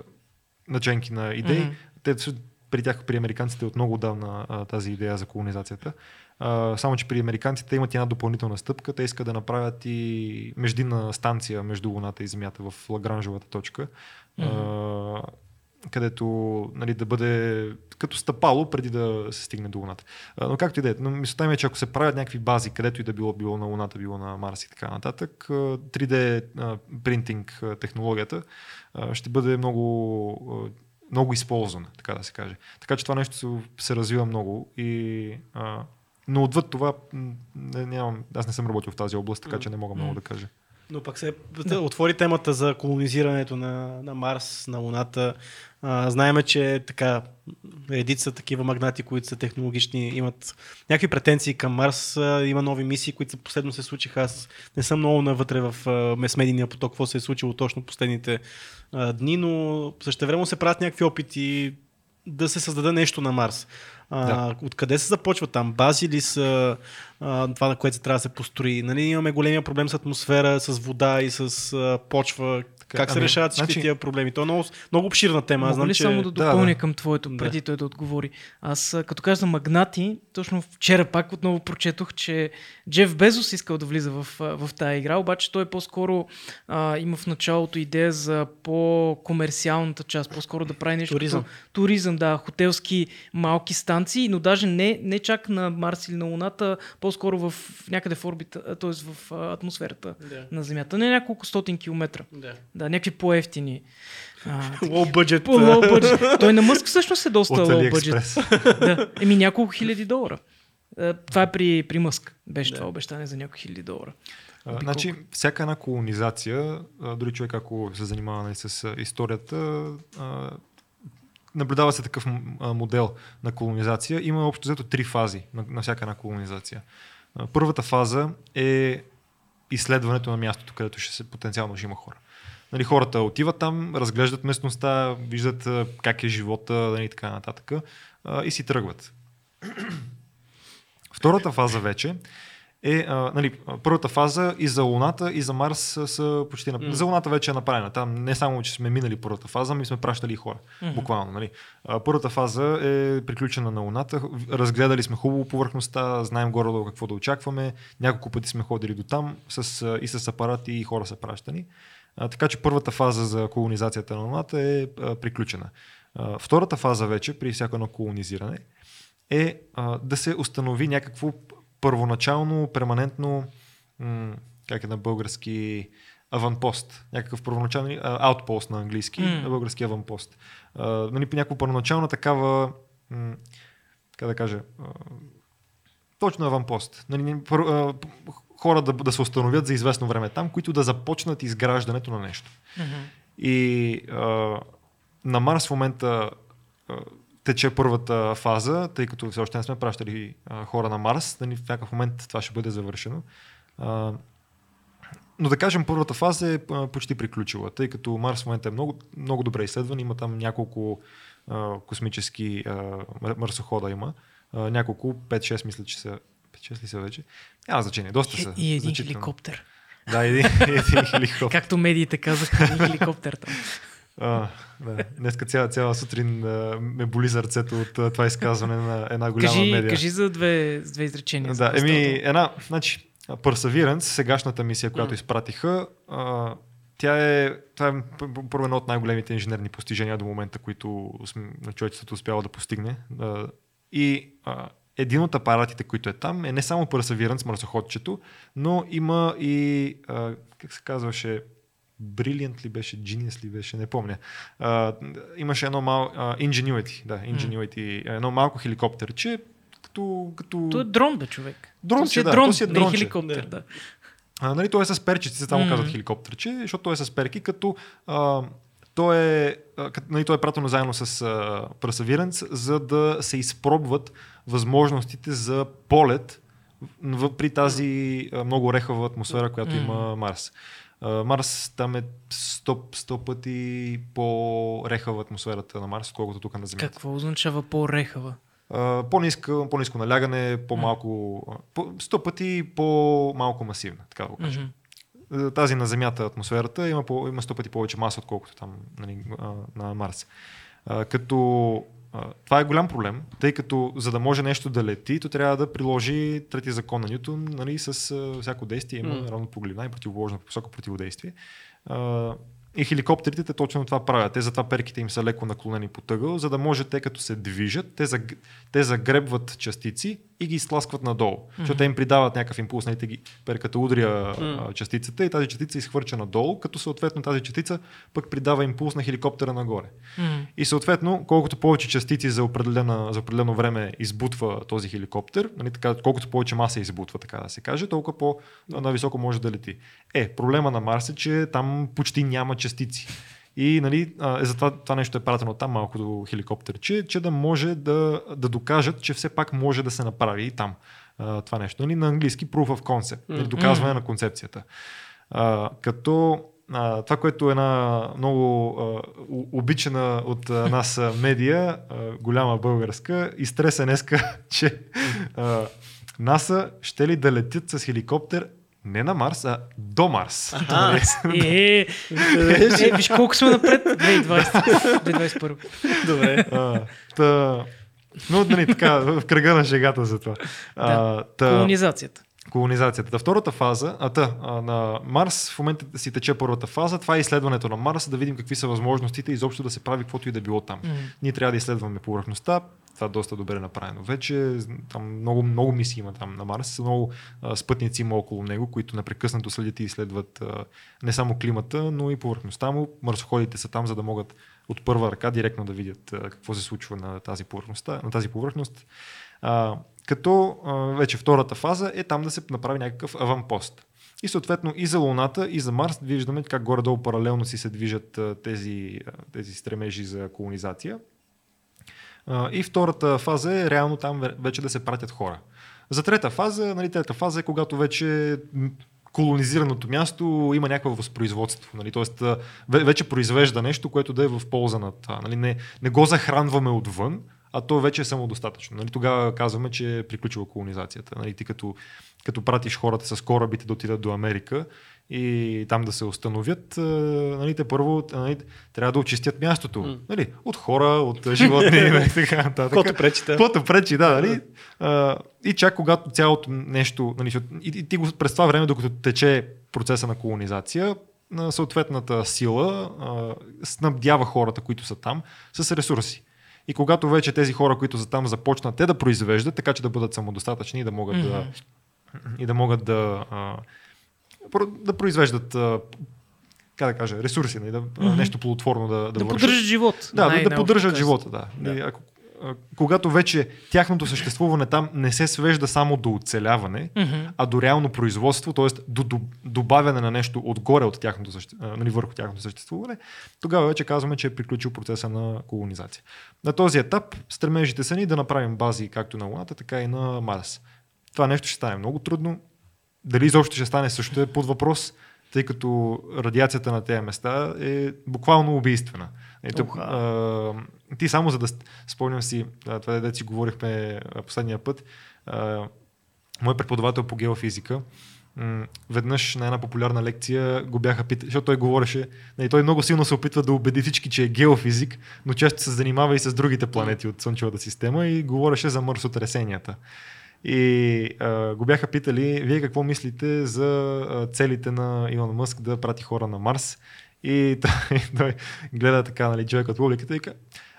[SPEAKER 3] наченки на идеи.
[SPEAKER 1] Мгм.
[SPEAKER 3] Те при тях, при американците от много отдавна а, тази идея за колонизацията. А, само, че при американците имат една допълнителна стъпка. Те искат да направят и междинна станция между Луната и Земята в Лагранжовата точка, а, където нали, да бъде като стъпало преди да се стигне до Луната. Но както и да е, но мисълта ми е, че ако се правят някакви бази, където и да било, било на Луната, било на Марс и така нататък, а, 3D а, принтинг технологията ще бъде много, много използвана, така да се каже. Така че това нещо се, развива много и но отвъд това не, нямам, аз не съм работил в тази област, така че не мога много да кажа.
[SPEAKER 2] Но пък се да. отвори темата за колонизирането на, на Марс, на Луната. А, знаеме, че така редица такива магнати, които са технологични, имат някакви претенции към Марс. А, има нови мисии, които последно се случиха. Аз не съм много навътре в а, медийния поток, какво се е случило точно последните а, дни, но същевременно се правят някакви опити да се създаде нещо на Марс. А,
[SPEAKER 3] Да.
[SPEAKER 2] Откъде се започва там? Бази ли са а, това, на което се трябва да се построи? Нали, имаме големия проблем с атмосфера, с вода и с а, почва.
[SPEAKER 3] Така,
[SPEAKER 2] Как се
[SPEAKER 3] ами,
[SPEAKER 2] решават всички
[SPEAKER 3] значи-
[SPEAKER 2] тия проблеми? То е много, много обширна тема.
[SPEAKER 1] Мога
[SPEAKER 2] знам,
[SPEAKER 1] ли
[SPEAKER 2] че...
[SPEAKER 1] само да
[SPEAKER 3] Да,
[SPEAKER 1] допълня
[SPEAKER 3] да.
[SPEAKER 1] към твоето,
[SPEAKER 2] Да.
[SPEAKER 1] преди той да отговори? Аз, като каза магнати, точно вчера пак отново прочетох, че Джеф Безос искал да влиза в, в тази игра, обаче той по-скоро а, има в началото идея за по-комерциалната част, по-скоро да прави нещо
[SPEAKER 2] Туризъм.
[SPEAKER 1] като туризъм, да, хотелски малки станции, но даже не, не чак на Марс или на Луната, по-скоро в някъде в орбита, т.е. в атмосферата
[SPEAKER 2] Да.
[SPEAKER 1] на Земята, не няколко стотин километра.
[SPEAKER 2] Да.
[SPEAKER 1] Да, някакви по-ефтини. [LAUGHS]
[SPEAKER 2] Low budget.
[SPEAKER 1] Той на Мъск всъщност е доста budget.
[SPEAKER 3] AliExpress.
[SPEAKER 1] Да. Еми няколко хиляди долара. Това е при, при Мъск. Беше това обещание за няколко хиляди долара.
[SPEAKER 3] А, значи, всяка една колонизация, дори човек ако се занимава нали, с историята, а, наблюдава се такъв модел на колонизация. Има общо взето три фази на, на всяка една колонизация. Първата фаза е изследването на мястото, където ще се потенциално ще има хора. Нали, хората отиват там, разглеждат местността, виждат как е живота нали, и така нататък и си тръгват. [CLEARS THROAT] Втората фаза вече е, а, нали, първата фаза и за Луната, и за Марс са, са почти... Mm. За Луната вече е направена. Там не само, че сме минали първата фаза, ми сме пращали хора. Mm-hmm. Буквално. Нали. А, първата фаза е приключена на Луната. Разгледали сме хубаво повърхността, знаем горе какво да очакваме. Няколко пъти сме ходили до там с, и с апарати и хора са пращани. А, така че първата фаза за колонизацията на Луната е а, приключена. А, втората фаза вече, при всяко едно колонизиране, е а, да се установи някакво първоначално, перманентно, м- как е на български, аванпост. Някакъв първоначален аутпост на английски,
[SPEAKER 1] М.
[SPEAKER 3] на български аванпост. А, нали, по някаква първоначална такава, м- как да кажа, а, точно аванпост. Нали, пър- а, хора да, да се установят за известно време там, които да започнат изграждането на нещо. И а, на Марс в момента а, тече първата фаза, тъй като все още не сме пращали а, хора на Марс, нали, в някакъв момент това ще бъде завършено. А, но да кажем, първата фаза е а, почти приключила, тъй като Марс в момента е много, много добре изследван, има там няколко а, космически а, мар- марсохода има, а, няколко, 5-6 мисля, че са 5-6 ли са вече? Няма значение, доста са.
[SPEAKER 1] И, един хеликоптер.
[SPEAKER 3] Да, един, [LAUGHS] един хеликоптер.
[SPEAKER 1] Както медиите казаха, един хеликоптер там.
[SPEAKER 3] А, да. Днеска цяла, цяла сутрин а, ме боли сърцето от а, това изказване на една голяма
[SPEAKER 1] Кажи,
[SPEAKER 3] медия.
[SPEAKER 1] кажи за две, две изречения. за
[SPEAKER 3] да, еми, една, значи, Perseverance, сегашната мисия, която
[SPEAKER 2] М.
[SPEAKER 3] изпратиха, а, тя е, това е първо едно от най-големите инженерни постижения до момента, които на човечеството успяло да постигне. И а, един от апаратите, които е там, е не само Perseverance, марсоходчето, но има и, а, как се казваше, Brilliant ли беше, Genius ли беше, не помня. А, имаше едно малко, Ingenuity, да, Ingenuity, едно малко хеликоптерче, като, като...
[SPEAKER 1] То е дрон, бе, човек.
[SPEAKER 3] Дронче,
[SPEAKER 1] е
[SPEAKER 3] да,
[SPEAKER 1] дрон,
[SPEAKER 3] то си е
[SPEAKER 1] не е
[SPEAKER 3] дронче.
[SPEAKER 1] хеликоптер,
[SPEAKER 2] Да.
[SPEAKER 3] А, нали, той е с перчици, само
[SPEAKER 1] Мгм.
[SPEAKER 3] казват хеликоптерче, защото той е с перки, като а, той е, нали, той е пратено заедно с а, Perseverance, за да се изпробват възможностите за полет при тази а, много рехава атмосфера, която има Марс. А, Марс там е 100, 100 пъти по-рехава атмосферата на Марс, отколкото тук на Земята.
[SPEAKER 1] Какво означава по-рехава?
[SPEAKER 3] По-ниско, по-ниско налягане, по-малко, по, 100 пъти по-малко масивна, така да го кажем.
[SPEAKER 1] Мгм.
[SPEAKER 3] Е, Тази на Земята атмосферата има, по, има 100 пъти повече маса, отколкото там нали, на Марс. А, като а, това е голям проблем, тъй като за да може нещо да лети, то трябва да приложи третия закон на Ньютон, нали, с а, всяко действие има
[SPEAKER 2] М.
[SPEAKER 3] равно погледна и противоположна посока противодействие. А, и хеликоптерите те точно това правят. Те затова перките им са леко наклонени по тъгъл, за да може те като се движат, те, заг... те загребват частици и ги изтласкват надолу. Mm-hmm. Защото те им придават някакъв импулс, нали, ги, перката удря а, частицата и тази частица изхвърча надолу, като съответно тази частица пък придава импулс на хеликоптера нагоре.
[SPEAKER 1] Мгм.
[SPEAKER 3] И съответно, колкото повече частици за, определена, за определено време избутва този хеликоптер, нали, така, колкото повече маса избутва, така да се каже, толкова по-нависоко може да лети. Е, проблема на Марс е, че там почти няма частици. И нали, е, затова това нещо е пратено там малко до хеликоптерче, че да може да, да докажат, че все пак може да се направи и там а, това нещо. Нали, на английски proof of concept, нали, доказване
[SPEAKER 1] Мгм.
[SPEAKER 3] на концепцията. А, като а, това, което е една много а, обичана от а, нас медия, а, голяма българска, изтреса днеска, [LAUGHS] че а, НАСА ще ли да летят с хеликоптер не на Марс, а до Марс.
[SPEAKER 2] Аха. [LAUGHS]
[SPEAKER 1] Е, е, е, е, виж колко сме напред. 2020. 2021.
[SPEAKER 2] Добре.
[SPEAKER 3] А, та, но нали, така, в кръга на шегата за това. А, та,
[SPEAKER 1] Колонизацията.
[SPEAKER 3] Колонизацията. Та втората фаза, а, та, на Марс в момента си тече първата фаза, това е изследването на Марс, да видим какви са възможностите изобщо да се прави каквото и да било там.
[SPEAKER 1] М.
[SPEAKER 3] Ние трябва да изследваме повърхността, това доста добре направено. Вече там много, много мисии има там на Марс, много а, спътници има около него, които непрекъснато следят и изследват а, не само климата, но и повърхността му. Марсоходите са там, за да могат от първа ръка директно да видят а, какво се случва на тази повърхността, на тази повърхност. А, като а, вече втората фаза е там да се направи някакъв аванпост. И съответно и за Луната, и за Марс виждаме как горе-долу паралелно си се движат а, тези, а, тези стремежи за колонизация. А, И втората фаза е реално там ве- вече да се пратят хора. За трета фаза, нали, трета фаза е когато вече колонизираното място има някакво възпроизводство. Нали, Тоест, вече произвежда нещо, което да е в полза на това. Нали, не, не го захранваме отвън, а то вече е самодостатъчно. Нали, тогава казваме, че е приключила колонизацията. Нали, ти като, като пратиш хората с корабите да отидат до Америка и там да се установят, а, нали, те първо нали, трябва да очистят мястото. Нали, от хора, от животни [LAUGHS] и така нататък.
[SPEAKER 2] Каквото пречи, да.
[SPEAKER 3] Каквото пречи, да, нали? А, и чак когато цялото нещо, нали, и ти го през това време, докато тече процеса на колонизация, на съответната сила а, снабдява хората, които са там, с ресурси. И когато вече тези хора, които са там, започнат те да произвеждат, така че да бъдат самодостатъчни и да могат да
[SPEAKER 1] Мгм.
[SPEAKER 3] и да могат да, а, да произвеждат а, как да кажа, ресурси, нали, да,
[SPEAKER 1] Мгм.
[SPEAKER 3] нещо плодотворно да, да,
[SPEAKER 1] Да
[SPEAKER 3] вършат.
[SPEAKER 1] поддържат живот.
[SPEAKER 3] Да,
[SPEAKER 1] най-
[SPEAKER 3] да, да поддържат живота, да. да. Ако, когато вече тяхното съществуване там не се свежда само до оцеляване,
[SPEAKER 1] Мгм.
[SPEAKER 3] а до реално производство, т.е. до, до добавяне на нещо отгоре от тяхното съще, нали, върху тяхното съществуване, тогава вече казваме, че е приключил процеса на колонизация. На този етап стремежите са ни да направим бази както на Луната, така и на Марс. Това нещо ще стане много трудно. Дали изобщо ще стане също е под въпрос, тъй като радиацията на тези места е буквално убийствена. Ето,
[SPEAKER 2] Уха.
[SPEAKER 3] а, ти само за да спомням си, това да си говорихме последния път, а, мой преподавател по геофизика, веднъж на една популярна лекция го бяха питали, защото той говореше, нали, той много силно се опитва да убеди всички, че е геофизик, но често се занимава и с другите планети от Слънчевата система и говореше за мърсотресенията. И а, го бяха питали, вие какво мислите за целите на Илон Мъск да прати хора на Марс? И той, [LAUGHS] той гледа така, нали, човек от публиката и казва,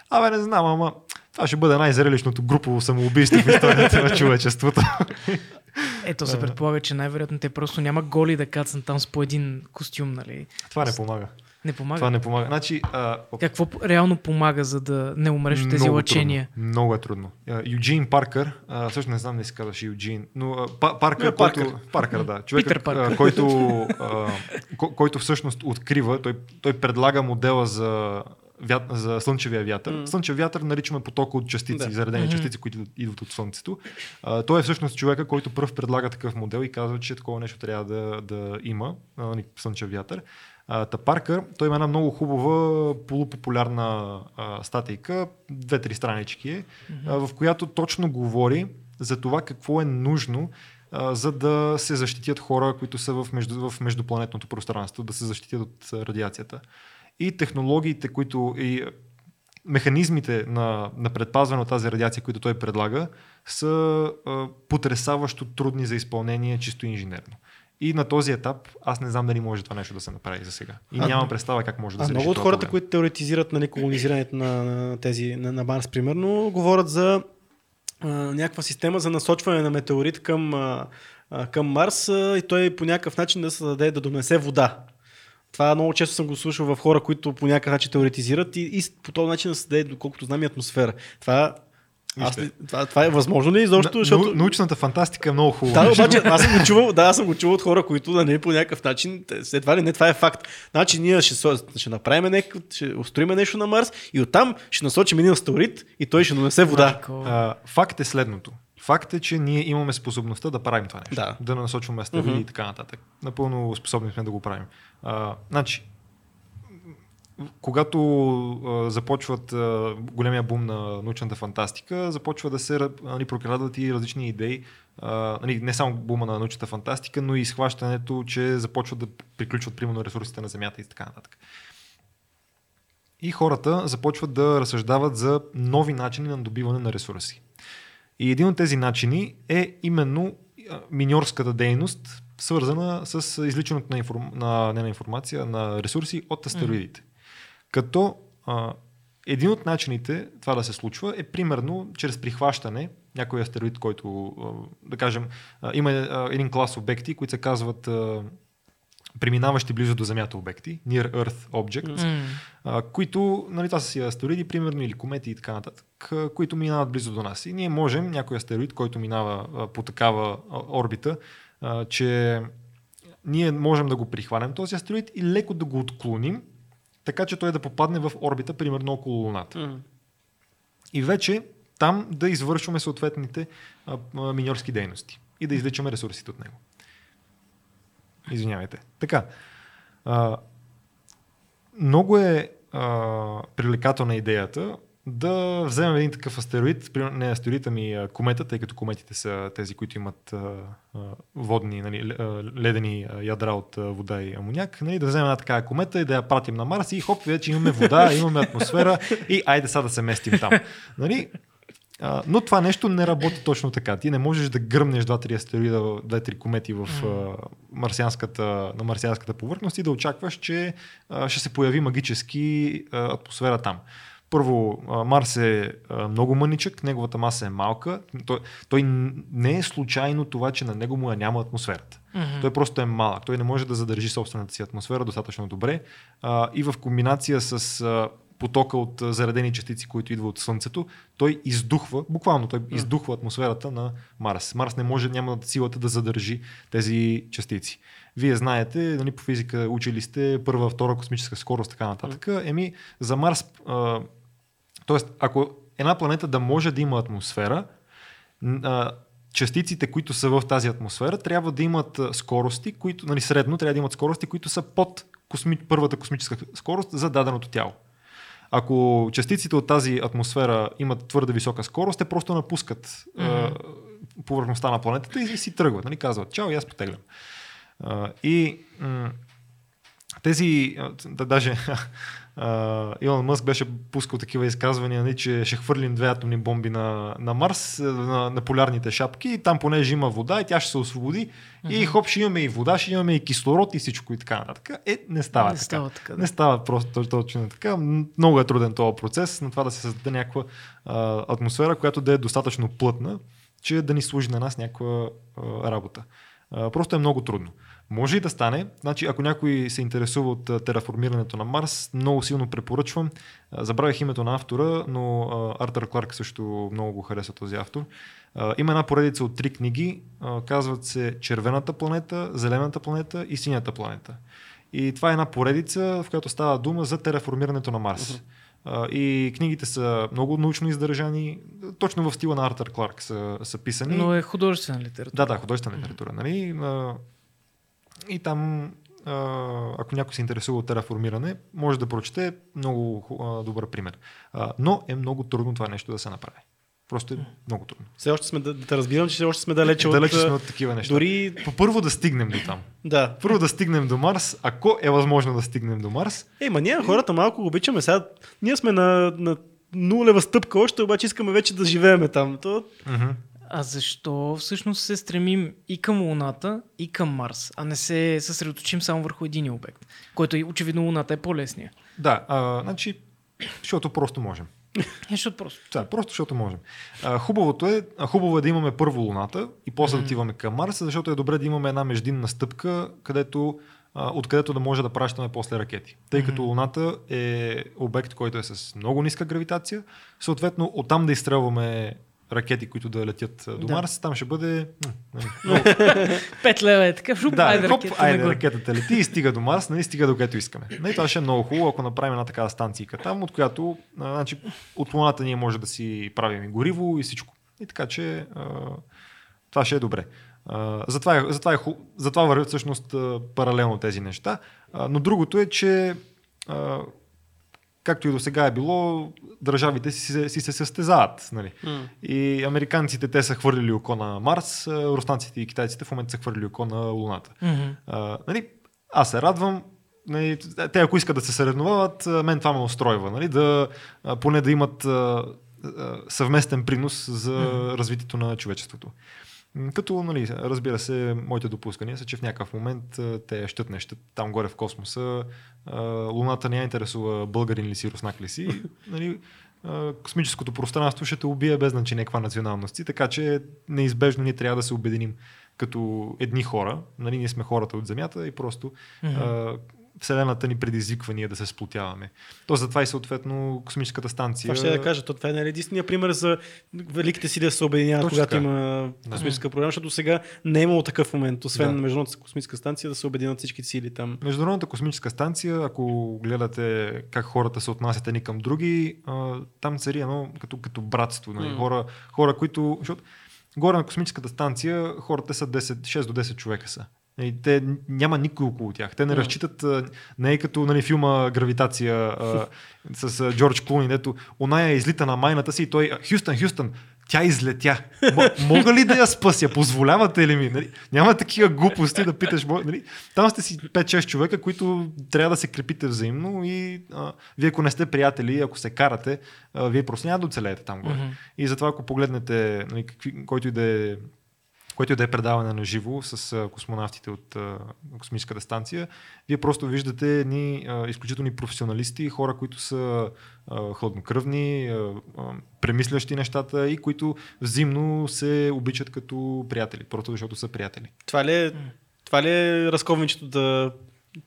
[SPEAKER 3] абе не знам, ама това ще бъде най-зрелищното групово самоубийство в историята на човечеството. [LAUGHS]
[SPEAKER 1] Ето се предполага, че най-вероятно те просто няма голи да кацнат там с по един костюм, нали?
[SPEAKER 3] това не помага.
[SPEAKER 1] Не помага.
[SPEAKER 3] Това не помага. Значи, а,
[SPEAKER 1] Какво реално помага, за да не умреш от тези
[SPEAKER 3] много
[SPEAKER 1] лъчения?
[SPEAKER 3] Трудно. Много е трудно. Юджин Паркър, а, всъщност не знам дали се казваше Юджин, но а, Па- Паркър,
[SPEAKER 2] Не, Паркър.
[SPEAKER 3] който... Паркър, да. Човек,
[SPEAKER 1] Питър Паркър.
[SPEAKER 3] който, а, ко- който всъщност открива, той, той предлага модела за, вят, за слънчевия вятър.
[SPEAKER 2] М.
[SPEAKER 3] Слънчев вятър наричаме потока от частици,
[SPEAKER 2] Да.
[SPEAKER 3] заредени
[SPEAKER 1] Мгм.
[SPEAKER 3] частици, които идват от Слънцето. А, той е всъщност човека, който пръв предлага такъв модел и казва, че такова нещо трябва да, да има, а, нали, слънчев вятър. Та Паркър, той има една много хубава полупопулярна а, статейка, две-три странички е, а, в която точно говори за това какво е нужно а, за да се защитят хора, които са в, между, в междупланетното пространство, да се защитят от радиацията. И технологиите, които и механизмите на, на предпазване от тази радиация, които той предлага, са а, потрясаващо трудни за изпълнение чисто инженерно. И на този етап аз не знам дали може това нещо да се направи за сега. И
[SPEAKER 2] А,
[SPEAKER 3] нямам представа как може да
[SPEAKER 2] А
[SPEAKER 3] се
[SPEAKER 2] много
[SPEAKER 3] реши
[SPEAKER 2] от хората,
[SPEAKER 3] проблем.
[SPEAKER 2] които теоретизират нали, колонизирането на, на, тези, на, на Марс, примерно, говорят за а, някаква система за насочване на метеорит към, а, а, към Марс а, и той по някакъв начин да се даде да донесе вода. Това много често съм го слушал в хора, които по някакъв начин теоретизират и, и по този начин да се даде, доколкото знам и атмосфера. Това, аз, това, това е възможно ли изобщо?
[SPEAKER 3] На-
[SPEAKER 2] Защото...
[SPEAKER 3] нау- Научната фантастика е много хубава.
[SPEAKER 2] Да, обаче аз съм го [LAUGHS] чувал, да, аз съм го чувал от хора, които да не по някакъв начин, те- едва ли не, това е факт. Значи ние ще, ще направим някакво, ще устроим нещо на Марс и оттам ще насочим един астероид и той ще донесе вода.
[SPEAKER 3] А, факт е следното. Факт е, че ние имаме способността да правим това нещо.
[SPEAKER 2] Да.
[SPEAKER 3] Да насочваме астероиди
[SPEAKER 2] Мгм.
[SPEAKER 3] и така нататък. Напълно способни сме да го правим. А, значи, когато а, започват а, големия бум на научната фантастика, започва да се нали, прокрадват и различни идеи. А, нали, не само бума на научната фантастика, но и схващането, че започват да приключват примерно ресурсите на Земята и така нататък. И хората започват да разсъждават за нови начини на добиване на ресурси. И един от тези начини е именно миньорската дейност, свързана с извличането на, информ... на, не на информация, на ресурси от астероидите. Mm. Като а, един от начините това да се случва е примерно чрез прихващане някой астероид, който, да кажем, има един клас обекти, които се казват преминаващи близо до Земята обекти, Near Earth Objects, mm. които, нали, това са си астероиди, примерно, или комети и така нататък, които минават близо до нас. И ние можем, някой астероид, който минава по такава орбита, че ние можем да го прихванем този астероид и леко да го отклоним, така че той да попадне в орбита, примерно около Луната. Mm. И вече там да извършваме съответните а, а, миньорски дейности и да изличаме ресурсите от него. Извинявайте. Така. А, много е а, привлекателна идеята да вземем един такъв астероид, не астероид, ами комета, тъй като кометите са тези, които имат водни, нали, ледени ядра от вода и амоняк, нали, да вземем една такава комета и да я пратим на Марс и хоп, вече имаме вода, [LAUGHS] имаме атмосфера и айде сега да се местим там. Нали? Но това нещо не работи точно така. Ти не можеш да гръмнеш два-три астероида, две-три комети в марсианската, на марсианската повърхност и да очакваш, че ще се появи магически атмосфера там. Първо, Марс е много мъничък, неговата маса е малка. Той, той не е случайно това, че на него му я няма атмосферата. Mm-hmm. Той просто е малък. Той не може да задържи собствената си атмосфера достатъчно добре. А, и в комбинация с а, потока от заредени частици, които идва от Слънцето, той издухва, буквално той издухва атмосферата на Марс. Марс не може, няма силата да задържи тези частици. Вие знаете, нали, по физика учили сте първа, втора космическа скорост, така нататък. Еми, за Марс, а, т.е. ако една планета да може да има атмосфера, частиците, които са в тази атмосфера, трябва да имат скорости, които, нали, средно трябва да имат скорости, които са под косми... първата космическа скорост за даденото тяло. Ако частиците от тази атмосфера имат твърде висока скорост, те просто напускат mm-hmm. а, повърхността на планетата и, и си тръгват. Нали? Казват, чао, и аз потеглям. А, и м- тези, да, даже [LAUGHS] Илон Мъск беше пускал такива изказвания, нали, че ще хвърлим две атомни бомби на, на Марс, на, на полярните шапки, и там понеже има вода и тя ще се освободи mm-hmm. и хоп, ще имаме и вода, ще имаме и кислород и всичко и така нататък. Е, не става
[SPEAKER 1] не
[SPEAKER 3] така.
[SPEAKER 1] Става така да.
[SPEAKER 3] Не става просто точно така. Много е труден този процес на това да се създаде някаква а, атмосфера, която да е достатъчно плътна, че да ни служи на нас някаква а, работа. А, просто е много трудно. Може и да стане. Значи, ако някой се интересува от тераформирането на Марс, много силно препоръчвам. Забравих името на автора, но Артър Кларк също много го харесва този автор. Има една поредица от три книги. Казват се Червената планета, Зелената планета и Синята планета. И това е една поредица, в която става дума за тераформирането на Марс. Uh-huh. И книгите са много научно издържани, точно в стила на Артър Кларк са, са писани.
[SPEAKER 1] Но е художествена литература.
[SPEAKER 3] Да, да, художествена литература. Нали? И там, ако някой се интересува от тераформиране, може да прочете много добър пример. Но е много трудно това нещо да се направи. Просто е много трудно.
[SPEAKER 2] Все още сме, да, да разбирам, че все още сме далече,
[SPEAKER 3] далече от... сме от такива неща.
[SPEAKER 2] Дори...
[SPEAKER 3] Първо да стигнем до там.
[SPEAKER 2] Да.
[SPEAKER 3] Първо да стигнем до Марс, ако е възможно да стигнем до Марс.
[SPEAKER 2] Е, ма ние хората малко го обичаме. Сега ние сме на, на нулева стъпка още, обаче искаме вече да живееме там. То...
[SPEAKER 3] Mm-hmm.
[SPEAKER 1] А защо всъщност се стремим и към Луната, и към Марс, а не се съсредоточим само върху един обект, който е, очевидно Луната е по-лесния?
[SPEAKER 3] Да, а, значи, защото просто можем. [LAUGHS]
[SPEAKER 1] Защото просто.
[SPEAKER 3] Да, просто защото можем. А, хубавото е, а, хубаво е да имаме първо Луната и после mm-hmm. да отиваме към Марс, защото е добре да имаме една междинна стъпка, където откъдето да може да пращаме после ракети. Тъй mm-hmm. като Луната е обект, който е с много ниска гравитация, съответно оттам да изстрелваме ракети, които да летят до да. Марс, там ще бъде...
[SPEAKER 1] Много... [LAUGHS] Пет лева е такъв, шуп,
[SPEAKER 3] да,
[SPEAKER 1] айде,
[SPEAKER 3] хоп, ракета, айде ракетата лети и стига до Марс, нали, стига до където искаме. Нали, това ще е много хубаво, ако направим една такава станция там, от която а, значи, от Луната ние може да си правим и гориво и всичко. И така че а, това ще е добре. Затова, е, затова, е, затова вървят всъщност паралелно тези неща. Но другото е, че както и до сега е било, държавите си, се- си се състезават. Нали.
[SPEAKER 2] М.
[SPEAKER 3] И американците те са хвърлили око на Марс, руснаците и китайците в момента са хвърлили око на Луната.
[SPEAKER 1] Мгм.
[SPEAKER 3] А, нали, аз се радвам. Нали, те, ако искат да се съревновават, мен това ме устройва. Нали, да, поне да имат съвместен принос за
[SPEAKER 1] Мгм.
[SPEAKER 3] развитието на човечеството. Като, нали, разбира се, моите допускания са, че в някакъв момент те щат не щат там горе в космоса. Луната не я интересува българин ли си, руснак ли си. [LAUGHS] Нали, космическото пространство ще те убие без значение каква националност си, така че неизбежно ние трябва да се обединим като едни хора. Нали, ние сме хората от Земята и просто
[SPEAKER 1] Мгм.
[SPEAKER 3] Вселената ни предизвиква ние да се сплотяваме. То затова и съответно космическата станция...
[SPEAKER 2] Това ще да кажа, то това е нали, единствения пример за великите сили да се обединяват,
[SPEAKER 3] Точно
[SPEAKER 2] когато
[SPEAKER 3] така.
[SPEAKER 2] има
[SPEAKER 3] Да.
[SPEAKER 2] космическа програма, защото сега не е имало такъв момент, освен
[SPEAKER 3] Да.
[SPEAKER 2] Международната космическа станция, да се обединят всички сили там.
[SPEAKER 3] Международната космическа станция, ако гледате как хората се отнасят едни към други, там цари едно като, като братство. Нали?
[SPEAKER 2] М.
[SPEAKER 3] Хора, хора, които... Защото горе на космическата станция хората са 10, 6 до 10 човека са. Нали, Те няма никой около тях. Те не разчитат, не е като нали, филма Гравитация а, [LAUGHS] с а, Джордж Клуни, дето оная излита на майната си и той, Хюстън, Хюстън, тя излетя. М- [LAUGHS] мога ли да я спася? Позволявате ли ми? Нали? Няма такива глупости да питаш. Нали? Там сте си 5-6 човека, които трябва да се крепите взаимно и а, вие ако не сте приятели, ако се карате, а, вие просто няма да оцелеете там горе.
[SPEAKER 1] Мгм.
[SPEAKER 3] И затова ако погледнете нали, какви, който и да е което и да е предаване на живо с космонавтите от космическата станция, вие просто виждате едни изключителни професионалисти, хора, които са хладнокръвни, премислящи нещата и които взаимно се обичат като приятели, просто защото са приятели.
[SPEAKER 2] Това ли е, това ли е разковничето да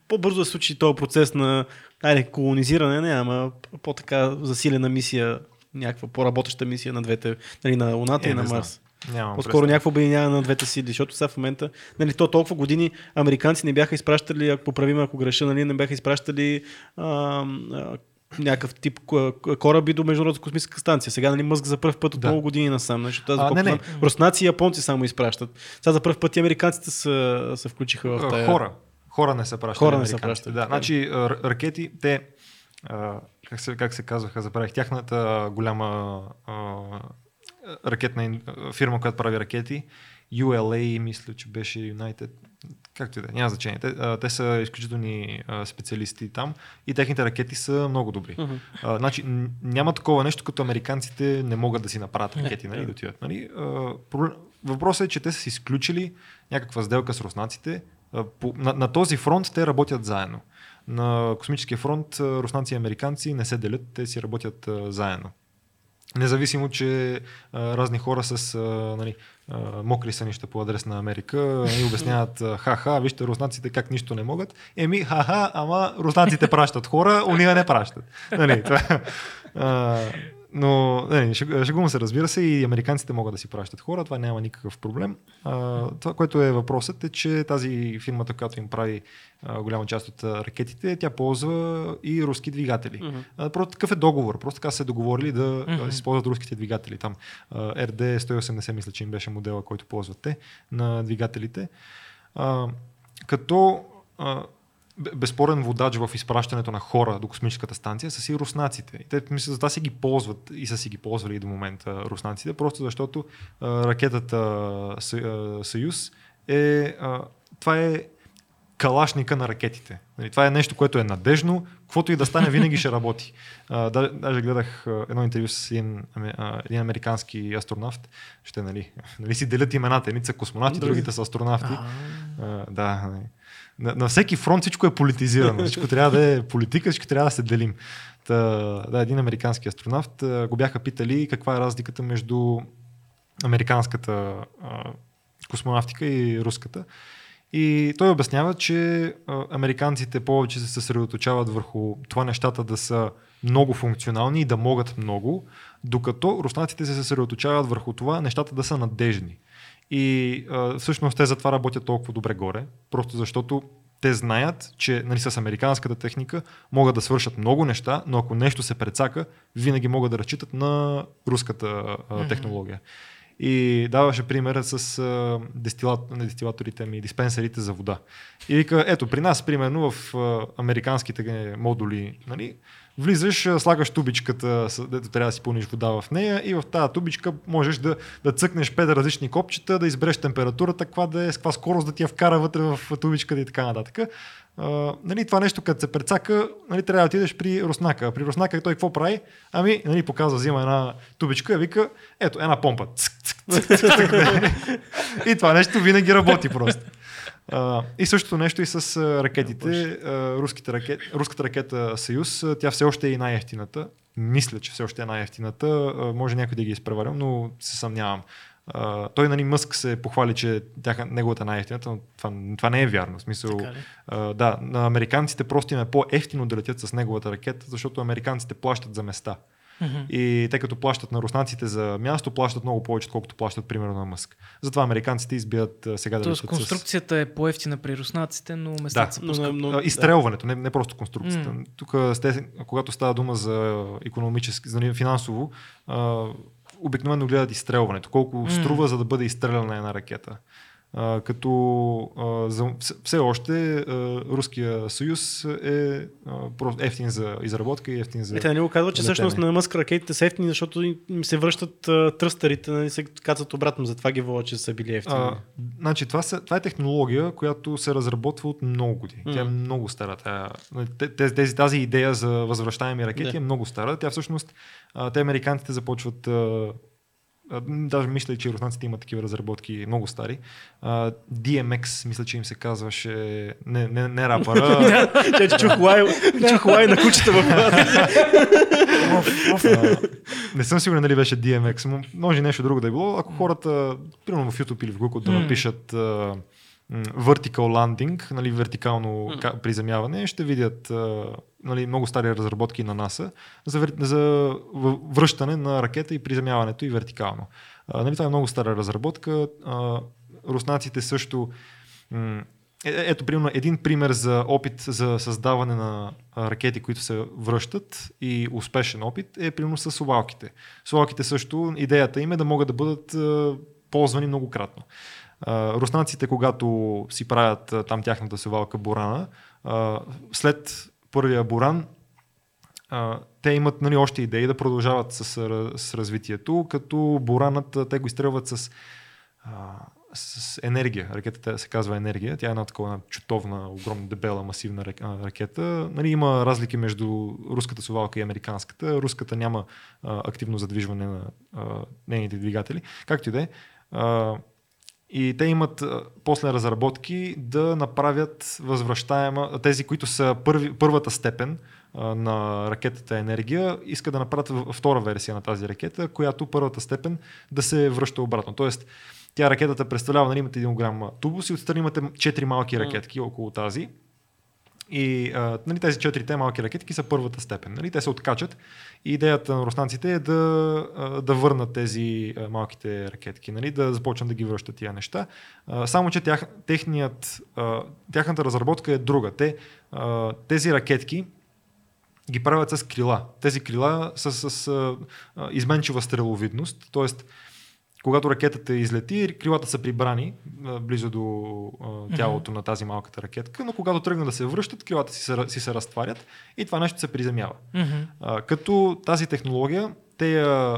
[SPEAKER 2] по-бързо да се случи този процес на айде, колонизиране, не, ама по-така засилена мисия, някаква по-работеща мисия на двете, нали, на Луната
[SPEAKER 3] Е,
[SPEAKER 2] и на
[SPEAKER 3] не знам. Нямам
[SPEAKER 2] По-скоро
[SPEAKER 3] представа.
[SPEAKER 2] някакво обединяване на двете сили, защото сега в момента, нали, то толкова години американци не бяха изпращали, ако поправим, ако греша, нали, не бяха изпращали а, а, някакъв тип ко- кораби до Международната космическа станция. Сега нали, Мъск за първ път от
[SPEAKER 3] Да.
[SPEAKER 2] много години насам. Нали, защото аз, А,
[SPEAKER 3] не, не.
[SPEAKER 2] руснаци и японци само изпращат. Сега за първ път и американците се, се включиха в
[SPEAKER 3] А,
[SPEAKER 2] тая...
[SPEAKER 3] Хора. Хора не са пращали.
[SPEAKER 2] Хора не са
[SPEAKER 3] американците.
[SPEAKER 2] пращали,
[SPEAKER 3] Да, значи ракети, те а, как, се, как се казваха, забравих, тяхната голяма а, ракетна фирма, която прави ракети, ULA, мисля, че беше United, както и да е, няма значение. Те, а, те са изключителни а, специалисти там и техните ракети са много добри. А, значи, няма такова нещо, като американците не могат да си направят ракети, нали,
[SPEAKER 2] да.
[SPEAKER 3] отидат. Нали? А, проблем- Въпросът е, че те са си изключили някаква сделка с руснаците. А, по, на, на този фронт те работят заедно. На космическия фронт руснаци и американци не се делят, те си работят а, заедно. Независимо, че а, разни хора с а, нали, а, мокри сънища по адрес на Америка и обясняват ха-ха, вижте руснаците как нищо не могат. Еми, ха-ха, ама руснаците пращат хора, уния не пращат. Нали, това, а, но шег- шегувам се, разбира се, и американците могат да си пращат хора, това няма никакъв проблем. А, това, което е въпросът е, че тази фирмата, която им прави а, голяма част от ракетите, тя ползва и руски двигатели.
[SPEAKER 2] Мгм.
[SPEAKER 3] А, Просто такъв е договор. Просто така се договорили да mm-hmm. използват руските двигатели. Там а, RD 180 мисля, че им беше модела, който ползват те на двигателите. А, като а, безспорен водач в изпращането на хора до космическата станция са си руснаците. И те, мисля, за това си ги ползват и са си ги ползвали и до момента руснаците, просто защото а, ракетата Съюз е... А, това е калашника на ракетите. Нали, това е нещо, което е надежно, каквото и да стане, винаги ще работи. А, да, даже гледах едно интервю с един, аме- а, един американски астронавт. Ще, нали, [LAUGHS] нали си делят имената. Едните са космонавти,
[SPEAKER 2] Други-
[SPEAKER 3] другите са астронавти.
[SPEAKER 1] А,
[SPEAKER 3] да, нали. На, на всеки фронт всичко е политизирано. [LAUGHS] Всичко трябва да е политика, всичко трябва да се делим. Та, да, един американски астронавт го бяха питали каква е разликата между американската а, космонавтика и руската. И той обяснява, че американците повече се съсредоточават върху това нещата да са много функционални и да могат много, докато руснаците се съсредоточават върху това нещата да са надежни. И а, всъщност те затова работят толкова добре горе, просто защото те знаят, че нали, с американската техника могат да свършат много неща, но ако нещо се прецака, винаги могат да разчитат на руската а, технология. И даваше примера с а, дестилат, не дестилаторите ми, диспенсерите за вода. И вика, ето при нас, примерно в а, американските модули, нали, Влизаш, слагаш тубичката, дето трябва да си пълниш вода в нея и в тази тубичка можеш да, да цъкнеш пет различни копчета, да избереш температурата, каква да е, с каква скорост да ти я вкара вътре в тубичката и така нататък. Uh, нали, това нещо, като се прецака, нали, трябва да отидеш при Руснака. При Руснака той какво прави? Ами, нали, показва, взима една тубичка и вика, ето, една помпа. [LAUGHS] и това нещо винаги работи просто. И същото нещо и с ракетите. Руските ракет, руската ракета Съюз, тя все още е и най-ефтината. Мисля, че все още е най-ефтината. Може някой да ги е изпреварил, но се съмнявам. Uh, той, нали, Мъск се похвали, че тяха, неговата най-ефтината, но това, това не е вярно. В смисъл, uh, да, на американците просто им е по-ефтино да летят с неговата ракета, защото американците плащат за места. Mm-hmm. И те като плащат на руснаците за място, плащат много повече, отколкото плащат примерно на Мъск. Затова американците избият сега да
[SPEAKER 1] Тоест конструкцията с... е по-ефтина при руснаците, но местата
[SPEAKER 3] да,
[SPEAKER 1] са.
[SPEAKER 3] Но, но, изстрелването, не, не просто конструкцията. Mm. Тук, сте, когато става дума за економически, за финансово, а, обикновено гледат изстрелването. Колко mm. струва, за да бъде изстреляна една ракета. А, като а, за, все още а, Руския съюз е а, ефтин за изработка и ефтин за.
[SPEAKER 2] Е, те не го казват, че всъщност на Мъск ракетите са ефтини, защото им се връщат а, тръстарите, нали, се кацат обратно, затова ги вола, че са били ефтини. А,
[SPEAKER 3] значи, това, са, това е технология, която се разработва от много години. Mm. Тя е много стара. Тя, нали, тази идея за възвръщаеми ракети да. е много стара. Тя всъщност, а, те американците започват а, Даже мисля, че руснаците имат такива разработки много стари. Uh, DMX, мисля, че им се казваше не, не, не рапъра. [LAUGHS]
[SPEAKER 2] Че чух лай, чух лай на кучета в
[SPEAKER 3] Не съм сигурен дали беше DMX. Може нещо друго да е било. Ако хората, примерно в YouTube или в Google, да напишат uh, vertical landing, нали, вертикално приземяване, ще видят нали, много стари разработки на НАСА за, за връщане на ракета и приземяването и вертикално. А, нали, това е много стара разработка. А, руснаците също м- е, е, ето, примерно, един пример за опит за създаване на ракети, които се връщат и успешен опит е примерно с совалките. Совалките също, идеята им е да могат да бъдат ползвани многократно. руснаците, когато си правят там тяхната совалка Бурана, след първия Буран, а, те имат нали, още идеи да продължават с, с развитието, като Буранът те го изстрелват с, а, с енергия. Ракетата се казва енергия. Тя е една такова чутовна, огромна, дебела, масивна ракета. Нали, има разлики между руската совалка и американската. Руската няма а, активно задвижване на а, нейните двигатели. Както и да е. И те имат после разработки да направят възвръщаема, тези, които са първи, първата степен на ракетата енергия, искат да направят втора версия на тази ракета, която първата степен да се връща обратно. Тоест, тя ракетата представлява, нали, имате един голям тубус и отстрани имате четири малки ракетки около тази и а, нали, тези четирите малки ракетки са първата степен. Нали? Те се откачат и идеята на руснаците е да, а, да върнат тези а, малките ракетки, нали? да започнат да ги връщат тия неща. А, само, че тях, техният, а, тяхната разработка е друга. Те, а, тези ракетки ги правят с крила. Тези крила са с а, изменчива стреловидност, т.е когато ракетата излети, крилата са прибрани близо до тялото mm-hmm. на тази малката ракетка, но когато тръгна да се връщат, крилата си се, си се разтварят и това нещо се приземява. Mm-hmm. А, като тази технология, те я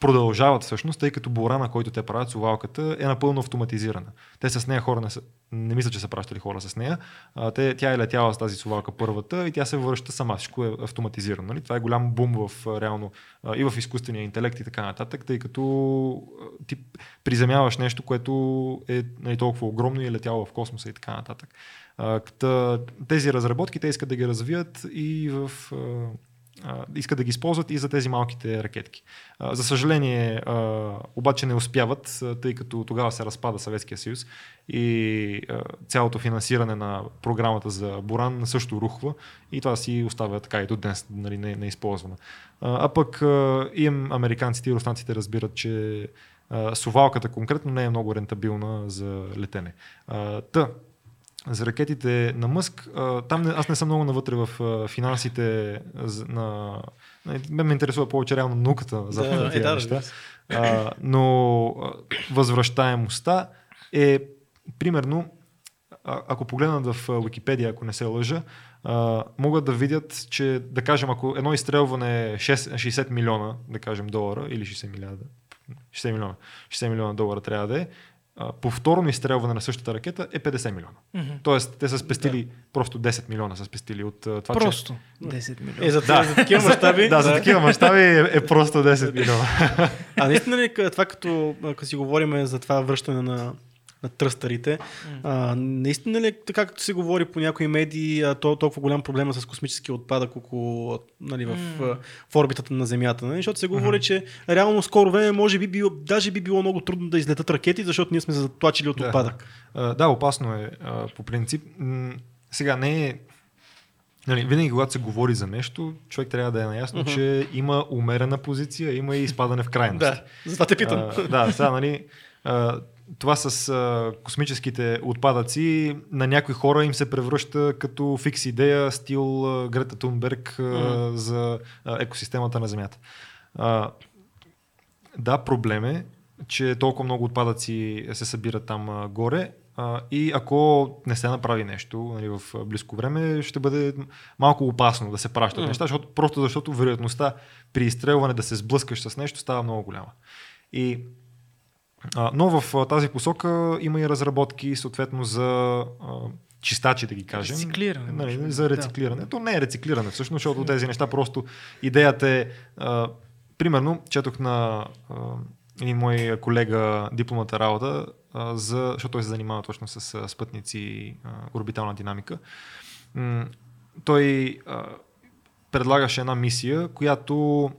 [SPEAKER 3] продължават всъщност, тъй като Борана, който те правят, сувалката, е напълно автоматизирана. Те с нея хора не, са, не мисля, че са пращали хора с нея. А, те, тя е летяла с тази сувалка първата и тя се връща сама. Всичко е автоматизирано. Нали? Това е голям бум в реално и в изкуствения интелект и така нататък, тъй като ти приземяваш нещо, което е нали, толкова огромно и е летяло в космоса и така нататък. А, тези разработки те искат да ги развият и в искат да ги използват и за тези малките ракетки. За съжаление, обаче не успяват, тъй като тогава се разпада Съветския съюз и цялото финансиране на програмата за Буран също рухва и това си оставя така и до днес нали, не, не използвана. А пък и американците и руснаците разбират, че сувалката конкретно не е много рентабилна за летене. Та, за ракетите на Мъск, там не, аз не съм много навътре в финансите на... Ме ме интересува повече реално науката за да, тези е, да, неща. А, но възвръщаемостта е примерно а, ако погледнат в Википедия, ако не се лъжа, а, могат да видят, че да кажем, ако едно изстрелване е 6, 60 милиона, да кажем долара или 60 милиарда, 60 милиона, 60 милиона долара трябва да е, а, повторно изстрелване на същата ракета е 50 милиона.
[SPEAKER 1] Мгм.
[SPEAKER 3] Тоест, те са спестили просто 10 милиона са спестили от а, това,
[SPEAKER 1] Просто 10 милиона.
[SPEAKER 2] Е, за, да. за такива мащаби.
[SPEAKER 3] че... Да, за такива мащаби е, е просто 10 милиона.
[SPEAKER 2] А наистина ли това като, като си говорим за това връщане на, на тръстарите, а, наистина ли е така както се говори по някои медии, то толкова голям проблема с космическия отпадък около, нали, в,
[SPEAKER 1] М.
[SPEAKER 2] в орбитата на Земята? Нали? Защото се говори, че реално скоро време може би било, даже би било много трудно да излетат ракети, защото ние сме затлачили от
[SPEAKER 3] Да.
[SPEAKER 2] отпадък.
[SPEAKER 3] А, да, опасно е а, по принцип. Сега не е. Нали, винаги, когато се говори за нещо, човек трябва да е наясно,
[SPEAKER 2] Мгм.
[SPEAKER 3] че има умерена позиция, има и изпадане в крайност.
[SPEAKER 2] Да, затова те питам.
[SPEAKER 3] А, да, сега, нали, а, това с а, космическите отпадъци на някои хора им се превръща като фикс идея, стил а, Грета Тунберг а,
[SPEAKER 2] Мгм.
[SPEAKER 3] за а, екосистемата на Земята. А, да, проблем е, че толкова много отпадъци се събират там а, горе а, и ако не се направи нещо нали, в близко време, ще бъде малко опасно да се пращат
[SPEAKER 2] Мгм.
[SPEAKER 3] неща, защото, просто защото вероятността при изстрелване да се сблъскаш с нещо става много голяма. И, но в тази посока има и разработки съответно за чистачи, да ги кажем.
[SPEAKER 1] Рециклиране,
[SPEAKER 3] Нали, за
[SPEAKER 1] да.
[SPEAKER 3] рециклиране. То не е рециклиране всъщност, защото тези неща просто идеята е а, примерно, четох на а, един мой колега дипломата работа, а, за, защото той се занимава точно с а, спътници и орбитална динамика. М, той а, предлагаше една мисия, която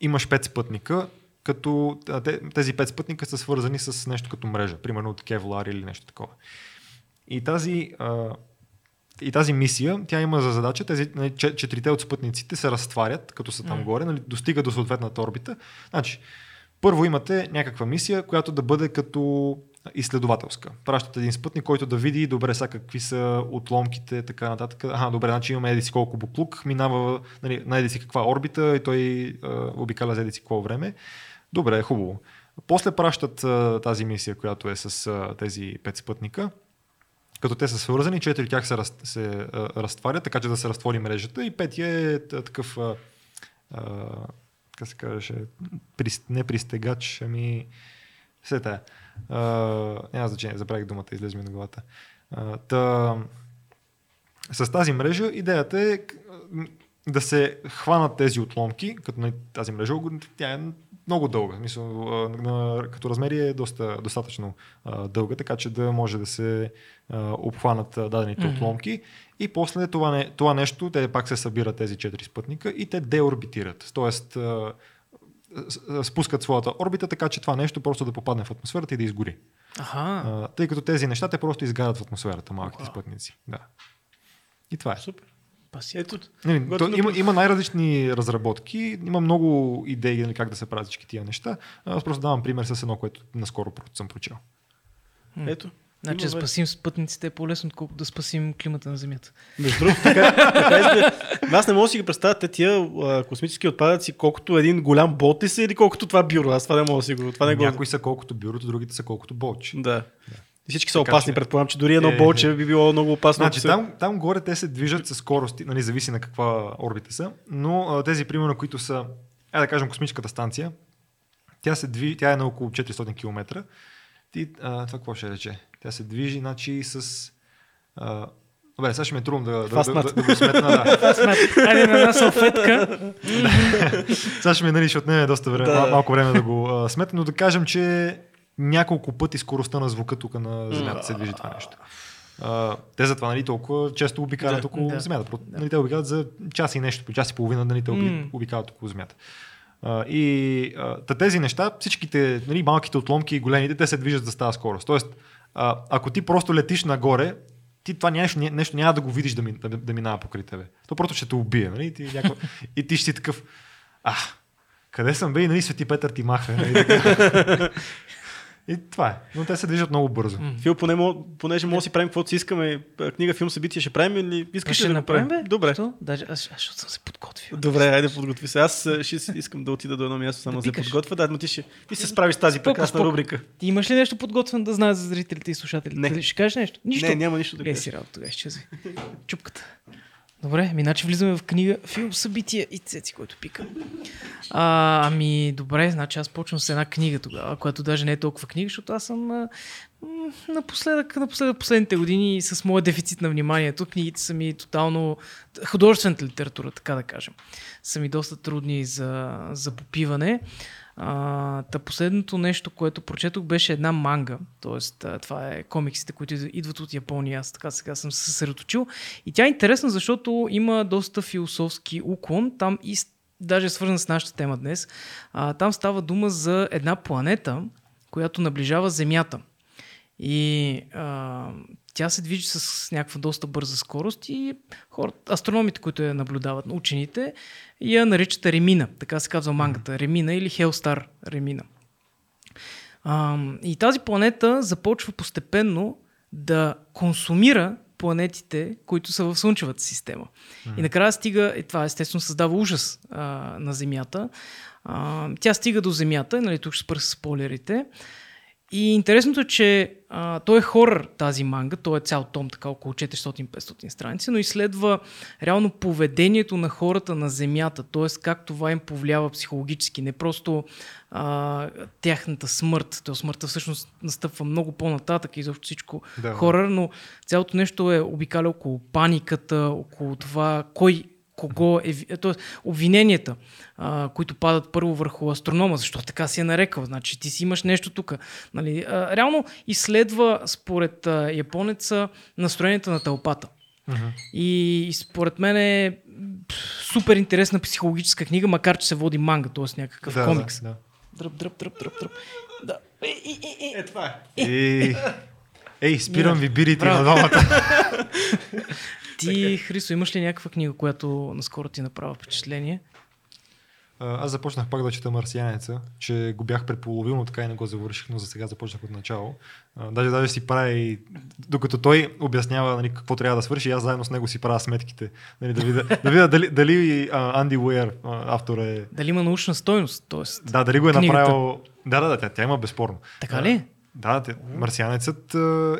[SPEAKER 3] имаш пет спътника, като тези пет спътника са свързани с нещо като мрежа, примерно от Kevlar или нещо такова. И тази, а, и тази мисия, тя има за задача, тези нали, че- четирите от спътниците се разтварят, като са там
[SPEAKER 1] М.
[SPEAKER 3] горе, нали, достига до съответната орбита. Значи, първо имате някаква мисия, която да бъде като изследователска. Пращате един спътник, който да види добре са какви са отломките, така нататък. Ага, добре, значи имаме еди си колко буклук, минава нали, на еди си каква орбита и той а, обикаля за еди си какво време. Добре, хубаво. После пращат а, тази мисия, която е с а, тези пет спътника като те са свързани, четири тях се, раз, се а, разтварят, така че да се разтвори мрежата и петия е такъв, а, а, как се казваше, прис, не пристегач, ами все тая. Няма значение, забравих думата, излезе ми на главата. А, та, с тази мрежа идеята е да се хванат тези отломки, като нали, тази мрежа, тя е много дълга. Мисъл, на, като размери е доста, достатъчно а, дълга, така че да може да се а, обхванат дадените
[SPEAKER 1] Мгм.
[SPEAKER 3] отломки. И после това, не, това нещо, те пак се събират тези четири спътника и те деорбитират. Тоест, а, спускат своята орбита, така че това нещо просто да попадне в атмосферата и да изгори.
[SPEAKER 1] Аха.
[SPEAKER 3] А, тъй като тези неща те просто изгарят в атмосферата, малките
[SPEAKER 1] Вау.
[SPEAKER 3] спътници. Да. И това е.
[SPEAKER 2] Супер.
[SPEAKER 1] Паси.
[SPEAKER 2] Ето,
[SPEAKER 3] Нали, то, има, има най-различни разработки, има много идеи нали, как да се правят всички тия неща. Аз просто давам пример с едно, което наскоро съм прочел.
[SPEAKER 2] Ето.
[SPEAKER 1] Значи да спасим спътниците е по-лесно, отколкото да спасим климата на Земята.
[SPEAKER 2] Между другото, така, така изглежда. [LAUGHS] Аз не мога да си ги представя те тия а, космически отпадъци, колкото един голям болт ли са или колкото това бюро. Аз това не мога да си го. Това не го.
[SPEAKER 3] Някои са колкото бюрото, другите са колкото болчи.
[SPEAKER 2] Да. И всички са
[SPEAKER 3] Така
[SPEAKER 2] опасни,
[SPEAKER 3] че-
[SPEAKER 2] предполагам, че дори едно
[SPEAKER 3] Е,
[SPEAKER 2] болче би било много опасно.
[SPEAKER 3] Значи
[SPEAKER 2] се-
[SPEAKER 3] там, там горе те се движат с скорости, нали, зависи на каква орбита са, но а, тези, примерно, които са, е да кажем, космическата станция, тя, се движи, тя е на около 400 км. Ти, а, това какво ще рече? Тя се движи, значи с... А, добре, сега ще ми е трудно да, да, да, да, да го сметна. Да. [LAUGHS]
[SPEAKER 1] Айде на една салфетка. [LAUGHS]
[SPEAKER 3] Сега ще ми нали, ще отнеме доста време,
[SPEAKER 2] Да.
[SPEAKER 3] мал- малко време да го а, сметна, но да кажем, че няколко пъти скоростта на звука тук на Земята се движи това нещо. А, те затова нали, толкова често обикалят
[SPEAKER 2] Да.
[SPEAKER 3] около
[SPEAKER 1] Да.
[SPEAKER 3] Земята. Нали, те обикалят за час и нещо, по час и половина, нали, те обикалят около Земята. А, и та тези неща, всичките нали, малките отломки и големите, те се движат за тази скорост. Тоест, а, ако ти просто летиш нагоре, ти това нещо, нещо няма да го видиш да, ми, да, да минава покрай тебе. То просто ще те убие. Нали? И, ти, някаква, [LAUGHS] и ти ще си такъв, а, къде съм бе и нали Свети Петър ти маха. Нали? Така. [LAUGHS] И това е. Но те се движат много бързо.
[SPEAKER 2] Фил, поне, понеже може да си правим каквото си искаме, книга, филм, събитие ще правим или искаш
[SPEAKER 1] ще
[SPEAKER 2] ли да
[SPEAKER 1] направим,
[SPEAKER 2] правим?
[SPEAKER 1] бе?
[SPEAKER 2] Добре.
[SPEAKER 1] Що? Даже аз, аз съм се подготвил.
[SPEAKER 2] Добре, айде подготви се. Аз ще искам да отида до едно място само
[SPEAKER 1] Да
[SPEAKER 2] да се подготвя. Да, но ти, ще, ти се справиш с тази прекрасна
[SPEAKER 1] споко.
[SPEAKER 2] рубрика.
[SPEAKER 1] Ти имаш ли нещо подготвено да знаят за зрителите и слушателите?
[SPEAKER 2] Не.
[SPEAKER 1] Ще кажеш нещо? Нищо.
[SPEAKER 2] Не, няма нищо да
[SPEAKER 1] Гледай
[SPEAKER 2] кажа.
[SPEAKER 1] си работа, тогава изчезви. Чупката. Добре, ми значи влизаме в книга, филм, събития и цеци, който пика. А, ами, добре, значи аз почвам с една книга тогава, която даже не е толкова книга, защото аз съм а, напоследък, напоследък последните години с моя дефицит на вниманието, книгите са ми тотално художествената литература, така да кажем, са ми доста трудни за, за попиване. А, та последното нещо, което прочетох, беше една манга. Тоест, това е комиксите, които идв- идват от Япония. Аз така сега съм се съсредоточил. И тя е интересна, защото има доста философски уклон. Там и даже е свързан с нашата тема днес. А, там става дума за една планета, която наближава Земята. И а, тя се движи с някаква доста бърза скорост и хората, астрономите, които я наблюдават, учените, я наричат Ремина. Така се казва мангата. Ремина или Хелстар Ремина. А, и тази планета започва постепенно да консумира планетите, които са в Слънчевата система. Mm. И накрая стига, и това естествено създава ужас а, на Земята. А, тя стига до Земята, нали, тук ще спра с спойлерите. И интересното е, че а, той е хорър тази манга, той е цял том, така около 400-500 страници, но изследва реално поведението на хората на Земята, т.е. как това им повлиява психологически, не просто а, тяхната смърт. То смъртта всъщност настъпва много по-нататък и изобщо всичко
[SPEAKER 3] да.
[SPEAKER 1] хорър, но цялото нещо е обикаля около паниката, около това кой кого е, т.е. обвиненията, а, които падат първо върху астронома, защо така си е нарекал, значи ти си имаш нещо тук. Нали? А, реално изследва според а, японеца настроенията на тълпата.
[SPEAKER 3] Мгм.
[SPEAKER 1] И, и според мен е супер интересна психологическа книга, макар че се води манга, т.е. някакъв
[SPEAKER 3] Да,
[SPEAKER 1] комикс.
[SPEAKER 3] Да, да.
[SPEAKER 1] Дръп, дръп, дръп, дръп, дръп. Да. Е, е, е, е.
[SPEAKER 2] Това е.
[SPEAKER 3] Ей, спирам ви бирите на двамата. [LAUGHS]
[SPEAKER 1] Ти, Хрисо, имаш ли някаква книга, която наскоро ти направи впечатление?
[SPEAKER 3] Аз започнах пак да чета Марсианеца, че го бях предполовил, но така и не го завърших, но за сега започнах от начало. Даже, даже си правя и докато той обяснява нали, какво трябва да свърши, аз заедно с него си правя сметките. Нали, да видя, да видя дали, дали а, Анди Уейер, а, автор е...
[SPEAKER 1] Дали има научна стойност? Тоест,
[SPEAKER 3] Да, дали го е
[SPEAKER 1] Книгата.
[SPEAKER 3] направил... Да, да, да, тя, тя има безспорно.
[SPEAKER 1] така ли?
[SPEAKER 3] Да, те, Марсианецът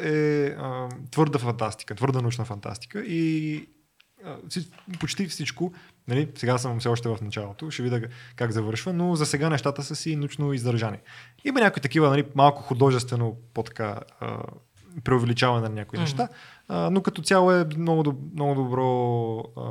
[SPEAKER 3] е а, твърда фантастика, твърда научна фантастика и а, почти всичко, нали, сега съм все още в началото, ще видя как завършва, но за сега нещата са си научно издържани. Има някои такива нали, малко художествено по-така преувеличаване на някои
[SPEAKER 1] Мгм.
[SPEAKER 3] неща, а, но като цяло е много, много, добро,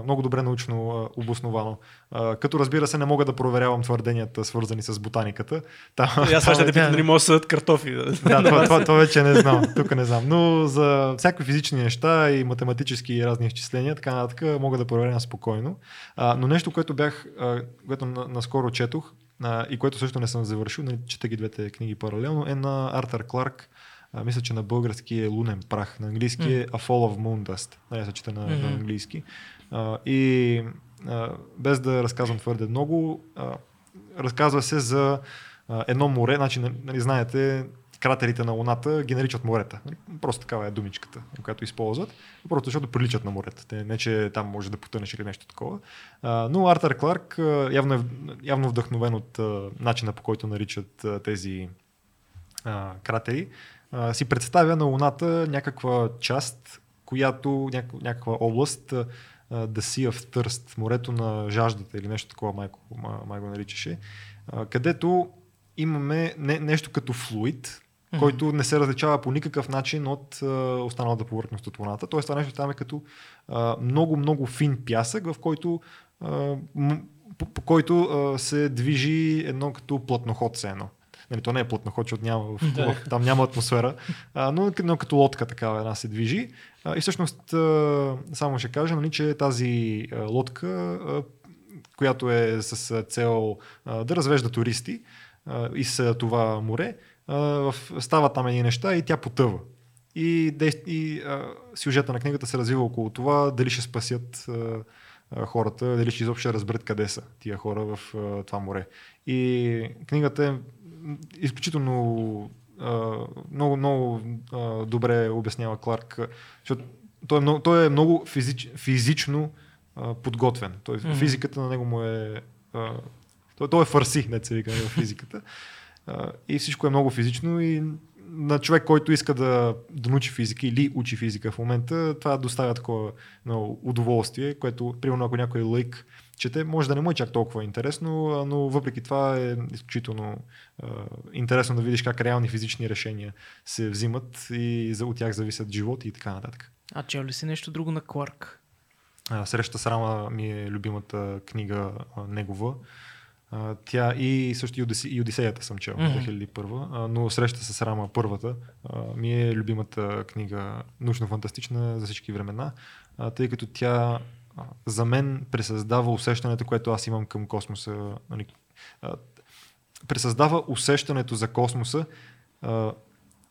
[SPEAKER 3] много добре научно обосновано. А, като разбира се, не мога да проверявам твърденията, свързани с ботаниката. Там, [LAUGHS]
[SPEAKER 2] И аз ще те [LAUGHS] питам дали може да съдат картофи.
[SPEAKER 3] да, това, [LAUGHS] това, това вече не знам. Тук не знам. Но за всякакви физични неща и математически и разни изчисления, така нататък, мога да проверявам спокойно. А, но нещо, което бях, което на, наскоро четох и което също не съм завършил, нали, чета ги двете книги паралелно, е на Артър Кларк. А, мисля, че на български е Лунен прах. На английски е A Fall of Moon Dust. Нали, се чета на, на
[SPEAKER 1] Мгм.
[SPEAKER 3] английски. А, и а, без да разказвам твърде много, а, разказва се за а, едно море, значи, нали, знаете, кратерите на Луната ги наричат морета. Нали, Просто такава е думичката, която използват. Просто защото приличат на морета. Те, не, че там може да потънеш или нещо такова. А, но Артър Кларк явно е явно вдъхновен от а, начина по който наричат а, тези а, кратери, а, си представя на Луната някаква част, която, няк- някаква област, а, а, The Sea of Thirst, морето на жаждата или нещо такова, майко, ма- май го наричаше, а, където имаме не, нещо като флуид, който не се различава по никакъв начин от а, останалата повърхност от Луната. Тоест това нещо там е като а, много, много фин пясък, в който а, м- по, по който а, се движи едно като плътноход се едно. Нали, то не е плътноход, защото няма, в,
[SPEAKER 1] Да.
[SPEAKER 3] в, [LAUGHS] там няма атмосфера, а, но, но като лодка такава една се движи. А, и всъщност а, само ще кажа, нали, че тази а, лодка, а, която е с а, цел а, да развежда туристи а, из това море, а, в, стават там едни неща и тя потъва. И, и а, сюжета на книгата се развива около това дали ще спасят а, а, хората, дали ще изобщо разберат къде са тия хора в а, това море. И книгата е изключително много, много добре обяснява Кларк, защото той е много, той е много физич, физично подготвен. Той, mm-hmm. Физиката на него му е... Той, той е фарси, не се вика в физиката. И всичко е много физично и на човек, който иска да, да научи физика или учи физика в момента, това доставя такова no, удоволствие, което, примерно, ако някой е лайк чете, може да не му е чак толкова интересно, но въпреки това е изключително е, интересно да видиш как реални физични решения се взимат и за, от тях зависят животи и така нататък.
[SPEAKER 1] А чел ли си нещо друго на Кларк?
[SPEAKER 3] Среща с Рама ми е любимата книга а, негова. А, тя и също и, Одисе, и Одисеята съм чел, mm-hmm. 2001, а, но Среща с Рама първата а, ми е любимата книга научно-фантастична за всички времена, а, тъй като тя за мен пресъздава усещането, което аз имам към космоса. Нали, а, пресъздава усещането за космоса а,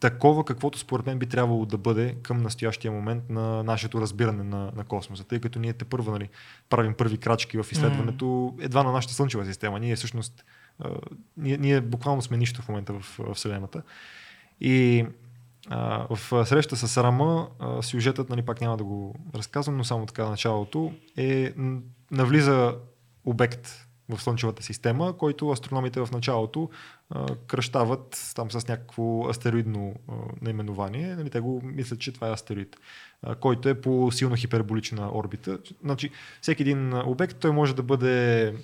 [SPEAKER 3] такова, каквото според мен би трябвало да бъде към настоящия момент на нашето разбиране на, на космоса. Тъй като ние те първо нали, правим първи крачки в изследването mm. едва на нашата Слънчева система. Ние всъщност, а, ние, ние буквално сме нищо в момента в, в Вселената. И в среща с Рама, а, сюжетът, нали, пак няма да го разказвам, но само така началото, е навлиза обект в Слънчевата система, който астрономите в началото кръщават там с някакво астероидно наименование. Нали, те го мислят, че това е астероид, който е по силно хиперболична орбита. Значи, всеки един обект той може да бъде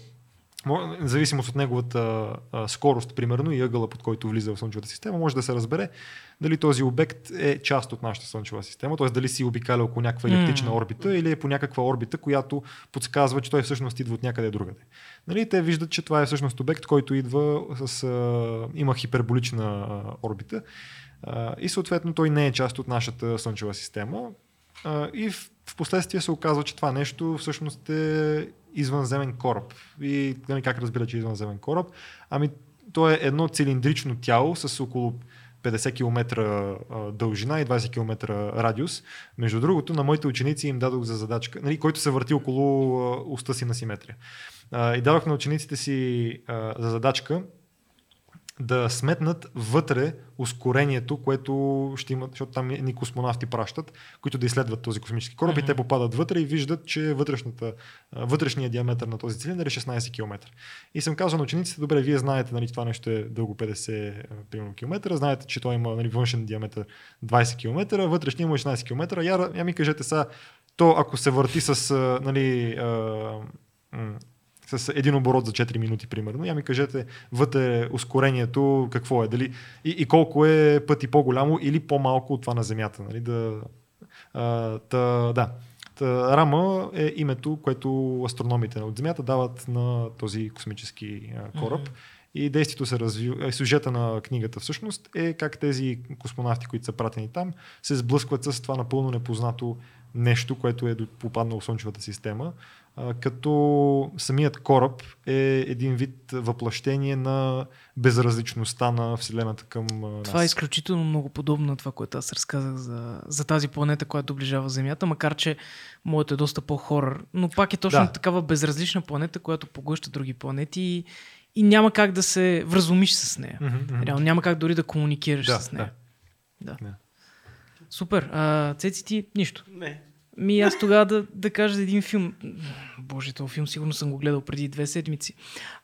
[SPEAKER 3] в зависимост от неговата скорост, примерно, и ъгъла, под който влиза в Слънчевата система, може да се разбере дали този обект е част от нашата Слънчева система, т.е. дали си обикаля около някаква елиптична mm. орбита или е по някаква орбита, която подсказва, че той всъщност идва от някъде другаде. Нали, те виждат, че това е всъщност обект, който идва с. А, има хиперболична а, орбита а, и съответно той не е част от нашата Слънчева система. А, и в, в последствие се оказва, че това нещо всъщност е извънземен кораб. И нали, как разбира, че е извънземен кораб? Ами, то е едно цилиндрично тяло с около 50 км дължина и 20 км радиус. Между другото, на моите ученици им дадох за задачка, нали, който се върти около уста си на симетрия. И дадох на учениците си за задачка да сметнат вътре ускорението, което ще имат, защото там ни космонавти пращат, които да изследват този космически кораб mm-hmm. и те попадат вътре и виждат, че вътрешният диаметър на този цилиндър е 16 км. И съм казал на учениците, добре, вие знаете, нали, това нещо е дълго 50 примерно, км, знаете, че той има нали, външен диаметър 20 км, вътрешния има 16 км. Я, я ми кажете сега, то ако се върти с нали, а, с един оборот за 4 минути, примерно. Я ми кажете вътре ускорението какво е, дали и, и колко е пъти по-голямо или по-малко от това на Земята. Нали? Да, а, та, да. Та, Рама е името, което астрономите от Земята дават на този космически а, кораб. Mm-hmm. И действието се развива, сюжета на книгата всъщност е как тези космонавти, които са пратени там, се сблъскват с това напълно непознато нещо, което е попаднало в Слънчевата система като самият кораб е един вид въплъщение на безразличността на Вселената към нас.
[SPEAKER 1] Това е изключително много подобно на това, което аз разказах за, за тази планета, която доближава Земята, макар че моето е доста по-хорър, но пак е точно да. такава безразлична планета, която поглъща други планети и, и няма как да се вразумиш с нея. Mm-hmm. Реално няма как дори да комуникираш да, с нея. Да. да. Супер. А, цеци ти нищо.
[SPEAKER 2] Не.
[SPEAKER 1] Ми аз тогава да, да кажа един филм. Боже, този филм сигурно съм го гледал преди две седмици.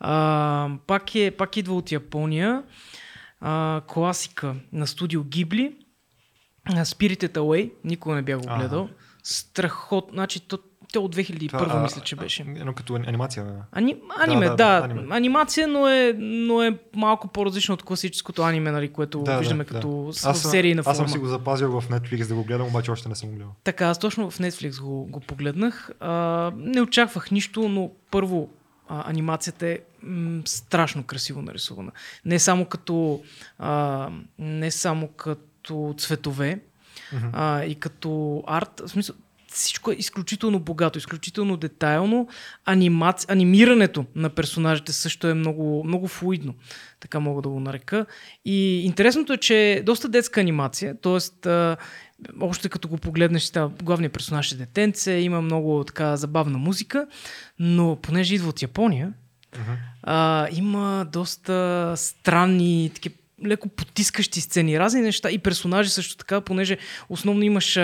[SPEAKER 1] А, пак, е, пак идва от Япония. А, класика на студио Гибли. Spirited Away. Никога не бях го гледал. Страхотно. Значи, то, те от 2001 Това, мисля, че беше.
[SPEAKER 3] Едно като анимация.
[SPEAKER 1] Ани, аниме, да, да, да, аниме. анимация, но е, но е малко по-различно от класическото аниме, нали, което да, виждаме да, като да. Аз, серии на форма.
[SPEAKER 3] Аз съм си го запазил в Netflix да го гледам, обаче още не съм го гледал.
[SPEAKER 1] Така, аз точно в Netflix го, го погледнах. А, не очаквах нищо, но първо а, анимацията е м, страшно красиво нарисувана. Не само като, а, не само като цветове, mm-hmm. а, и като арт. В смисъл, всичко е изключително богато, изключително детайлно. Анимаци... Анимирането на персонажите също е много, много флуидно, така мога да го нарека. И интересното е, че е доста детска анимация, т.е. още като го погледнеш, става, главният персонаж е детенце, има много така забавна музика, но понеже идва от Япония, uh-huh. а, има доста странни такива леко потискащи сцени, разни неща и персонажи също така, понеже основно имаш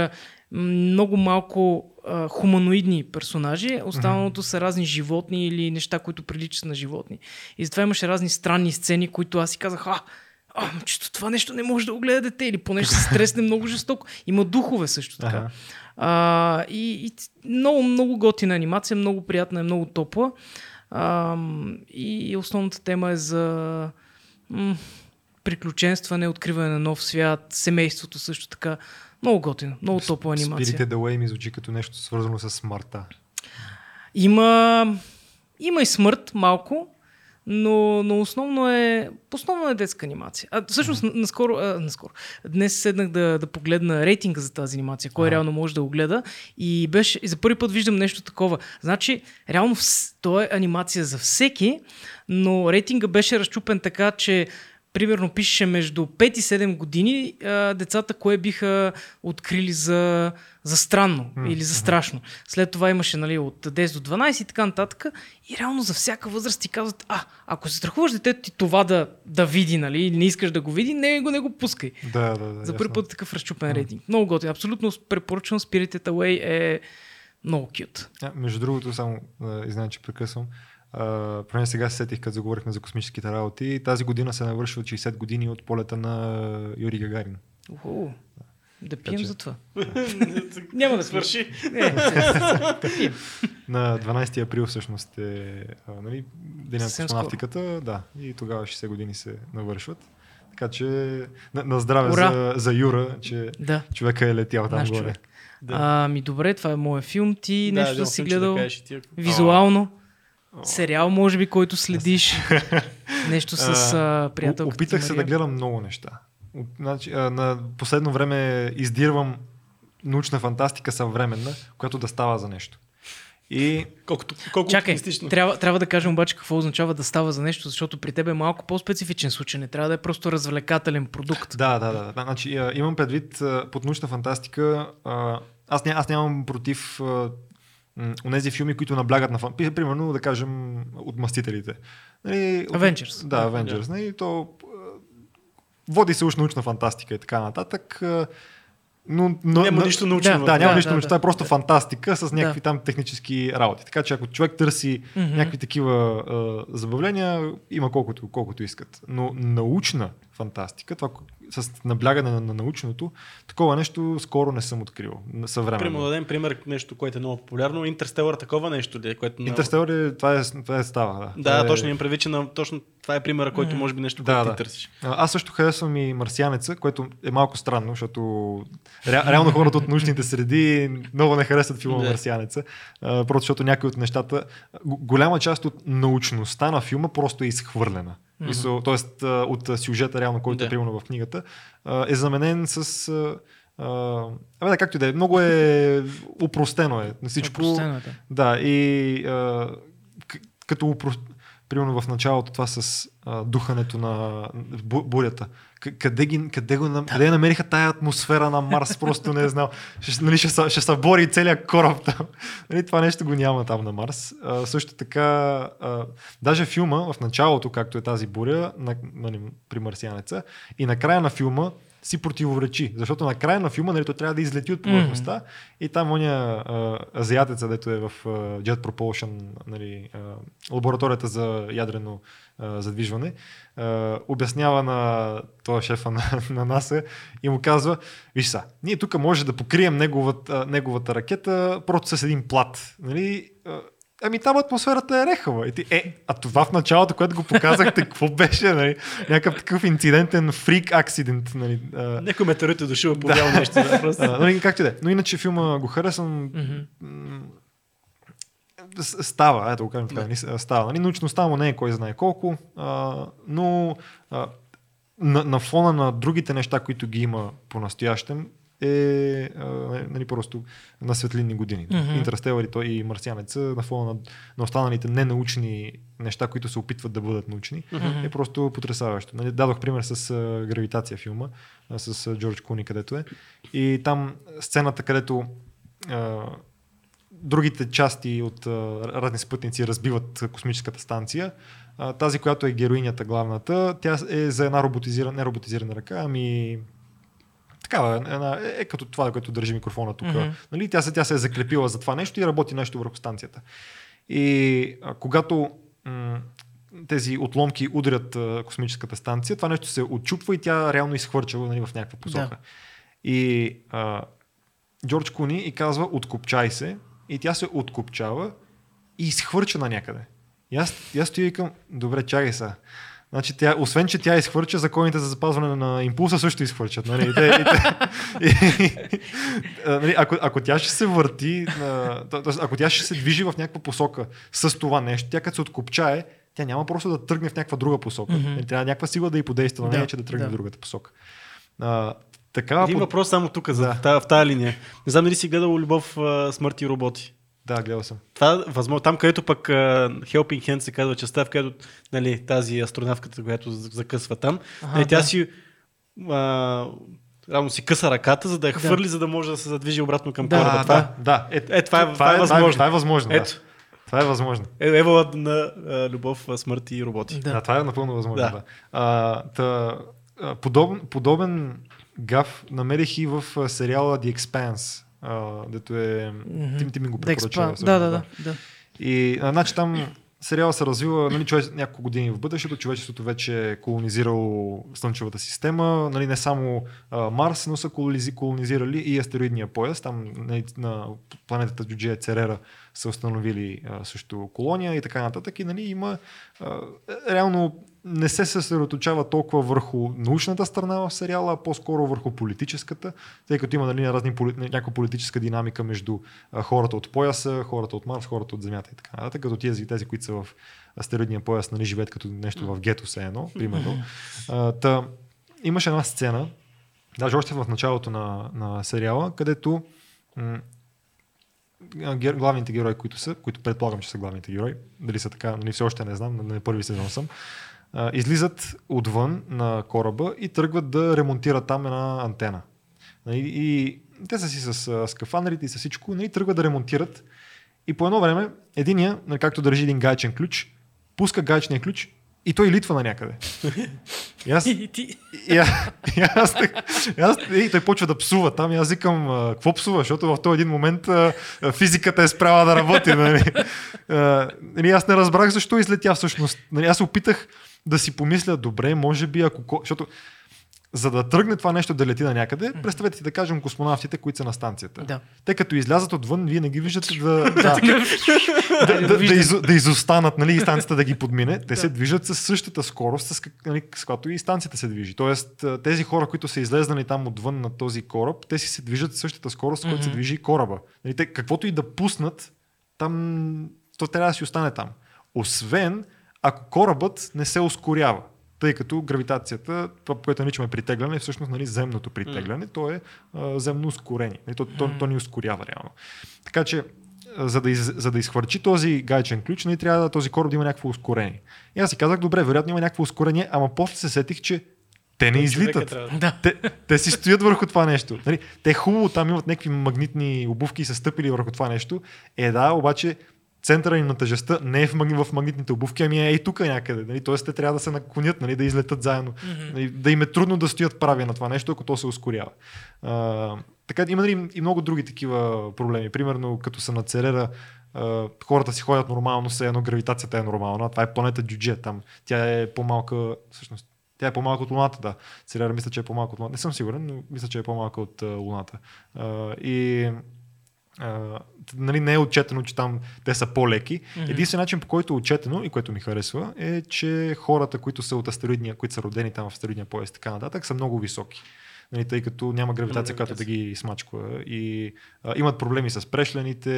[SPEAKER 1] много малко а, хуманоидни персонажи, останалото са разни животни или неща, които приличат на животни. И затова имаше разни странни сцени, които аз си казах, а, а, чето това нещо не може да го гледа дете или поне ще се стресне много жестоко. Има духове също така.
[SPEAKER 3] Ага.
[SPEAKER 1] А, и, и много, много готина анимация, много приятна, е много топла. А, и основната тема е за м- приключенстване, откриване на нов свят, семейството също така. Много готина, много топла анимация.
[SPEAKER 3] Spirited Away ми звучи като нещо свързано с смъртта.
[SPEAKER 1] Има, има и смърт малко, но, но основно, е, основно е детска анимация. А, всъщност, mm-hmm. наскоро, а, наскоро, днес седнах да, да погледна рейтинга за тази анимация, кой
[SPEAKER 3] Ага.
[SPEAKER 1] реално може да го гледа и, беше, и за първи път виждам нещо такова. Значи, реално то е анимация за всеки, но рейтинга беше разчупен така, че примерно пишеше между 5 и 7 години а, децата кое биха открили за, за странно
[SPEAKER 3] М,
[SPEAKER 1] или за страшно. След това имаше нали, от 10 до 12 и така нататък. И реално за всяка възраст ти казват, а, ако се страхуваш детето ти това да, да види, нали, или не искаш да го види, не го, не го пускай.
[SPEAKER 3] Да, да, да.
[SPEAKER 1] За първи път такъв разчупен
[SPEAKER 3] М.
[SPEAKER 1] рейтинг. Много готин. Абсолютно препоръчвам Spirited Away е много кют.
[SPEAKER 3] А, между другото, само извинявай, че прекъсвам. Поне сега се сетих, като заговорихме за космическите работи. Тази година се навършва 60 години от полета на Юрий Гагарин.
[SPEAKER 1] Уху. Да пием за това. [LAUGHS] Няма да
[SPEAKER 2] свърши.
[SPEAKER 1] Да.
[SPEAKER 3] На 12 април всъщност е нали, Деня на космонавтиката. Да, и тогава 60 години се навършват. Така че на, на здраве
[SPEAKER 1] Ура!
[SPEAKER 3] за, за Юра, че
[SPEAKER 1] Да.
[SPEAKER 3] човека е летял там
[SPEAKER 1] Наш
[SPEAKER 3] горе.
[SPEAKER 1] човек.
[SPEAKER 2] Да.
[SPEAKER 1] Ами добре, това е моят филм. Ти нещо да, си гледал
[SPEAKER 2] Да кажеш ти, ако-
[SPEAKER 1] визуално. Сериал, може би, който следиш. [LAUGHS] нещо с а, приятелката.
[SPEAKER 3] Опитах се да гледам много неща. Значи, а, на последно време издирвам научна фантастика съвременна, която да става за нещо. И
[SPEAKER 2] Колкото, колко
[SPEAKER 1] Чакай,
[SPEAKER 2] оптимистично.
[SPEAKER 1] трябва, трябва да кажем обаче какво означава да става за нещо, защото при теб е малко по-специфичен случай. Не трябва да е просто развлекателен продукт.
[SPEAKER 3] да, да, да. да. Значи, имам предвид под научна фантастика. Аз, ня, аз нямам против онези филми, които наблягат на фан. Примерно, да кажем, от мастителите. Нали, от-
[SPEAKER 1] Avengers.
[SPEAKER 3] Да, Avengers. Нали, то, води се уж научна фантастика и така нататък. а, Но, но,
[SPEAKER 2] Няма
[SPEAKER 3] но-
[SPEAKER 2] нищо научно.
[SPEAKER 3] Да, да, няма
[SPEAKER 1] Да,
[SPEAKER 3] нищо
[SPEAKER 1] да,
[SPEAKER 3] научно.
[SPEAKER 1] да,
[SPEAKER 3] Това е просто
[SPEAKER 1] да.
[SPEAKER 3] фантастика с някакви
[SPEAKER 1] Да.
[SPEAKER 3] там технически работи. Така че ако човек търси
[SPEAKER 1] Мгм.
[SPEAKER 3] някакви такива а, забавления, има колкото, колкото искат. Но научна фантастика, това с наблягане на, на научното, такова нещо скоро не съм открил.
[SPEAKER 2] Примерно
[SPEAKER 3] Съвременно.
[SPEAKER 2] да дадем пример, нещо, което е много популярно. Интерстелър, такова нещо ли? Което
[SPEAKER 3] Интерстелър е, това, е, това е става. Да,
[SPEAKER 2] Да,
[SPEAKER 3] е,
[SPEAKER 2] точно имам предвид, че на, точно това е примера, който може би нещо,
[SPEAKER 3] Да,
[SPEAKER 2] което
[SPEAKER 3] да.
[SPEAKER 2] ти търсиш.
[SPEAKER 3] А, Аз също харесвам и Марсианеца, което е малко странно, защото ре, реално хората от научните среди много не харесват филма
[SPEAKER 2] Да.
[SPEAKER 3] Марсианеца, просто защото някои от нещата, голяма част от научността на филма просто е изхвърлена. Mm-hmm. Тоест от сюжета, реално, който
[SPEAKER 2] Да.
[SPEAKER 3] е примерно в книгата, е заменен с... Абе, да, както и да е. Много е упростено е. Всичко,
[SPEAKER 1] Опростено е, да.
[SPEAKER 3] да, и а, като упро... примерно в началото това с а, духането на бу- бурята. Къде, ги, къде, го, нам- къде намериха тая атмосфера на Марс, просто не знам. Ще, нали, ще, ще събори целият кораб там. [LAUGHS] Нали, това нещо го няма там на Марс. А, също така, а, даже филма в началото, както е тази буря на, нали, при Марсианеца, и накрая на филма си противоречи. Защото накрая на филма нали, той трябва да излети от повърхността mm-hmm. и там оня а, азиатеца, дето е в а, Jet Propulsion, нали, а, лабораторията за ядрено а, задвижване, а, обяснява на този шефа на, на НАСА и му казва, виж са, ние тук може да покрием неговата, неговата ракета просто с един плат. Нали? Ами там атмосферата е рехава. И ти, е, а това в началото, което го показахте, [LAUGHS] какво беше? Нали? Някакъв такъв инцидентен фрик акцидент. Нали?
[SPEAKER 2] Някой метеорит е дошъл [LAUGHS] повял нещо. Да, просто.
[SPEAKER 3] а, нали, както и да е. Но иначе филма го харесвам.
[SPEAKER 1] Мгм.
[SPEAKER 3] Става, ето го кажем така, да. става. Нали? Научността му не е кой знае колко, а, но а, на, на фона на другите неща, които ги има по-настоящем, е а, нали, просто на светлинни години. Mm-hmm. Интерстелър и, той, и Марсианеца на фона на, на останалите ненаучни неща, които се опитват да бъдат научни,
[SPEAKER 1] Мгм.
[SPEAKER 3] е просто потрясаващо. Нали, дадох пример с а, гравитация филма, а, с а, Джордж Куни, където е. И там сцената, където а, другите части от а, разни спътници разбиват космическата станция, а, тази, която е героинята главната, тя е за една роботизирана, не роботизирана ръка, ами такава, една, е, е като това, което държи микрофона тук.
[SPEAKER 1] Мгм.
[SPEAKER 3] Нали? Тя, се, тя се е заклепила за това нещо и работи нещо върху станцията. И а, когато м- тези отломки удрят а, космическата станция, това нещо се отчупва и тя реално изхвърча нали, в някаква посока.
[SPEAKER 1] Да.
[SPEAKER 3] И а, Джордж Куни и казва откопчай се и тя се откопчава и изхвърча на някъде. И аз, и аз стоя и към, добре, чакай сега. Значи тя, освен, че тя изхвърча, законите за запазване на импулса също изхвърчат. Нали? И те, и те, и, нали, ако, ако тя ще се върти, а, т- т- ако тя ще се движи в някаква посока с това нещо, тя като се откопчае, тя няма просто да тръгне в някаква друга посока. Mm-hmm. Трябва някаква сила да й подейства на
[SPEAKER 1] Да,
[SPEAKER 3] нея, че да тръгне
[SPEAKER 1] да.
[SPEAKER 3] в другата посока. А, такава
[SPEAKER 2] Един
[SPEAKER 3] под-
[SPEAKER 2] въпрос само тук, за,
[SPEAKER 3] Да.
[SPEAKER 2] в, тая линия. Не знам дали си гледал Любов, смърт и роботи.
[SPEAKER 3] Да, гледал съм.
[SPEAKER 2] Това, възможно, там, където пък uh, Helping Hand се казва частта, в която нали, тази астронавката, която закъсва там,
[SPEAKER 1] Ага,
[SPEAKER 2] нали, тя
[SPEAKER 1] да.
[SPEAKER 2] си а, равно си къса ръката, за да я хвърли, за да може да се задвижи обратно към
[SPEAKER 1] Да,
[SPEAKER 2] кораба.
[SPEAKER 3] А,
[SPEAKER 2] това,
[SPEAKER 3] да, да. Е,
[SPEAKER 2] е, това е- това е възможно.
[SPEAKER 3] Това е възможно.
[SPEAKER 2] Ето.
[SPEAKER 3] Да. Това е възможно.
[SPEAKER 2] е евала на а, Любов, смърт и роботи.
[SPEAKER 1] Да.
[SPEAKER 3] Да, това е напълно възможно.
[SPEAKER 2] Да.
[SPEAKER 3] Да. А, та, а, подобен, подобен гаф намерих и в сериала The Expanse, а, дето е...
[SPEAKER 1] Мгм.
[SPEAKER 3] Тим, ти ми го препоръча.
[SPEAKER 1] да, да, да, да.
[SPEAKER 3] И значи там сериала се развива нали, човек, няколко години в бъдещето, човечеството вече е колонизирало Слънчевата система, нали, не само а, Марс, но са колонизи, колонизирали и астероидния пояс. Там нали, на планетата Джуджия Церера са установили а, също колония и така нататък. И нали, има а, реално не се съсредоточава толкова върху научната страна в сериала, а по-скоро върху политическата, тъй като има нали, разни, някаква политическа динамика между хората от пояса, хората от Марс, хората от Земята и така нататък, като тези, тези които са в астероидния пояс, нали, живеят като нещо в гето все едно, примерно. Та, имаше една сцена, даже още в началото на, на сериала, където м- главните герои, които са, които предполагам, че са главните герои, дали са така, нали, все още не знам, на първи сезон съм, а, излизат отвън на кораба и тръгват да ремонтират там една антена. Нали, И те са си с а, скафандрите и с всичко, нали, тръгват да ремонтират. И по едно време, единия, нали, както държи един гайчен ключ, пуска гайчния ключ и той литва на някъде. И аз, [LAUGHS]
[SPEAKER 1] И ти...
[SPEAKER 3] и, а- и аз, и аз, и той почва да псува там и аз викам, какво псува, защото в този един момент а, физиката е спряла да работи. Нали? [LAUGHS] А, аз не разбрах защо излетя всъщност. Нали, аз опитах да си помисля, добре, може би ако... ко- Защото за да тръгне това нещо да лети на някъде, представете си да кажем космонавтите, които са на станцията.
[SPEAKER 1] Да.
[SPEAKER 3] Те като излязат отвън, вие не ги виждате да, [LAUGHS] да, да, да, да, из, да изостанат нали, и станцията да ги подмине. Те се движат с същата скорост, с, нали, с която и станцията се движи. Тоест, тези хора, които са излезнали там отвън на този кораб, те си се движат с същата скорост, с която се движи и кораба. Нали, те, каквото и да пуснат, там то трябва да си остане там. Освен ако корабът не се ускорява. Тъй като гравитацията, това, което наричаме притегляне, е всъщност нали, земното притегляне, то е а, земно ускорение. Нали, то, то, то ни ускорява реално. Така че, за да, из, за да изхвърчи този гайчен ключ, нали, трябва да този кораб да има някакво ускорение. И аз си казах, добре, вероятно има някакво ускорение, ама после се сетих, че те не излитат.
[SPEAKER 1] Да.
[SPEAKER 3] Те, те си стоят върху това нещо. Нали? Те хубаво там имат някакви магнитни обувки и са стъпили върху това нещо. Е, да, обаче центъра им на тъжестта не е в, магни, в магнитните обувки, ами е и тук някъде. Нали? Тоест те трябва да се наклонят, нали? да излетат заедно. Нали? Да им е трудно да стоят прави на това нещо, ако то се ускорява. А, така има нали, и много други такива проблеми. Примерно, като са на Церера, а, хората си ходят нормално, все едно гравитацията е нормална. Това е планета Джудже там. Тя е по-малка, всъщност, тя е по-малка от Луната, да. Церера мисля, че е по-малка от Луната. Не съм сигурен, но мисля, че е по-малка от Луната. И а, нали, не е отчетено, че там те са по-леки.
[SPEAKER 1] Мгм.
[SPEAKER 3] Единственият начин, по който е отчетено и което ми харесва, е, че хората, които са от астероидния, които са родени там в астероидния пояс и така нататък, са много високи. Нали, тъй като няма гравитация, която да ги смачква. И а, имат проблеми с прешлените,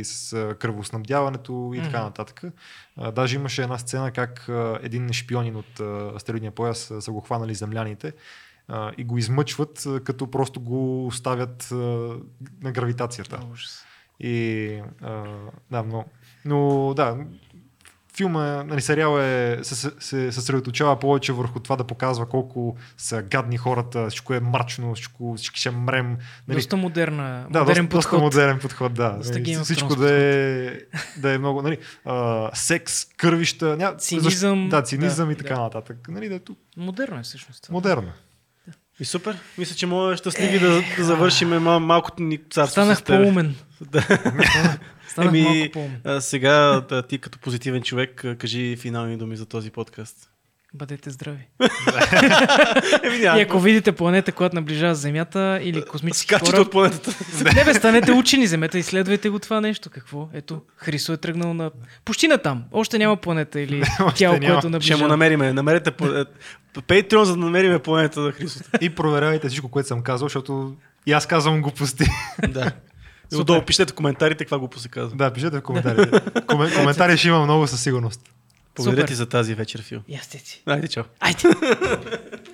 [SPEAKER 3] и с а, кръвоснабдяването и така нататък. А, даже имаше една сцена как а, един шпионин от а, астероидния пояс а, са го хванали земляните а, и го измъчват, като просто го оставят а, на гравитацията. И а, да, но, но да, филма, нали, сериал е, се, се, съсредоточава повече върху това да показва колко са гадни хората, всичко е мрачно, всичко, всички ще мрем. Нали,
[SPEAKER 1] Доста модерна,
[SPEAKER 3] да,
[SPEAKER 1] модерен
[SPEAKER 3] доста,
[SPEAKER 1] подход.
[SPEAKER 3] доста модерен подход, да.
[SPEAKER 1] Доста
[SPEAKER 3] Нали, всичко да е, да е много, нали, а, секс, кървища, ня,
[SPEAKER 1] Цинизъм,
[SPEAKER 3] да, цинизъм
[SPEAKER 1] да,
[SPEAKER 3] и така
[SPEAKER 1] да.
[SPEAKER 3] нататък. Нали, да, тук,
[SPEAKER 1] Модерно е всъщност.
[SPEAKER 3] модерно.
[SPEAKER 2] И супер. Мисля, че мога щастливи да, да завършим мал, малкото ни царство
[SPEAKER 1] Станах по-умен. [LAUGHS]
[SPEAKER 2] Да. [LAUGHS]
[SPEAKER 1] Станах
[SPEAKER 2] Еми,
[SPEAKER 1] малко по-умен.
[SPEAKER 2] а, сега да, ти като позитивен човек кажи финални думи за този подкаст.
[SPEAKER 1] Бъдете здрави. [LAUGHS]
[SPEAKER 2] Еми,
[SPEAKER 1] И ако видите планета, която наближава Земята или космически
[SPEAKER 2] Скачате
[SPEAKER 1] кораб,
[SPEAKER 2] от планетата.
[SPEAKER 1] не бе, станете учени, вземете, изследвайте го това нещо. Какво? Ето, Хрисо е тръгнал на... Почти на там. Още няма планета или [LAUGHS] тяло,
[SPEAKER 3] няма.
[SPEAKER 1] което
[SPEAKER 2] Ще
[SPEAKER 1] наближава.
[SPEAKER 2] му намериме. Намерете по... е, Patreon, за да намериме планета на Христос.
[SPEAKER 3] И проверявайте всичко, което съм казал, защото и аз казвам глупости. [LAUGHS]
[SPEAKER 2] да. Отдолу пишете в коментарите каква го се казва.
[SPEAKER 3] да, пишете в коментарите. Комен, коментари ще има много със сигурност.
[SPEAKER 2] Благодаря
[SPEAKER 1] Супер.
[SPEAKER 2] ти за тази вечер, Фил.
[SPEAKER 1] Ястици.
[SPEAKER 2] Айде, чао.
[SPEAKER 1] Айде! [LAUGHS]